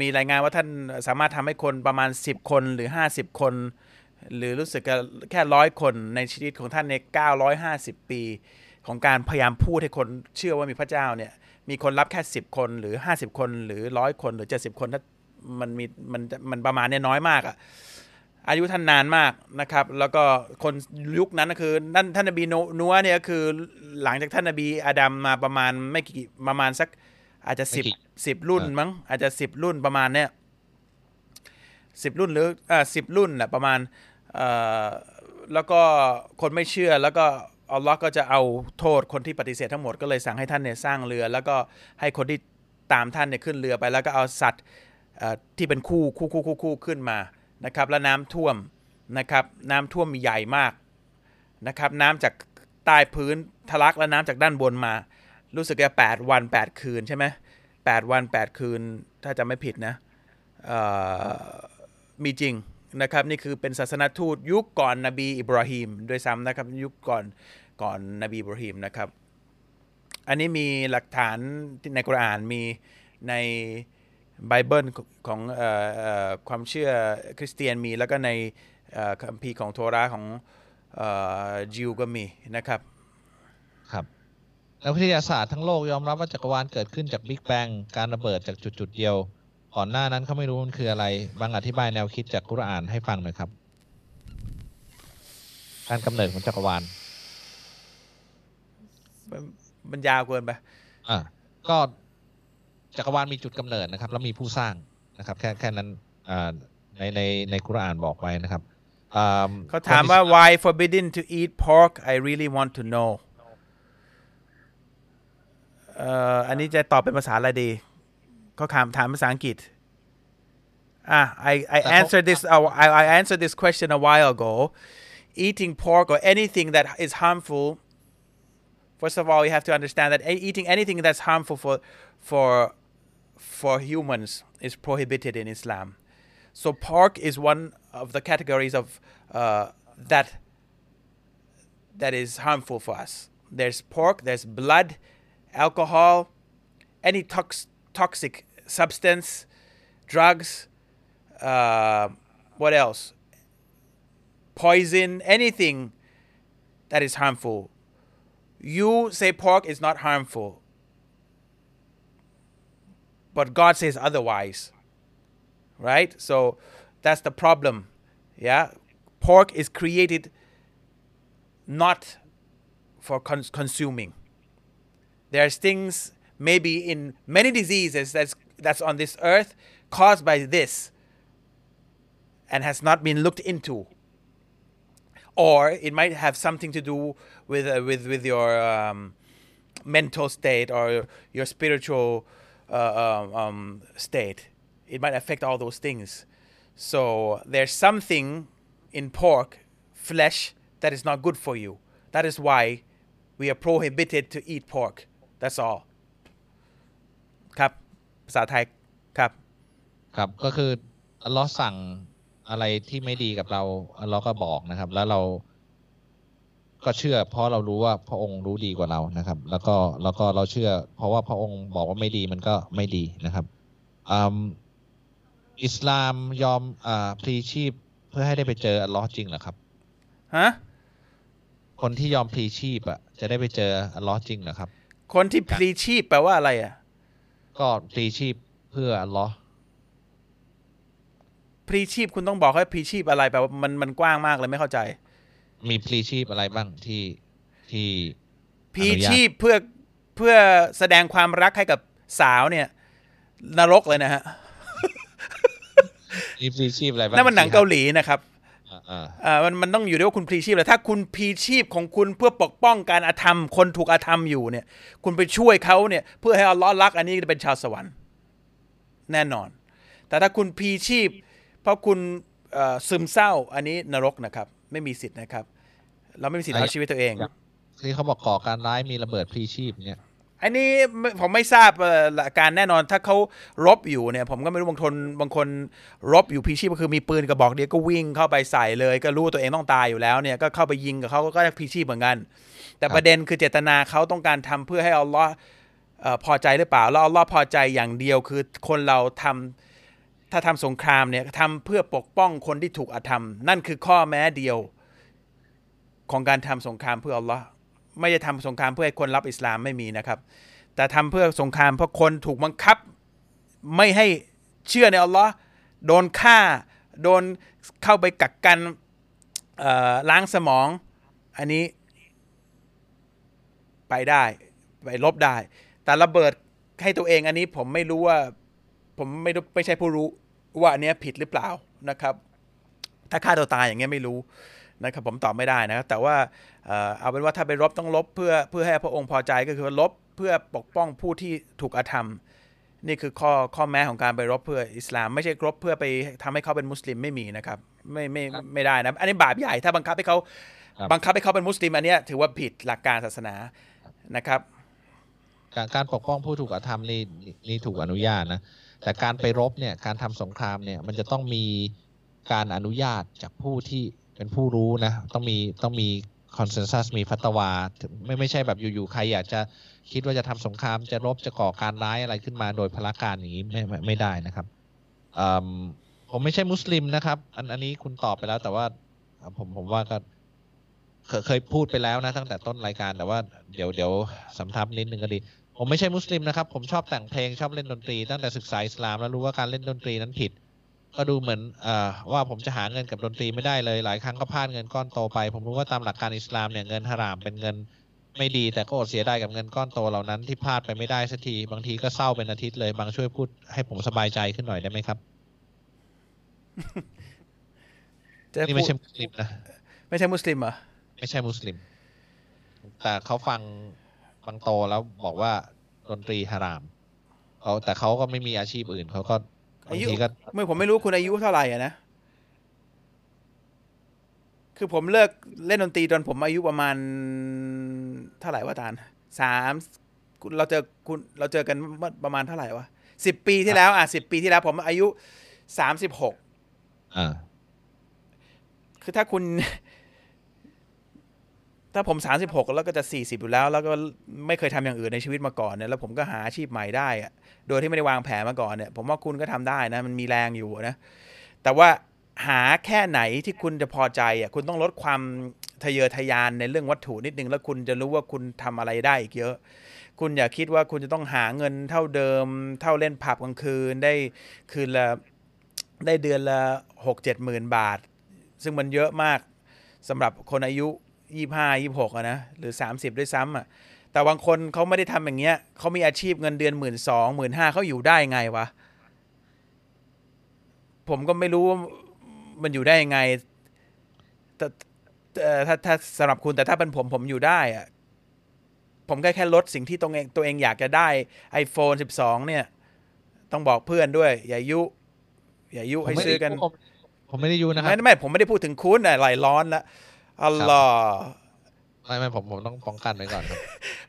มีรายงานว่าท่านสามารถทำให้คนประมาณ 10 คนหรือ 50 คน หรือรู้สึกแค่ร้อยคนในชีวิตของท่านใน 950 ปี ของการพยายามพูดให้คนเชื่อว่ามีพระเจ้าเนี่ยมีคนรับแค่ 10 คนหรือ 50 คนหรือร้อยคนหรือ 70 คนถ้ามันมีมันมันประมาณเนี้ยน้อยมากอะ อายุท่านนานมากนะครับ แล้วก็คนยุคนั้นก็คือนั่นท่านนบีโนนัวเนี่ยก็คือหลังจากท่านนบีอาดัมมาประมาณไม่กี่ประมาณสัก อาจจะสิบไม่กี่สิบรุ่นมั้งอาจจะสิบรุ่นประมาณเนี้ยสิบรุ่นหรืออ่าสิบรุ่นแหละประมาณเอ่อแล้วก็คนไม่เชื่อแล้วก็อัลลอฮ์ก็จะเอาโทษคนที่ปฏิเสธทั้งหมดก็เลยสั่งให้ท่านเนี่ยสร้างเรือ แล้วก็ให้คนที่ตามท่านเนี่ยขึ้นเรือไป แล้วก็เอาสัตว์เอ่อที่เป็นคู่คู่คู่คู่คู่ขึ้นมา นะครับแล้วน้ำท่วมนะครับน้ำท่วมใหญ่มากนะครับน้ำจากใต้พื้นทะลักแล้วน้ำจากด้านบนมา รู้สึกจะแปดวันแปดคืนใช่ไหมแปดวันแปดคืนถ้าจะไม่ผิดนะมีจริงนะครับนี่คือเป็นศาสนทูตยุคก่อนนบีอิบราฮิมด้วยซ้ำนะครับยุคก่อนก่อนนบีอิบราฮิมนะครับ อันนี้มีหลักฐานในกุรอานมีใน ไบเบิลของเออเอ่อความเชื่อคริสเตียนมี แล้วก็ในเอ่อคัมภีร์ของโทราของเอ่อยิวก็มีนะครับครับนักวิทยาศาสตร์ทั้งโลกยอมรับว่าจักรวาลเกิดขึ้นจากบิ๊กแบงการระเบิดจากจุดจุดๆเดียว ก่อนหน้านั้นเขาไม่รู้มันคืออะไรบางอธิบายแนวคิดจากกุรอานให้ฟังหน่อยครับการกำเนิดของจักรวาลมันยาวเกินไปอ่าก็ จักรวาลมีจุดกำเนิดนะครับ แล้วมีผู้สร้างนะครับ แค่แค่นั้นอ่าในในในกุรอานบอกไว้นะครับอ่เขาถามว่า why forbidden to eat pork I really want to know เอ่ออันนี้จะตอบเป็นภาษาอะไรดีเขาถามถามภาษาอังกฤษอะ I I answered this I I answered this question a while ago eating pork or anything that is harmful first of all you have to understand that a- eating anything that's harmful for for for humans is prohibited in Islam. So pork is one of the categories of uh, that that is harmful for us. There's pork, there's blood, alcohol, any tox- toxic substance, drugs, uh, what else? Poison anything that is harmful. You say pork is not harmful but God says otherwise right? So that's the problem yeah? Pork is created not for cons- consuming. There's things maybe in many diseases that's that's on this earth caused by this and has not been looked into. Or it might have something to do with uh, with with your um, mental state or your spiritual uh, um, um, state it might affect all those things so there's something in pork flesh that is not good for you that is why we are prohibited to eat pork that's all ครับ ภาษาไทย ครับ ครับก็คืออัลเลอฮ์สั่งอะไรที่ไม่ดีกับเราอัลเลอฮ์ก็บอกนะครับ แล้วเรา ก็เชื่อ เพราะเรารู้ว่าพระองค์รู้ดีกว่าเรานะครับ แล้วก็แล้วก็เราเชื่อ เพราะว่าพระองค์บอกว่าไม่ดีมันก็ไม่ดีนะครับอืมอิสลามยอมอ่าพลีชีพเพื่อให้ได้ไปเจออัลเลอฮ์จริงเหรอครับฮะคนที่ยอมพลีชีพอะจะได้ไปเจออัลเลอฮ์จริงเหรอครับ คนที่พลีชีพแปลว่าอะไรอะก็พลีชีพเพื่ออัลเลอฮ์พลีชีพคุณต้องบอกให้พลีชีพอะไรแปลว่ามันมันกว้างมากเลยไม่เข้าใจ มีพลีชีพอะไรบ้างที่ที่พลีอนุญาตชีพเพื่อเพื่อแสดงความรักให้กับสาวเนี่ย นรกเลยนะฮะมีพลีชีพอะไรบ้างนั่นมันหนังเกาหลีนะครับอ่าอ่าอ่ามันมันต้องอยู่ด้วยว่าคุณพลีชีพเลยถ้าคุณพลีชีพของคุณเพื่อปกป้องการอาธรรม คนถูกอาธรรมอยู่เนี่ย คุณไปช่วยเขาเนี่ย เพื่อให้อัลเลอฮ์รัก อันนี้จะเป็นชาวสวรรค์ แน่นอน แต่ถ้าคุณพลีชีพ เพราะคุณเอ่อซึมเศร้าอันนี้นรกนะครับ ไม่มีสิทธิ์นะครับ เราไม่มีสิทธิ์เอาชีวิตตัวเองที่เขาบอกก่อการร้ายมีระเบิดพลีชีพเนี่ยอันนี้ไม่ผมไม่ทราบเอ่อหลักการแน่นอนถ้าเขารบอยู่เนี่ย ผมก็ไม่รู้บางคนบางคนรบอยู่พีชีพก็คือมีปืนกระบอกเดียวก็วิ่งเข้าไปใส่เลย ก็รู้ตัวเองต้องตายอยู่แล้วเนี่ยก็เข้าไปยิงกับเขาก็พีชีพเหมือนกัน แต่ครับประเด็นคือเจตนาเขาต้องการทำเพื่อให้อัลลอฮ์เอ่อพอใจหรือเปล่าแล้วอัลลอฮ์พอใจอย่างเดียวคือคนเราทำ ถ้าทำสงครามเนี่ยทำเพื่อปกป้องคนที่ถูกอาธรรม นั่นคือข้อแม้เดียวของการทำสงครามเพื่ออัลลอฮ์ไม่ได้ทำสงครามเพื่อให้คนรับอิสลามไม่มีนะครับ แต่ทำเพื่อสงครามเพราะคนถูกบังคับ ไม่ให้เชื่อในอัลลอฮ์โดนฆ่า โดนเข้าไปกักกันล้างสมอง อันนี้ไปได้ ไปลบได้ แต่ระเบิดให้ตัวเองอันนี้ผมไม่รู้ว่า ผมไม่รู้ไม่ใช่ผู้รู้ว่าอันเนี้ยผิดหรือเปล่านะครับ ถ้าฆ่าตัวตายอย่างเงี้ยไม่รู้นะครับผมตอบไม่ได้นะครับแต่ว่าเอ่อเอาเป็นว่าถ้าไปรบต้องลบเพื่อเพื่อให้พระองค์พอใจก็คือลบเพื่อปกป้องผู้ที่ถูกอาธรรม นี่คือข้อข้อแม้ของการไปรบเพื่ออิสลาม ไม่ใช่รบเพื่อไปทำให้เขาเป็นมุสลิมไม่มีนะครับไม่ไม่ไม่ได้นะอันนี้บาปใหญ่ถ้าบังคับให้เขาครับบังคับให้เขาเป็นมุสลิมอันเนี้ยถือว่าผิดหลักการศาสนานะครับ การการปกป้องผู้ถูกกระทำนี่นี่ถูกอนุญาตนะ แต่การไปรบเนี่ยการทำสงครามเนี่ยมันจะต้องมีการอนุญาตจากผู้ที่เป็นผู้รู้นะต้องมีต้องมีคอนเซนแซสมีฟัตวาไม่ไม่ใช่แบบอยู่ๆใครอยากจะคิดว่าจะทำสงครามจะรบจะก่อการร้ายอะไรขึ้นมาโดยพละการอย่างนี้ไม่ไม่ได้นะครับมผมไม่ใช่มุสลิมนะครับ อันอันนี้คุณตอบไปแล้วแต่ว่าผมผมว่าก็เคยเคยพูดไปแล้วนะตั้งแต่ต้นรายการแต่ว่าเดี๋ยวเดี๋ยวสำทับนิดนึงก็ดี ผมไม่ใช่มุสลิมนะครับ ผมชอบแต่งเพลงชอบเล่นดนตรี ตั้งแต่ศึกษาอิสลามแล้วรู้ว่าการเล่นดนตรีนั้นผิด ก็ดูเหมือนเอ่อว่าผมจะหาเงินกับดนตรีไม่ได้เลย หลายครั้งก็พลาดเงินก้อนโตไป ผมรู้ว่าตามหลักการอิสลามเนี่ยเงินฮารามเป็นเงินไม่ดี แต่ก็อดเสียดายกับเงินก้อนโตเหล่านั้นที่พลาดไปไม่ได้สักที บางทีก็เศร้าเป็นอาทิตย์เลย บางช่วยพูดให้ผมสบายใจขึ้นหน่อยได้ไหมครับจะนี่พูไม่ดใช่มุสลิมนะ ไม่ใช่มุสลิมเหรอ ไม่ใช่มุสลิม แต่เขาฟัง ฟังโตแล้วบอกว่าดนตรีฮารามเขาแต่เขาก็ไม่มีอาชีพอื่นเขาก็บาอางยุทีก็ไม่ผมไม่รู้คุณอายุเท่าไหร่อะนะคือผมเลิกเล่นดนตรีตอนผมอายุประมาณเท่าไหร่วะตาลสามคุณเราเจอคุณเราเจอกันเมื่อประมาณเท่าไหร่วะสิบปีที่แล้ว อะสิบปีที่แล้ว ผมอายุสามสิบหกอ่าคือถ้าคุณ ถ้าผมสามสิบหกแล้วก็จะสี่สิบอยู่แล้ว แล้วก็ไม่เคยทำอย่างอื่นในชีวิตมาก่อนเนี่ยแล้วผมก็หาอาชีพใหม่ได้โดยที่ไม่ได้วางแผนมาก่อนเนี่ยผมว่าคุณก็ทำได้นะมันมีแรงอยู่นะแต่ว่าหาแค่ไหนที่คุณจะพอใจอะคุณต้องลดความทะเยอทะยานในเรื่องวัตถุนิดนึง แล้วคุณจะรู้ว่าคุณทำอะไรได้อีกเยอะ คุณอย่าคิดว่าคุณจะต้องหาเงินเท่าเดิม เท่าเล่นผับกลางคืนได้คืนละได้เดือนละหกเจ็ดหมื่นบาท ซึ่งมันเยอะมากสำหรับคนอายุ ยี่ห้ายี่หกอะนะหรือสามสิบด้วยซ้ำอะแต่บางคนเขาไม่ได้ทำอย่างเงี้ยเขามีอาชีพเงินเดือนหมื่นสองหมื่นห้าเขาอยู่ได้ไงวะ ผมก็ไม่รู้ว่ามันอยู่ได้ยังไงแต่แต่ถ้าถ้าสำหรับคุณแต่ถ้าเป็นผมผมอยู่ได้อะผมแค่แค่ลดสิ่งที่ตัวเองตัวเองอยากจะได้ iPhone 12 เนี่ย ต้องบอกเพื่อนด้วย อย่ายุ อย่ายุผมให้ไม่ซื้ได้อกันผมผมไม่ได้ยูนะครับไม่ไม่ผมไม่ได้พูดถึงคุณอะไหลร้อนละ อัลลอฮ์ไม่ไม่ผมผมต้องป้องกันไว้ก่อนครับ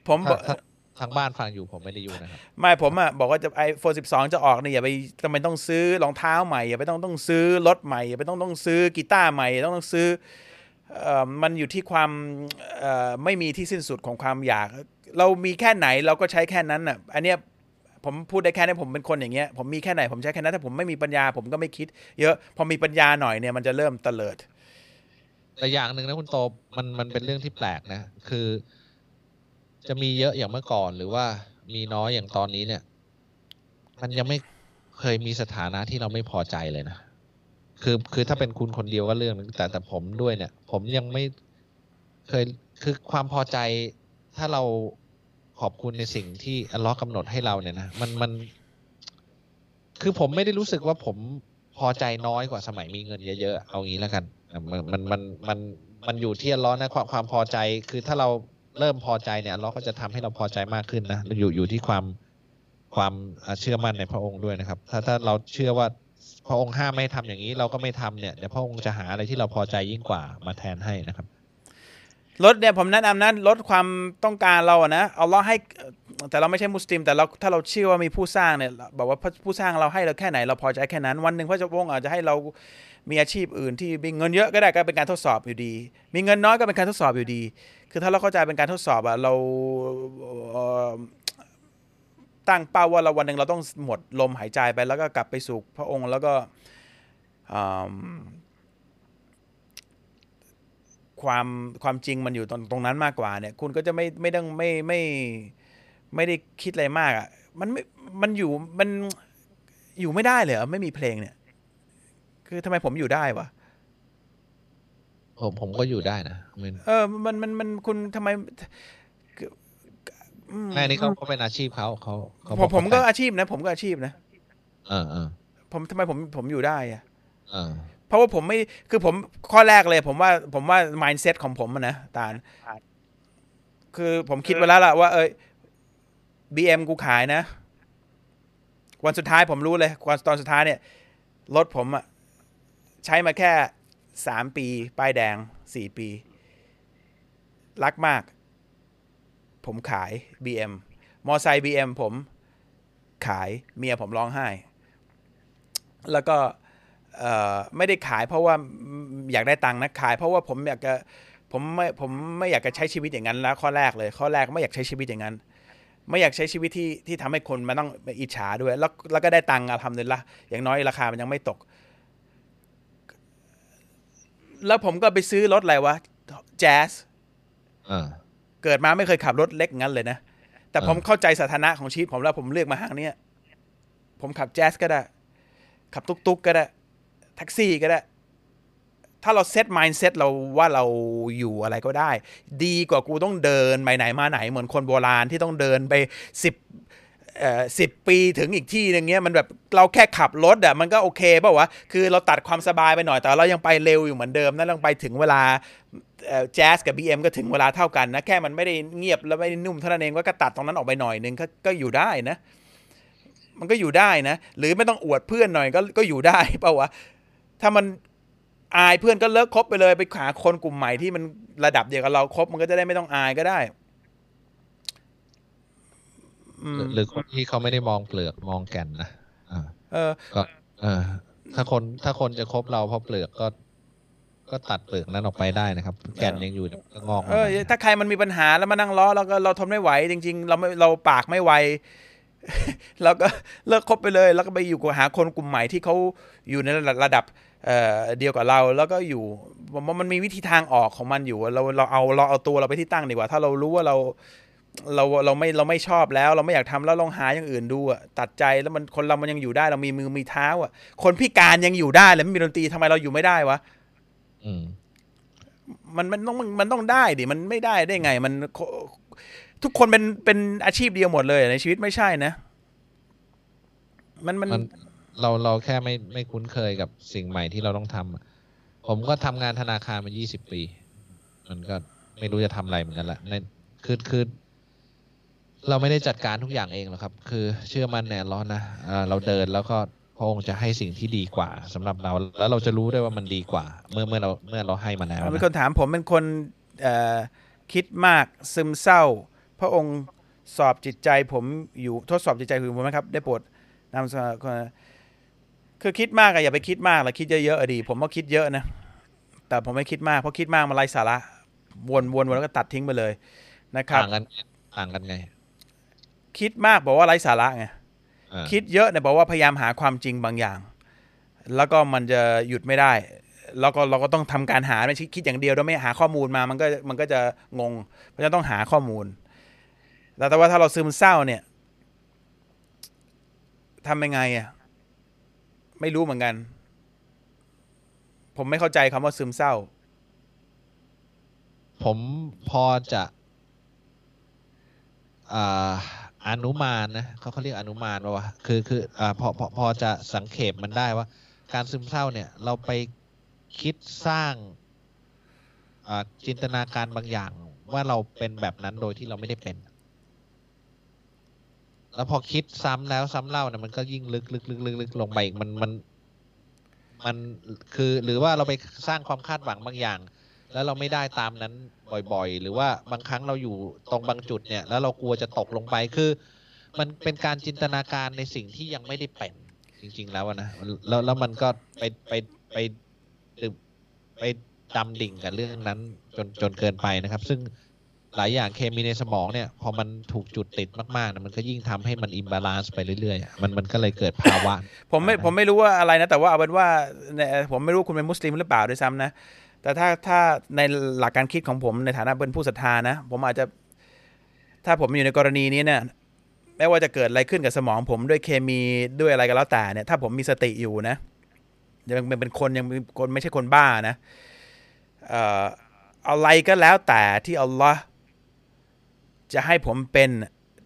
ผมบถ้าอกถ้าทางบ้านฟังอยู่ผมไม่ได้ยูนะครับ ไม่ผมอะบอกว่าจะ iPhone 12จะออกเนี่ยอย่าไปทำไมต้องซื้อรองเท้าใหม่อย่าไปต้องต้องซื้อรถใหม่อย่าไปต้องต้องซื้อกีตาร์ใหม่ต้องต้องซื้อเอ่อมันอยู่ที่ความเอ่อไม่มีที่สิ้นสุดของความอยาก เรามีแค่ไหนเราก็ใช้แค่นั้นอะอันเนี้ยผมพูดได้แค่นี้ผมเป็นคนอย่างเงี้ยผมมีแค่ไหนผมใช้แค่นั้นถ้าผมไม่มีปัญญาผมก็ไม่คิด เยอะพอมีปัญญาหน่อยเนี่ยมันจะเริ่มเตลิด แต่อย่างหนึ่งนะคุณโตมันมันเป็นเรื่องที่แปลกนะ คือ จะมีเยอะอย่างเมื่อก่อน หรือว่ามีน้อยอย่างตอนนี้เนี่ย มันยังไม่เคยมีสถานะที่เราไม่พอใจเลยนะคือคือถ้าเป็นคุณคนเดียวก็เรื่องนึงแต่แต่ผมด้วยเนี่ย ผมยังไม่เคยคือความพอใจถ้าเราขอบคุณในสิ่งที่อัลลอฮ์กำหนดให้เราเนี่ยนะมันมัน คือผมไม่ได้รู้สึกว่าผมพอใจน้อยกว่าสมัยมีเงินเยอะๆเอางี้แล้วกัน มันมันมันมันมันอยู่ที่อัลเลอฮ์นะความความพอใจ คือถ้าเราเริ่มพอใจเนี่ยอัลเลอฮ์ก็จะทำให้เราพอใจมากขึ้นนะอยู่อยู่ที่ความความเชื่อมั่นในพระองค์ด้วยนะครับ ถ้าถ้าเราเชื่อว่าพระองค์ห้ามไม่ให้ทำอย่างนี้ เราก็ไม่ทำเนี่ยเดี๋ยวพระองค์จะหาอะไรที่เราพอใจยิ่งกว่ามาแทนให้นะครับลดเนี่ยผมแนะนำนะลดความต้องการเราอะนะเอาเราให้ แต่เราไม่ใช่มุสลิม แต่เราถ้าเราเชื่อว่ามีผู้สร้างเนี่ยบอกว่าผู้สร้างเราให้เราแค่ไหนเราพอใจแค่นั้น วันหนึ่งพระเจ้าองค์อาจจะให้เรามีอาชีพอื่น ที่มีเงินเยอะก็ได้ก็เป็นการทดสอบอยู่ดี มีเงินน้อยก็เป็นการทดสอบอยู่ดี คือถ้าเราเข้าใจเป็นการทดสอบอะเราตั้งเป้าว่าเราวันหนึ่งเราต้องหมดลมหายใจไปแล้วก็กลับไปสู่พระองค์แล้วก็ความความจริงมันอยู่ตรงตรงนั้นมากกว่าเนี่ย คุณก็จะไม่ไม่ต้องไม่ไม่ไม่ ได้คิดอะไรมากอะ มันไม่มันอยู่มันอยู่ไม่ได้เลยเหรอไม่มีเพลงเนี่ย คือทำไมผมอยู่ได้วะผมผมก็อยู่ได้นะมันเออ มันมันมันคุณทำไมคืออืมแม่นี่เขาเขาเป็นอาชีพเขาเขาเขาผมผมก็เขาอาชีพนะ ผมก็อาชีพนะเออเออผมทำไมผมผมอยู่ได้อะเออเพราะว่าผมไม่คือผมข้อแรกเลย ผมว่าผมว่า mindset ของผมอะนะตาลคือผมคิดไว้แล้วล่ะว่า เอ้ย BM กูขายนะ วันสุดท้ายผมรู้เลยวันตอนสุดท้ายเนี่ยรถผมอะใช้มาแค่สามปี ป้ายแดงสี่ปี รักมาก ผมขาย BM มอไซค์ BM ผมขายเมียผมร้องไห้ แล้วก็ไม่ได้ขายเพราะว่าอยากได้ตังค์นะขาย เพราะว่าผมอยากจะผมไม่ผมไม่อยากจะใช้ชีวิตอย่างนั้นแล้วข้อแรกเลย ข้อแรกไม่อยากใช้ชีวิตอย่างนั้น ไม่อยากใช้ชีวิตที่ที่ทำให้คนมาต้องอิจฉาด้วย แล้วแล้วก็ได้ตังค์อะทำเลยละอย่างน้อยราคามันยังไม่ตก แล้วผมก็ไปซื้อรถอะไรวะแจ๊สเออเกิดมาไม่เคยขับรถเล็กงั้นเลยนะ แต่อ่าผมเข้าใจสถานะของชีวิตผมแล้วผมเลือกมาห้างเนี้ยผมขับแจ๊สก็ได้ ขับตุ๊กๆกก็ได้แท็กซี่ก็ได้ ถ้าเราเซตม i n d เซตเราว่าเราอยู่อะไรก็ได้ ดีกว่ากูต้องเดินไปไหนมาไหน เหมือนคนโบราณที่ต้องเดินไปสิบเอ่อสิบปีถึงอีกที่หนึงเงี้ยมันแบบเราแค่ขับรถอะมันก็โอเคเปล่าวะคือเราตัดความสบายไปหน่อย แต่เรายังไปเร็วอยู่เหมือนเดิมนั่นเราไปถึงเวลาแจ๊สกับ BM ก็ถึงเวลาเท่ากันนะ แค่มันไม่ได้เงียบแล้วไม่ได้นุ่มเท่านั้นเองก็ตัดตรงนั้นออกไปหน่อยนึงก็ก็อยู่ได้นะ มันก็อยู่ได้นะ หรือไม่ต้องอวดเพื่อนหน่อยก็ก็อยู่ได้เปล่าวะถ้ามัน อายเพื่อนก็เลิกคบไปเลยไปหาคนกลุ่มใหม่ที่มันระดับเดียวกับเราคบมันก็จะได้ไม่ต้องอายก็ได้อืมหรือหรือคนที่เขาไม่ได้มองเปลือกมองแก่นนะอ่าเออก็เออ ถ้าคนถ้าคนจะคบเราเพราะเปลือกก็ ก็ตัดเปลือกนั้นออกไปได้นะครับ แก่นยังอยู่เดี๋ยวก็งอกเออ ถ้าใครมันมีปัญหาแล้วมานั่งล้อแล้วก็เราทนไม่ไหว จริง ๆ เราไม่เราปากไม่ไวแล้วก็เลิกคบไปเลย แล้วก็ไปอยู่กับหาคนกลุ่มใหม่ที่เขาอยู่ในระดับ เอ่อเดียวกับเราแล้วก็อยู่ผมว่ามันมีวิธีทางออกของมันอยู่เราเราเอาเราเอาตัวเราไปที่ตั้งดีกว่า ถ้าเรารู้ว่าเราเราเราไม่เราไม่ชอบแล้ว เราไม่อยากทำแล้วลองหาอย่างอื่นดูอะตัดใจแล้วมันคนเรามันยังอยู่ได้ เรามีมือมีเท้าอะคนพิการยังอยู่ได้เลยไม่มีดนตรีทำไมเราอยู่ไม่ได้วะอืมมันมันต้องมันต้องได้ดิมันไม่ได้ได้ไง มันทุกคนเป็นเป็นอาชีพเดียวหมดเลยในชีวิตไม่ใช่นะ มันมันมัน เราเราแค่ไม่ไม่คุ้นเคยกับสิ่งใหม่ที่เราต้องทำผมก็ทำงานธนาคารมา20ปี มันก็ไม่รู้จะทำอะไรเหมือนกันแหละในคือคือเราไม่ได้จัดการทุกอย่างเองหรอกครับ คือเชื่อมันแน่ร้อนนะเเราเดินแล้วก็พระองค์จะให้สิ่งที่ดีกว่าสำหรับเรา แล้วเราจะรู้ได้ว่ามันดีกว่า เมื่อเมื่อเราเมื่อเราให้มาแล้วมีนคนถามผมเป็นคนคิดมากซึมเศร้า พระองค์สอบจิตใจผมอยู่ทดสอบจิตใจผมไหมครับ ได้โปรดนำเสนอ คือคิดมากอะอย่าไปคิดมากละคิดเยอะๆอะดี ผมก็คิดเยอะนะ แต่ผมไม่คิดมากเพราะคิดมากมันไร้สาระวนวนวนแล้วก็ตัดทิ้งไปเลยนะครับต่างกันต่างกันไง คิดมากบอกว่าไร้สาระไงอ่าคิดเยอะเนี่ยบอกว่าพยายามหาความจริงบางอย่าง แล้วก็มันจะหยุดไม่ได้ แล้วก็เราก็ต้องทำการหาไม่ใช่คิดอย่างเดียวโดยไม่หาข้อมูลมามันก็มันก็จะงง เพราะฉะนั้นต้องหาข้อมูลแล้วแต่ว่าถ้าเราซึมเศร้าเนี่ยทำยังไงอะ ไม่รู้เหมือนกัน ผมไม่เข้าใจคำว่าซึมเศร้า ผมพอจะอ่าอนุมานนะเขาเขาเรียกอนุมานว่าวะคือคืออ่าพอพอพอจะสังเขปมันได้ว่า การซึมเศร้าเนี่ย เราไปคิดสร้างอ่าจินตนาการบางอย่างว่าเราเป็นแบบนั้นโดยที่เราไม่ได้เป็น แล้วพอคิดซ้ำแล้วซ้ำเล่าเนี่ยมันก็ยิ่งลึกลึกลึกลึกลึกลงไปอีกมันมัน มันคือหรือว่าเราไปสร้างความคาดหวังบางอย่าง แล้วเราไม่ได้ตามนั้นบ่อยๆ หรือว่าบางครั้งเราอยู่ตรงบางจุดเนี่ย แล้วเรากลัวจะตกลงไปคือ มันเป็นการจินตนาการในสิ่งที่ยังไม่ได้เป็นจริง ๆ แล้วนะแล้วแล้วมันก็ไปไปไปไปดำดิ่งกับเรื่องนั้นจนจนเกินไปนะครับ ซึ่ง หลายอย่างเคมีในสมองเนี่ย พอมันถูกจุดติดมากๆเนี่ยมันก็ยิ่งทำให้มัน imbalance ไปเรื่อยๆอะมันมันก็เลยเกิดภาวะ ผมไม่อ่าผมไม่รู้ว่าอะไรนะ แต่ว่าเอาเป็นว่าในผมไม่รู้คุณเป็นมุสลิมหรือเปล่าด้วยซ้ำนะ แต่ถ้าถ้าในหลักการคิดของผมในฐานะเป็นผู้ศรัทธานะ ผมอาจจะ ถ้าผมอยู่ในกรณีนี้เนี่ยไม่ว่าจะเกิดอะไรขึ้นกับสมองผมด้วยเคมีด้วยอะไรก็แล้วแต่เนี่ย ถ้าผมมีสติอยู่นะยังเป็นเป็นคนยังเป็นคนไม่ใช่คนบ้านะเอ่ออะไรก็แล้วแต่ที่อัลลอฮ์ จะให้ผมเป็น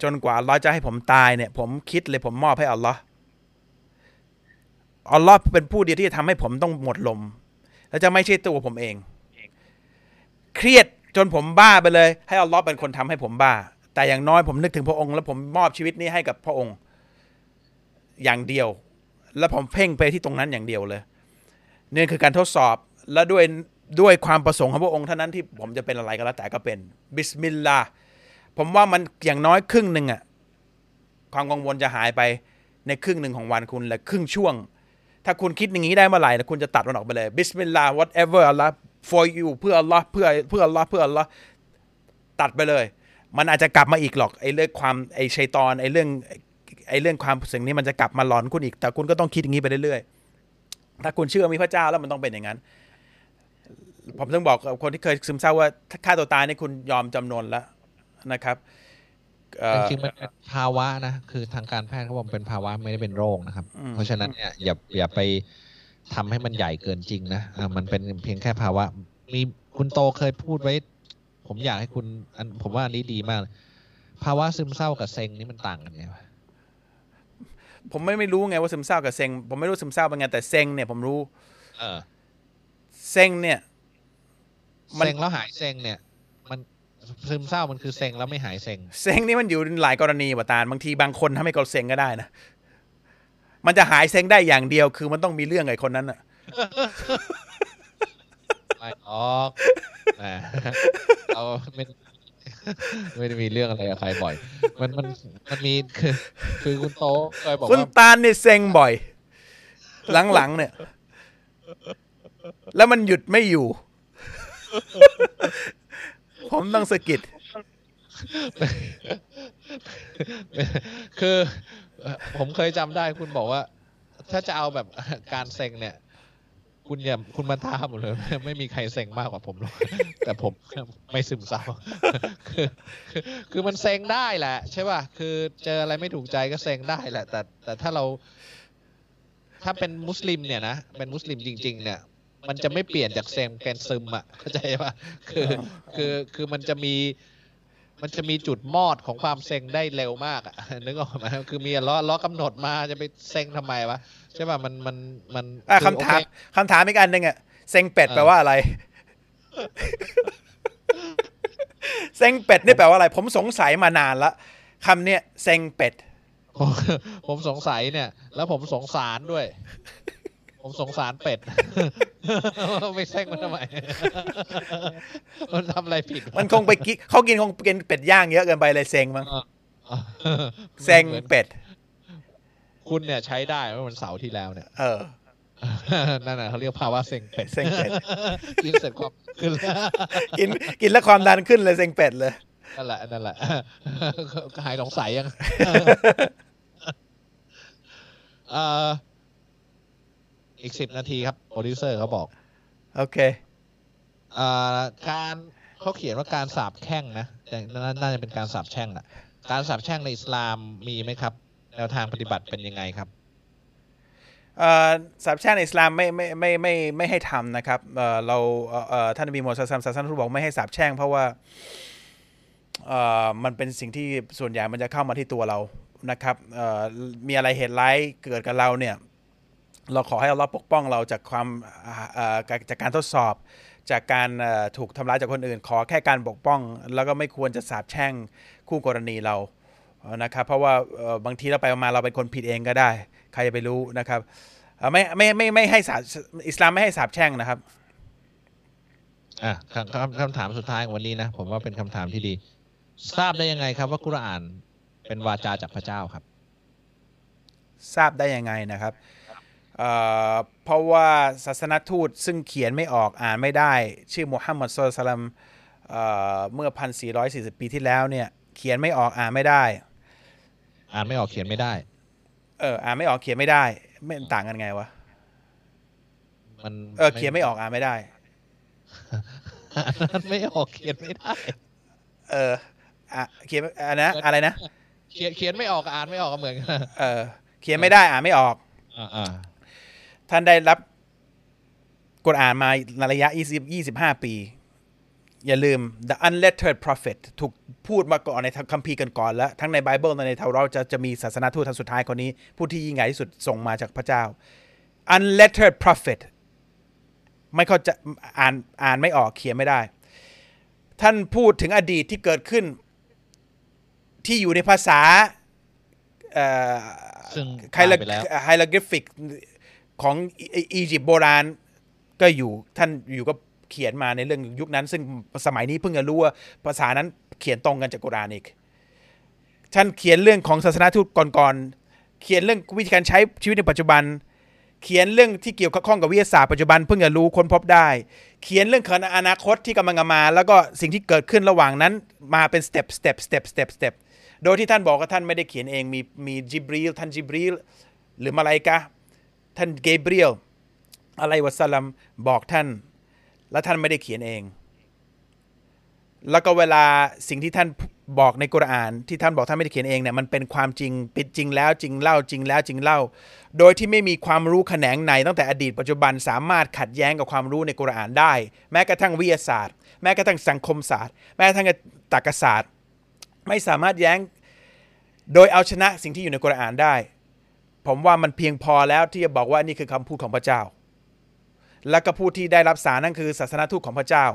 จนกว่าอัลลอฮ์จะให้ผมตายเนี่ย ผมคิดเลยผมมอบให้อัลลอฮ์อัลลอฮ์เป็นผู้เดียวที่จะทำให้ผมต้องหมดลม แล้วจะไม่ใช่ตัวผมเอง เครียดจนผมบ้าไปเลย ให้อัลลอฮ์เป็นคนทำให้ผมบ้า แต่อย่างน้อยผมนึกถึงพระองค์ แล้วผมมอบชีวิตนี้ให้กับพระองค์ อย่างเดียว แล้วผมเพ่งไปที่ตรงนั้นอย่างเดียวเลยนี่คือการทดสอบและด้วยด้วยความประสงค์ของพระองค์เท่านั้นที่ผมจะเป็นอะไรก็แล้วแต่ก็เป็นبسم الله ผมว่ามันอย่างน้อยครึ่งหนึ่งอะความกังวลจะหายไปในครึ่งหนึ่งของวันคุณและครึ่งช่วง ถ้าคุณคิดอย่างนี้ได้เมื่อไหร่นะคุณจะตัดมันออกไปเลยبسم الله whatever อัลลอฮ์ for you เพื่ออัลลอเพื่อเพื่ออัลลอเพื่ออัลลอตัดไปเลย มันอาจจะกลับมาอีกหรอกไอ้เรื่องความไอ้ชัยตอนไอ้เรื่องไอ้เรื่องความสิ่งนี้มันจะกลับมาหลอนคุณอีก แต่คุณก็ต้องคิดอย่างนี้ไปเรื่อยๆถ้าคุณเชื่อมีพระเจ้าแล้วมันต้องเป็นอย่างนั้น ผมต้องบอกกับคนที่เคยซึมเศร้าว่าถ้าฆ่าตัวตายนี่คุณยอมจำนนแล้ว นะครับเอ่อจริงๆมันเป็นภาวะนะ คือทางการแพทย์เขาบอกมันเป็นภาวะไม่ได้เป็นโรคนะครับอืมเพราะฉะนั้นเนี่ยอย่าอย่าไปทำให้มันใหญ่เกินจริงนะอ่ามันเป็นเพียงแค่ภาวะ มีคุณโตเคยพูดไว้ ผมอยากให้คุณอันผมว่าอันนี้ดีมากเลยภาวะซึมเศร้ากับเซ็งนี่มันต่างกันไงวะผมไม่ไม่รู้ไงว่าซึมเศร้ากับเซ็ง ผมไม่รู้ซึมเศร้าเป็นไงแต่เซ็งเนี่ยผมรู้ เออ เซ็งเนี่ยมันเซ็งแล้วหายเซ็งเนี่ยมัน ซึมเศร้ามันคือเซ็งแล้วไม่หายเซ็งเซ็งนี่มันอยู่ในหลายกรณีว่ะตาลบางทีบางคนทำให้เขาเซ็งก็ได้นะมันจะหายเซ็งได้อย่างเดียว คือมันต้องมีเรื่องกับไอ้คนนั้นอะไม่ออกนะเราไม่ไม่ได้มีเรื่องอะไรกับใครบ่อย มันมันมันมีคือคือคุณโตเคยบอกคุณว่าตาลเนี่ยเซ็งบ่อย หลังๆเนี่ย แล้วมันหยุดไม่อยู่ ผมต้องสะกิดคือผมเคยจำได้คุณบอกว่า ถ้าจะเอาแบบการเซ็งเนี่ย คุณอย่าคุณมาท้าผมเลย ไม่มีใครเซ็งมากกว่าผมหรอกแต่ผมไม่ซึมเศร้าคือคือคือมันเซ็งได้แหละ ใช่ป่ะคือเจออะไรไม่ถูกใจก็เซ็งได้แหละ แต่แต่ถ้าเรา ถ้าเป็นมุสลิมเนี่ยนะเป็นมุสลิมจริง ๆ เนี่ย มันจะไม่เปลี่ยนจากเซ็งเป็นซึมอะเข้าใจป่ะคือคือคือมันจะมีมันจะมีจุดมอดของความเซ็งได้เร็วมากอะนึกออกไหมคือมีล้อล้อกำหนดมาจะไปเซ็งทำไมวะใช่ป่ะมันมันมันอะอคำถามโอเคำถามอีกอันหนึ่งอะเซ็งเป็ดเออแปลว่าอะไรเซ็งเป็ดนี่แปลว่าอะไร ผมสงสัยมานานละคำเนี้ยเซ็งเป็ดผมผมสงสัยเนี่ย แล้วผมสงสารด้วย ผมสงสารเป็ดไม่เซ็งมันทำไม มันทำอะไรผิดวะมันคงไปกินเขากินคงกินเป็ดย่างเยอะเกินไปเลยเซ็งมั้งอะเซ็งหมือนเป็ด คุณเนี่ยใช้ได้เมื่อวันเสาร์ที่แล้วเนี่ย เออ นั่นน่ะเขาเรียกภาวะเซ็งเป็ด เซ็งเป็ด กินเสร็จความขึ้นแล้วกินกินแล้วความดันขึ้นเลยเซ็งเป็ดเลยนั่นแหละนั่นแหละหายสงสัยยังเอ่อ อีกสิบนาทีครับโปรดิวเซอร์เขาบอก โอเคเอ่อการเขาเขียนว่าการสาบแช่งนะแต่น่าน่าจะเป็นการสาบแช่งแหละการสาบแช่งในอิสลามมีไหมครับ แนวทางปฏิบัติเป็นยังไงครับเอ่อสาบแช่งในอิสลามไม่ไม่ไม่ไม่ไม่ให้ทำนะครับเอ่อเราเอ่อเอ่อท่านนบีมูฮัมมัดศาสนาศาสนาทูตบอกไม่ให้สาบแช่ง เพราะว่าเอ่อมันเป็นสิ่งที่ส่วนใหญ่มันจะเข้ามาที่ตัวเรานะครับเอ่อมีอะไรเหตุร้ายเกิดกับเราเนี่ย เราขอให้อัลลอฮ์ปกป้องเราจากความเอ่อจากการทดสอบ จากการเอ่อถูกทำร้ายจากคนอื่น ขอแค่การปกป้อง แล้วก็ไม่ควรจะสาบแช่งคู่กรณีเราเอ่อนะครับเพราะว่าเอ่อบางทีเราไปมาเราเป็นคนผิดเองก็ได้ ใครจะไปรู้นะครับเอ่อไม่ไม่ไม่ไม่ให้สาบอิสลามไม่ให้สาบแช่งนะครับอะคำคำคำถามสุดท้ายของวันนี้นะผมว่าเป็นคำถามที่ดี ทราบได้ยังไงครับว่ากุรอานเป็นวาจาจากพระเจ้าครับ ทราบได้ยังไงนะครับ เอ่อเพราะว่าศาสนทูตซึ่งเขียนไม่ออกอ่านไม่ได้ ชื่อมุฮัมมัดสุลตัลลัมเอ่อเมื่อ 1,440 ปีที่แล้วเนี่ยเขียนไม่ออกอ่านไม่ได้ อ่านไม่ออกเขียนไม่ได้ เอออ่านไม่ออกเขียนไม่ได้ ไม่ต่างกันไงวะมันเออเขียนไม่ออกอ่านไม่ได้อ่านไม่ออกเขียนไม่ได้ เอออะเขียนอะนะอะไรนะเขียนเขียนไม่ออกกับอ่านไม่ออกก็เหมือนกันเออ เขียนไม่ได้อ่านไม่ออกอ่าอ่า ท่านได้รับกฎอ่านมาในระยะ 20 25 ปี อย่าลืม the unlettered prophet ถูกพูดมาก่อนในคัมภีร์กันก่อนแล้ว ทั้งในไบเบิลและในเทาเราจะจะมีศาสนาทูตท่านสุดท้ายคนนี้ ผู้ที่ยิ่งใหญ่ที่สุดส่งมาจากพระเจ้า unlettered prophet ไม่เข้าใจะอ่านอ่านไม่ออกเขียนไม่ได้ ท่านพูดถึงอดีตที่เกิดขึ้น ที่อยู่ในภาษาเอ่อซึ่งไฮโลตายไปแล้วไฮโลกราฟิก ของอียิปต์โบราณก็อยู่ท่านอยู่ก็เขียนมาในเรื่องยุคนั้น ซึ่งสมัยนี้เพิ่งจะรู้ว่าภาษานั้นเขียนตรงกันจากกุรานอีกท่านเขียนเรื่องของศาสนาทูตก่อนๆเขียนเรื่องวิธีการใช้ชีวิตในปัจจุบัน เขียนเรื่องที่เกี่ยวข้องกับวิทยาศาสตร์ปัจจุบันเพิ่งจะรู้ค้นพบได้ เขียนเรื่องของอนาคตที่กำลังมา แล้วก็สิ่งที่เกิดขึ้นระหว่างนั้นมาเป็น step step step step step โดยที่ท่านบอกว่าท่านไม่ได้เขียนเองมีมีจิบรีลท่านจิบรีลหรือมาลาอิกะ ท่านเกเบรียลعليه وسلمบอกท่าน แล้วท่านไม่ได้เขียนเอง แล้วก็เวลาสิ่งที่ท่านบอกในกุรอาน ที่ท่านบอกท่านไม่ได้เขียนเองเนี่ยมันเป็นความจริงเป็นจริงแล้วจริงเล่าจริงแล้วจริงเล่า โดยที่ไม่มีความรู้แขนงไหนตั้งแต่อดีตปัจจุบันสามารถขัดแย้งกับความรู้ในกุรอานได้ แม้กระทั่งวิทยาศาสตร์ แม้กระทั่งสังคมศาสตร์ แม้กระทั่งตรรกศาสตร์ ไม่สามารถแย้ง โดยเอาชนะสิ่งที่อยู่ในกุรอานได้ ผมว่ามันเพียงพอแล้วที่จะบอกว่านี่คือคำพูดของพระเจ้า และก็ผู้ที่ได้รับสารนั่นคือศาสนาทูตของพระเจ้า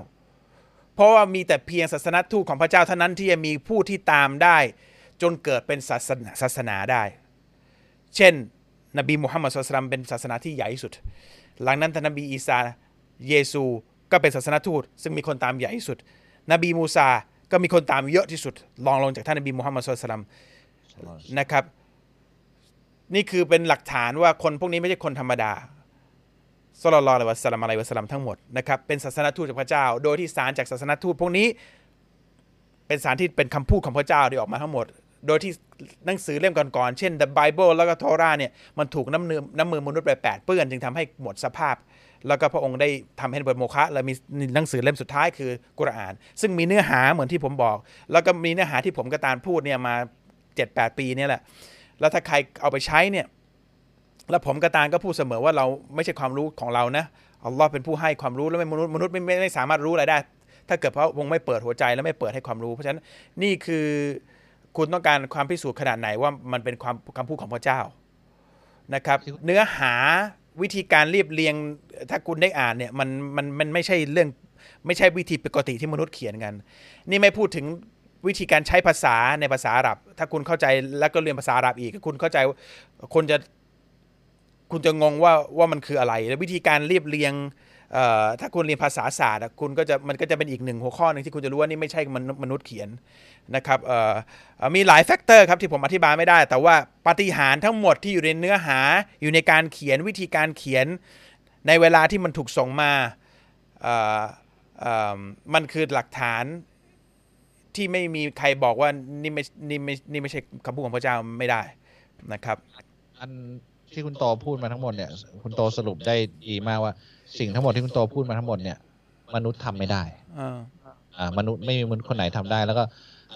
เพราะว่ามีแต่เพียงศาสนาทูตของพระเจ้าเท่านั้นที่จะมีผู้ที่ตามได้ จนเกิดเป็นศาสนาศาสนาได้ เช่น นบีมุฮัมมัดสุลตัมเป็นศาสนาที่ใหญ่ที่สุด หลังนั้นท่านนบีอีสาเยซูก็เป็นศาสนาทูต ซึ่งมีคนตามใหญ่ที่สุด นบีมูซาก็มีคนตามเยอะที่สุดรองลงจากท่านนบีมุฮัมมัดสุลตัมนะครับ นี่คือเป็นหลักฐานว่าคนพวกนี้ไม่ใช่คนธรรมดาสลลลลอะลัยฮิวะสลัมอะลัยฮิวะสลัมทั้งหมดนะครับเป็นศาสนาทูตจากพระเจ้า โดยที่สารจากศาสนาทูตพวกนี้ เป็นสารที่เป็นคำพูดของพระเจ้าที่ออกมาทั้งหมด โดยที่หนังสือเล่มก่อนๆเช่น The Bible แล้วก็โทราเนี่ยมันถูกน้ำมือน้ำมือมนุษย์ไปแปดเปื้อนจึงทำให้หมดสภาพ แล้วก็พระองค์ได้ทำให้เป็นโมฆะแล้วมีหนังสือเล่มสุดท้ายคือกุรอาน ซึ่งมีเนื้อหาเหมือนที่ผมบอก แล้วก็มีเนื้อหาที่ผมกระตานพูดเนี่ยมา 7-8 ปีเนี่ยแหละ แล้วถ้าใครเอาไปใช้เนี่ย แล้วผมกระตานก็พูดเสมอว่าเราไม่ใช่ความรู้ของเรานะอัลลอฮ์เป็นผู้ให้ความรู้แล้วไม่มนุษย์มนุษย์ไม่ไม่ไม่สามารถรู้อะไรได้ ถ้าเกิดเพราะวงไม่เปิดหัวใจและไม่เปิดให้ความรู้ เพราะฉะนั้นนี่คือคุณต้องการความพิสูจน์ขนาดไหนว่ามันเป็นความคำพูดของพระเจ้านะครับ เนื้อหาวิธีการเรียบเรียงถ้าคุณได้อ่านเนี่ยมันมันมันไม่ใช่เรื่องไม่ใช่วิธีปกติที่มนุษย์เขียนกัน นี่ไม่พูดถึง วิธีการใช้ภาษาในภาษาอาหรับ ถ้าคุณเข้าใจแล้วก็เรียนภาษาอาหรับอีก คุณเข้าใจคนจะคุณจะงงว่าว่ามันคืออะไร และวิธีการเรียบเรียงถ้าคุณเรียนภาษาศาสตร์คุณก็จะมันก็จะเป็นอีกหนึ่งหัวข้อหนึ่งที่คุณจะรู้ว่านี่ไม่ใช่มนุษย์เขียนนะครับมีหลาย factor ครับที่ผมอธิบายไม่ได้ แต่ว่าปฏิหารทั้งหมดที่อยู่ในเนื้อหาอยู่ในการเขียนวิธีการเขียนในเวลาที่มันถูกส่งมามันคือหลักฐาน ที่ไม่มีใครบอกว่านี่ไม่นี่ไม่นี่ไม่ใช่คำพูดของพระเจ้าไม่ได้นะครับ อันที่คุณโตพูดมาทั้งหมดเนี่ย คุณโตสรุปได้ดีมากว่า สิ่งทั้งหมดที่คุณโตพูดมาทั้งหมดเนี่ย มนุษย์ทำไม่ได้อ่ามนุษย์ไม่มีมนุษย์คนไหนทำได้ แล้วก็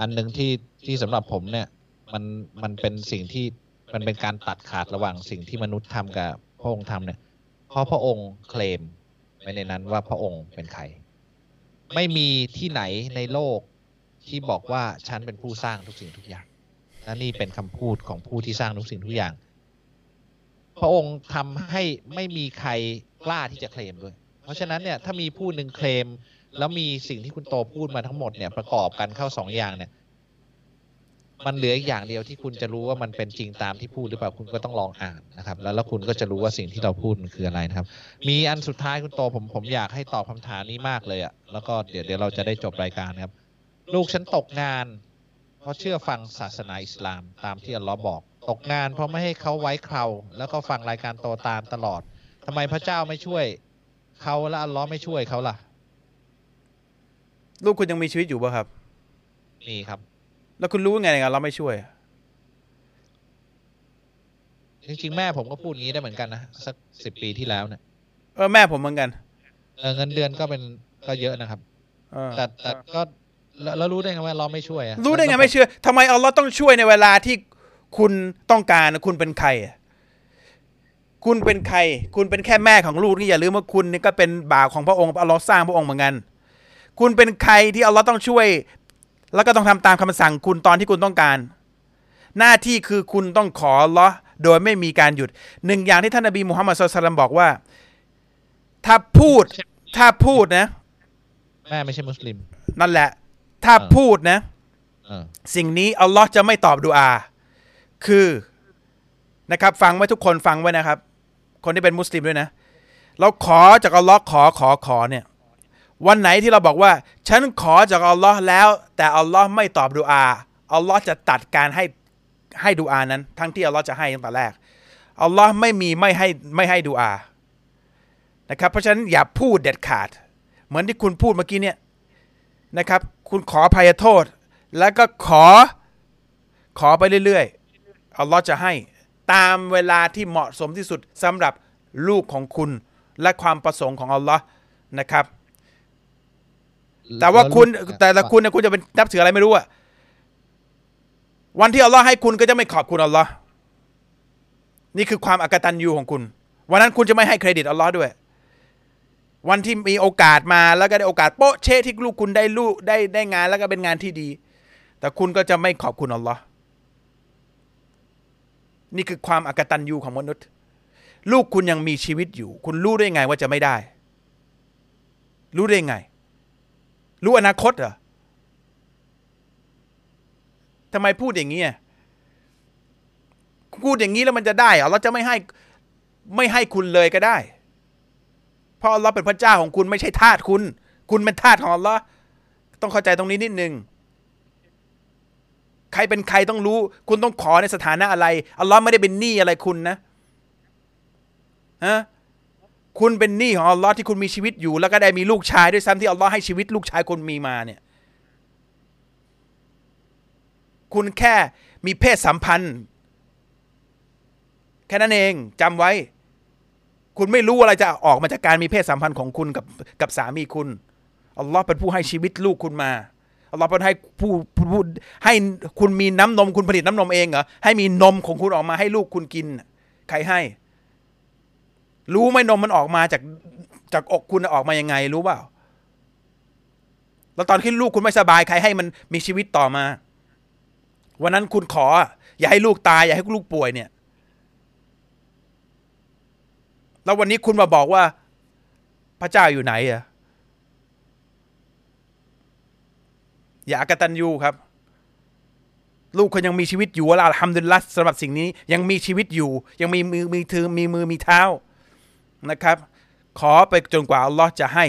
อันหนึ่งที่ที่สำหรับผมเนี่ย มันมันเป็นสิ่งที่มันเป็นการตัดขาดระหว่างสิ่งที่มนุษย์ทำกับพระองค์ทำเนี่ยเพราะพระองค์เคลมไว้ในนั้นว่าพระองค์เป็นใคร ไม่มีที่ไหนในโลก ที่บอกว่าฉันเป็นผู้สร้างทุกสิ่งทุกอย่างและนี่เป็นคำพูดของผู้ที่สร้างทุกสิ่งทุกอย่าง พระองค์ทำให้ไม่มีใครกล้าที่จะเคลมด้วย เพราะฉะนั้นเนี่ยถ้ามีผู้หนึ่งเคลม แล้วมีสิ่งที่คุณโตพูดมาทั้งหมดเนี่ยประกอบกันเข้าสองอย่างเนี่ย มันเหลืออย่างเดียวที่คุณจะรู้ว่ามันเป็นจริงตามที่พูดหรือเปล่าคุณก็ต้องลองอ่านนะครับ แล้วแล้วคุณก็จะรู้ว่าสิ่งที่เราพูดมันคืออะไรนะครับ มีอันสุดท้ายคุณโตผมผมอยากให้ตอบคำถามนี้มากเลยอะแล้วก็เดี๋ยวเดี๋ยวเราจะได้จบรายการครับ ลูกฉันตกงาน เพราะเชื่อฟังศาสนาอิสลามตามที่อัลลอฮ์บอก ตกงานเพราะไม่ให้เขาไว้เคราแล้วก็ฟังรายการโตตามตลอดทำไมพระเจ้าไม่ช่วยเขาและอัลลอฮ์ไม่ช่วยเขาล่ะ ลูกคุณยังมีชีวิตอยู่ป่ะครับ มีครับ แล้วคุณรู้ไงไงเราไม่ช่วยจริงๆแม่ผมก็พูดงี้ได้เหมือนกันนะสักสิบปีที่แล้วเนี่ยเออแม่ผมเหมือนกันเออเงินเดือนก็เป็นก็เยอะนะครับแต่แต่ก็ แล้วรู้ได้ไงว่าเราไม่ช่วยอะรู้ได้ไงไม่เชื่อทำไมอัลลอฮ์ต้องช่วยในเวลาที่คุณต้องการคุณเป็นใครคุณเป็นใคร คุณเป็นแค่แม่ของลูกที่อย่าลืมว่าคุณนี่ก็เป็นบ่าวของพระองค์อัลลอฮ์สร้างพระองค์เหมือนกันคุณเป็นใครที่อัลลอฮ์ต้องช่วย แล้วก็ต้องทำตามคำสั่งคุณตอนที่คุณต้องการ หน้าที่คือคุณต้องขออัลลอฮ์โดยไม่มีการหยุดหนึ่งอย่างที่ท่านนบีมุฮัมมัดสุลตัลบอกว่า ถ้าพูดถ้าพูดนะแม่ไม่ใช่มุสลิม นั่นแหละ ถ้าพูดนะสิ่งนี้อัลลอฮ์จะไม่ตอบดูอา คือนะครับ ฟังไว้ทุกคนฟังไว้นะครับ คนที่เป็นมุสลิมด้วยนะ เราขอจากอัลลอฮ์ขอขอขอเนี่ย วันไหนที่เราบอกว่า ฉันขอจากอัลลอฮ์แล้ว แต่อัลลอฮ์ไม่ตอบดูอาอัลลอฮ์จะตัดการให้ให้ดูอานั้น ทั้งที่อัลลอฮ์จะให้ตั้งแต่แรกอัลลอฮ์ไม่มีไม่ให้ไม่ให้ดูอานะครับ เพราะฉะนั้นอย่าพูดเด็ดขาด เหมือนที่คุณพูดเมื่อกี้เนี่ยนะครับ คุณขออภัยโทษ แล้วก็ขอขอไปเรื่อยๆอัลลอฮ์จะให้ตามเวลาที่เหมาะสมที่สุดสำหรับลูกของคุณและความประสงค์ของอัลลอฮ์นะครับ แต่ว่าคุณแต่ละคุณเนี่ยคุณจะเป็นนับถืออะไรไม่รู้อะวันที่อัลลอฮ์ให้คุณก็จะไม่ขอบคุณอัลลอฮ์นี่คือความอกตันยูของคุณ วันนั้นคุณจะไม่ให้เครดิตอัลลอฮ์ด้วย วันที่มีโอกาสมาแล้วก็ได้โอกาสโป๊ะเชที่ลูกคุณได้ลูกได้ได้งานแล้วก็เป็นงานที่ดี แต่คุณก็จะไม่ขอบคุณอัลลอฮ์นี่คือความอกตันยูของมนุษย์ ลูกคุณยังมีชีวิตอยู่ คุณรู้ได้ไงว่าจะไม่ได้ รู้ได้ไง รู้อนาคตเหรอทำไมพูดอย่างนี้พูดอย่างนี้แล้วมันจะได้เหรอเราจะไม่ให้ไม่ให้คุณเลยก็ได้ เพราะอัลลอฮ์เป็นพระเจ้าของคุณไม่ใช่ทาสคุณ คุณเป็นทาสของอัลลอฮ์ต้องเข้าใจตรงนี้นิดนึงใครเป็นใครต้องรู้ คุณต้องขอในสถานะอะไรอัลลอฮ์ไม่ได้เป็นหนี้อะไรคุณนะฮะคุณเป็นหนี้ของอัลลอฮ์ที่คุณมีชีวิตอยู่แล้วก็ได้มีลูกชายด้วยซ้ำที่อัลลอฮ์ให้ชีวิตลูกชายคนมีมาเนี่ย คุณแค่มีเพศสัมพันธ์ แค่นั้นเองจำไว้ คุณไม่รู้อะไรจะออกมาจากการมีเพศสัมพันธ์ของคุณกับกับสามีคุณอัลลอฮ์เป็นผู้ให้ชีวิตลูกคุณมาอัลลอฮ์เป็นให้ผู้ผู้ผู้ให้คุณมีน้ำนมคุณผลิตน้ำนมเองเหรอให้มีนมของคุณออกมาให้ลูกคุณกิน ใครให้ รู้ไหมนมมันออกมาจากจากอกคุณออกมายังไงรู้เปล่าแล้วตอนที่ลูกคุณไม่สบายใครให้มันมีชีวิตต่อมา วันนั้นคุณขอ อย่าให้ลูกตาย อย่าให้ลูกป่วยเนี่ย แล้ววันนี้คุณมาบอกว่า พระเจ้าอยู่ไหนอะอย่าอากตันยูครับ ลูกคุณยังมีชีวิตอยู่อัลฮัมดุลลละสำหรับสิ่งนี้ยังมีชีวิตอยู่ ยังมีมือมีถือมีมือมีเท้านะครับ ขอไปจนกว่าอัลลอฮ์จะให้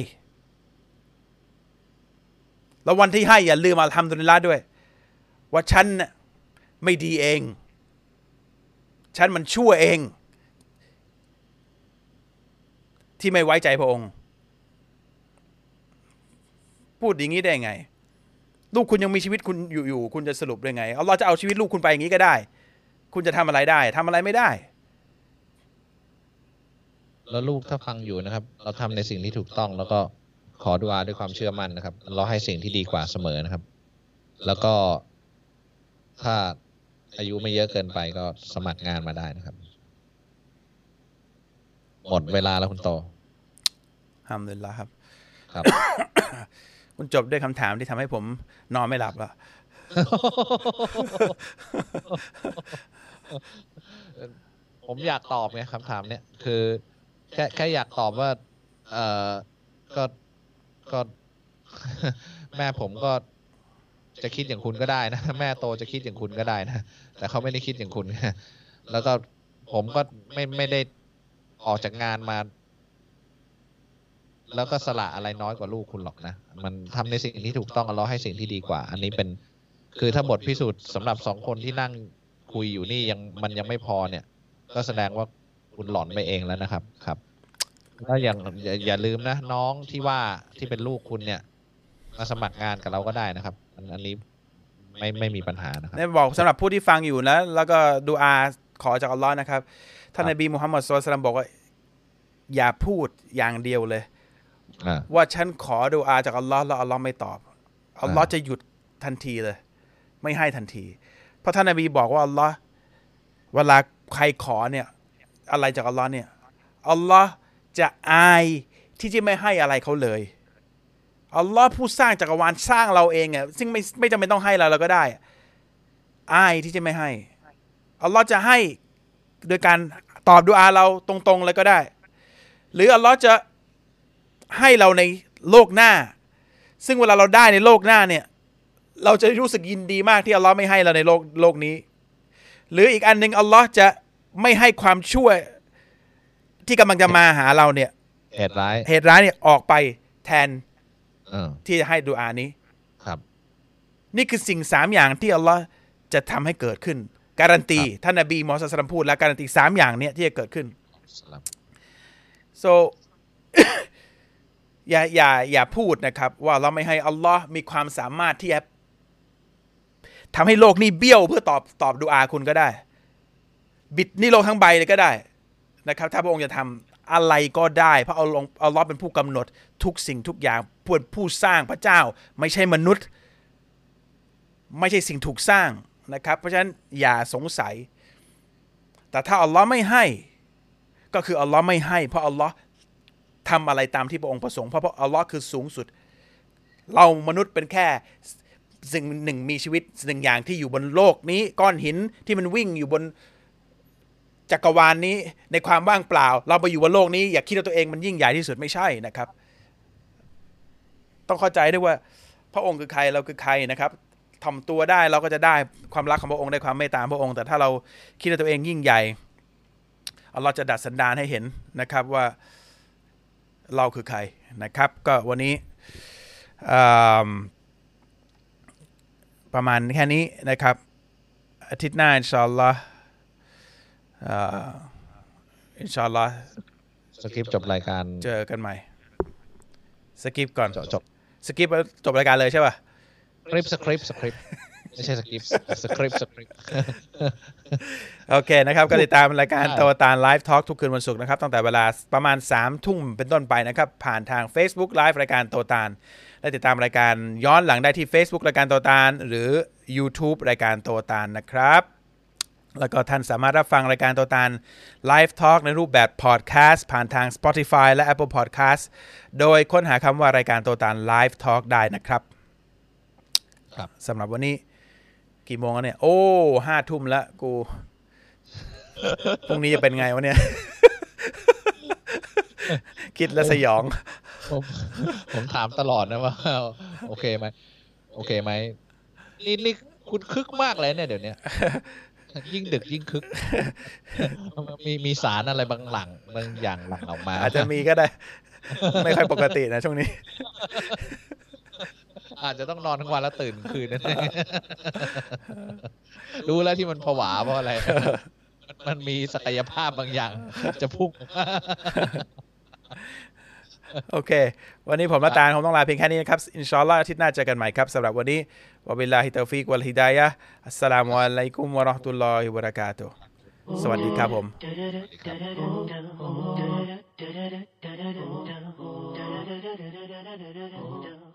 แล้ววันที่ให้อย่าลืมอัลฮัมดุลิลละด้วย ว่าฉันไม่ดีเอง ฉันมันชั่วเอง ที่ไม่ไว้ใจพระองค์ พูดอย่างนี้ได้ไง ลูกคุณยังมีชีวิตคุณอยู่อยู่คุณจะสรุปได้ไงอัลลอฮ์จะเอาชีวิตลูกคุณไปอย่างนี้ก็ได้ คุณจะทำอะไรได้ทำอะไรไม่ได้ แล้วลูกถ้าฟังอยู่นะครับ เราทำในสิ่งที่ถูกต้องแล้วก็ขอดุอาด้วยความเชื่อมั่นนะครับ เราให้สิ่งที่ดีกว่าเสมอนะครับ แล้วก็ถ้าอายุไม่เยอะเกินไปก็สมัครงานมาได้นะครับ หมดเวลาแล้วคุณโต ฮัมดุลิลละครับ ครับ คุณจบด้วยคำถามที่ทำให้ผมนอนไม่หลับแล้วผมอยากตอบไงคำถามเนี้ยคือ แค่แค่อยากตอบว่า เออก็ก็ แม่ผมก็จะคิดอย่างคุณก็ได้นะแม่โตจะคิดอย่างคุณก็ได้นะแต่เขาไม่ได้คิดอย่างคุณแล้วก็ผมก็ไม่ไม่ได้ออกจากงานมา แล้วก็สละอะไรน้อยกว่าลูกคุณหรอกนะ มันทำในสิ่งที่ถูกต้องเราให้สิ่งที่ดีกว่า อันนี้เป็นคือถ้าบทพิสูจน์สำหรับสองคนที่นั่งคุยอยู่นี่ยังมันยังไม่พอเนี่ย ก็แสดงว่าคุณหลอนไปเองแล้วนะครับครับแล้วอย่างอย่าอย่าลืมนะ น้องที่ว่าที่เป็นลูกคุณเนี่ย มาสมัครงานกับเราก็ได้นะครับ อันนี้ไม่ไม่มีปัญหานะครับได้บอกสำหรับผู้ที่ฟังอยู่นะ แล้วก็ดูอาขอจากอัลลอฮ์นะครับ ท่านนบีมุฮัมมัดสุลตัมบอกว่า อย่าพูดอย่างเดียวเลย ว่าฉันขอดูอาจากอัลลอฮ์แล้วอัลลอฮ์ไม่ตอบอัลลอฮ์อ่าจะหยุดทันทีเลย ไม่ให้ทันที เพราะท่านนบีบอกว่าอัลลอฮ์เวลาใครขอเนี่ยอะไรจากอัลลอฮ์เนี่ยอัลลอฮ์จะอายที่จะไม่ให้อะไรเขาเลยอัลลอฮ์ผู้สร้างจักรวาลสร้างเราเองอะซึ่งไม่ไม่จำเป็นต้องให้เราเราก็ได้อายที่จะไม่ให้อัลลอฮ์จะให้โดยการตอบดูอาเราตรงๆเลยก็ได้ หรืออัลลอฮ์จะ ให้เราในโลกหน้า ซึ่งเวลาเราได้ในโลกหน้าเนี่ย เราจะรู้สึกยินดีมากที่อัลลอฮ์ไม่ให้เราในโลกโลกนี้ หรืออีกอันหนึ่งอัลลอฮ์จะไม่ให้ความช่วยที่กำลังจะมาหาเราเนี่ย เหตุร้าย เหตุร้ายเนี่ยออกไปแทนเออที่จะให้ดูอานี้ ครับ นี่คือสิ่งสามอย่างที่อัลลอฮ์จะทำให้เกิดขึ้น การันตีครับท่านนบีมอสลัมพูด แล้วการันตีสามอย่างเนี้ยที่จะเกิดขึ้นสลับ so อย่าอย่าอย่าพูดนะครับ ว่าเราไม่ให้อัลลอฮ์มีความสามารถที่จะทำให้โลกนี้เบี้ยวเพื่อตอบตอบดูอาคุณก็ได้ บิดนี่โลกทั้งใบเลยก็ได้นะครับ ถ้าพระองค์จะทำอะไรก็ได้ เพราะเอัลลอฮ์อัลลอฮ์เป็นผู้กำหนดทุกสิ่งทุกอย่างผู้ผู้สร้างพระเจ้า ไม่ใช่มนุษย์ ไม่ใช่สิ่งถูกสร้างนะครับ เพราะฉะนั้นอย่าสงสัย แต่ถ้าอัลลอฮ์ไม่ให้ ก็คืออัลลอฮ์ไม่ให้ เพราะอัลลอฮ์ ทำอะไรตามที่พระองค์ประสงค์เพราะเพราะอัลลอฮ์คือสูงสุด เรามนุษย์เป็นแค่สิ่งหนึ่งมีชีวิตหนึ่งอย่างที่อยู่บนโลกนี้ก้อนหินที่มันวิ่งอยู่บนจักรวาลนี้ในความว่างเปล่า เราไปอยู่บนโลกนี้อย่าคิดว่าตัวเองมันยิ่งใหญ่ที่สุดไม่ใช่นะครับ ต้องเข้าใจด้วยว่าพระองค์คือใครเราคือใครนะครับทำตัวได้เราก็จะได้ความรักของพระองค์ได้ความเมตตาของพระองค์ แต่ถ้าเราคิดว่าตัวเองยิ่งใหญ่อัลลอฮ์จะดัดสันดานให้เห็นนะครับว่า เราคือใครนะครับ ก็วันนี้อืมประมาณแค่นี้นะครับ อาทิตย์หน้าอินชาอัลลอฮ์อ่าอินชาอัลลอฮ์สคริปต์จบรายการเจอกันใหม่ สคริปต์ก่อนจบจบสคริปต์แล้วจบรายการเลยใช่ป่ะสคริปต์สคริปต์สคริปต์ ไม่ใช่สคริปต์สคริปต์สคริปต์โอเคนะครับ ก็ติดตามรายการโตตาลไลฟ์ทอล์กทุกคืนวันศุกร์นะครับตั้งแต่เวลาประมาณสามทุ่มเป็นต้นไปนะครับ ผ่านทาง Facebook Live รายการโตตาลและติดตามรายการย้อนหลังได้ที่ Facebook รายการโตตาลหรือ YouTube รายการโตตาลนะครับแล้วก็ท่านสามารถรับฟังรายการโตตาลไลฟ์ทอล์กในรูปแบบพอดแคสต์ผ่านทาง Spotify และ Apple Podcast โดยค้นหาคำว่ารายการโตตาลไลฟ์ทอล์กได้นะครับ ครับสำหรับวันนี้ กี่โมงแล้วเนี่ย โอ้ห้าทุ่มละกูพรุ่งนี้จะเป็นไงวะเนี่ย คิดแล้วสยองผมถามตลอดนะว่า โอเคไหมโอเคไหมนี่นี่คุณคึกมากเลยเนี่ยเดี๋ยวนี้ยิ่งดึกยิ่งคึก มีมีสารอะไรบางหลังบางอย่างหลังออกมา อาจจะมีก็ได้ ไม่ค่อยปกตินะช่วงนี้ อาจจะต้องนอนทั้งวันแล้วตื่นคืนนั่นเองรู้แล้วที่มันผวาเพราะอะไร มันมีศักยภาพบางอย่าง จะพุ่งโอเค วันนี้ผมละตาลผมต้องลาเพียงแค่นี้นะครับ อินชอัลลออาทิตย์หน้าเจอกันใหม่ครับสำหรับวันนี้วะบิลลาฮิตาฟิกวลฮิดายะอัสสลามุอะลัยกุมวะราะห์ตุลลอฮิวะบะเราะกาตุสวัสดีครับผม Oh.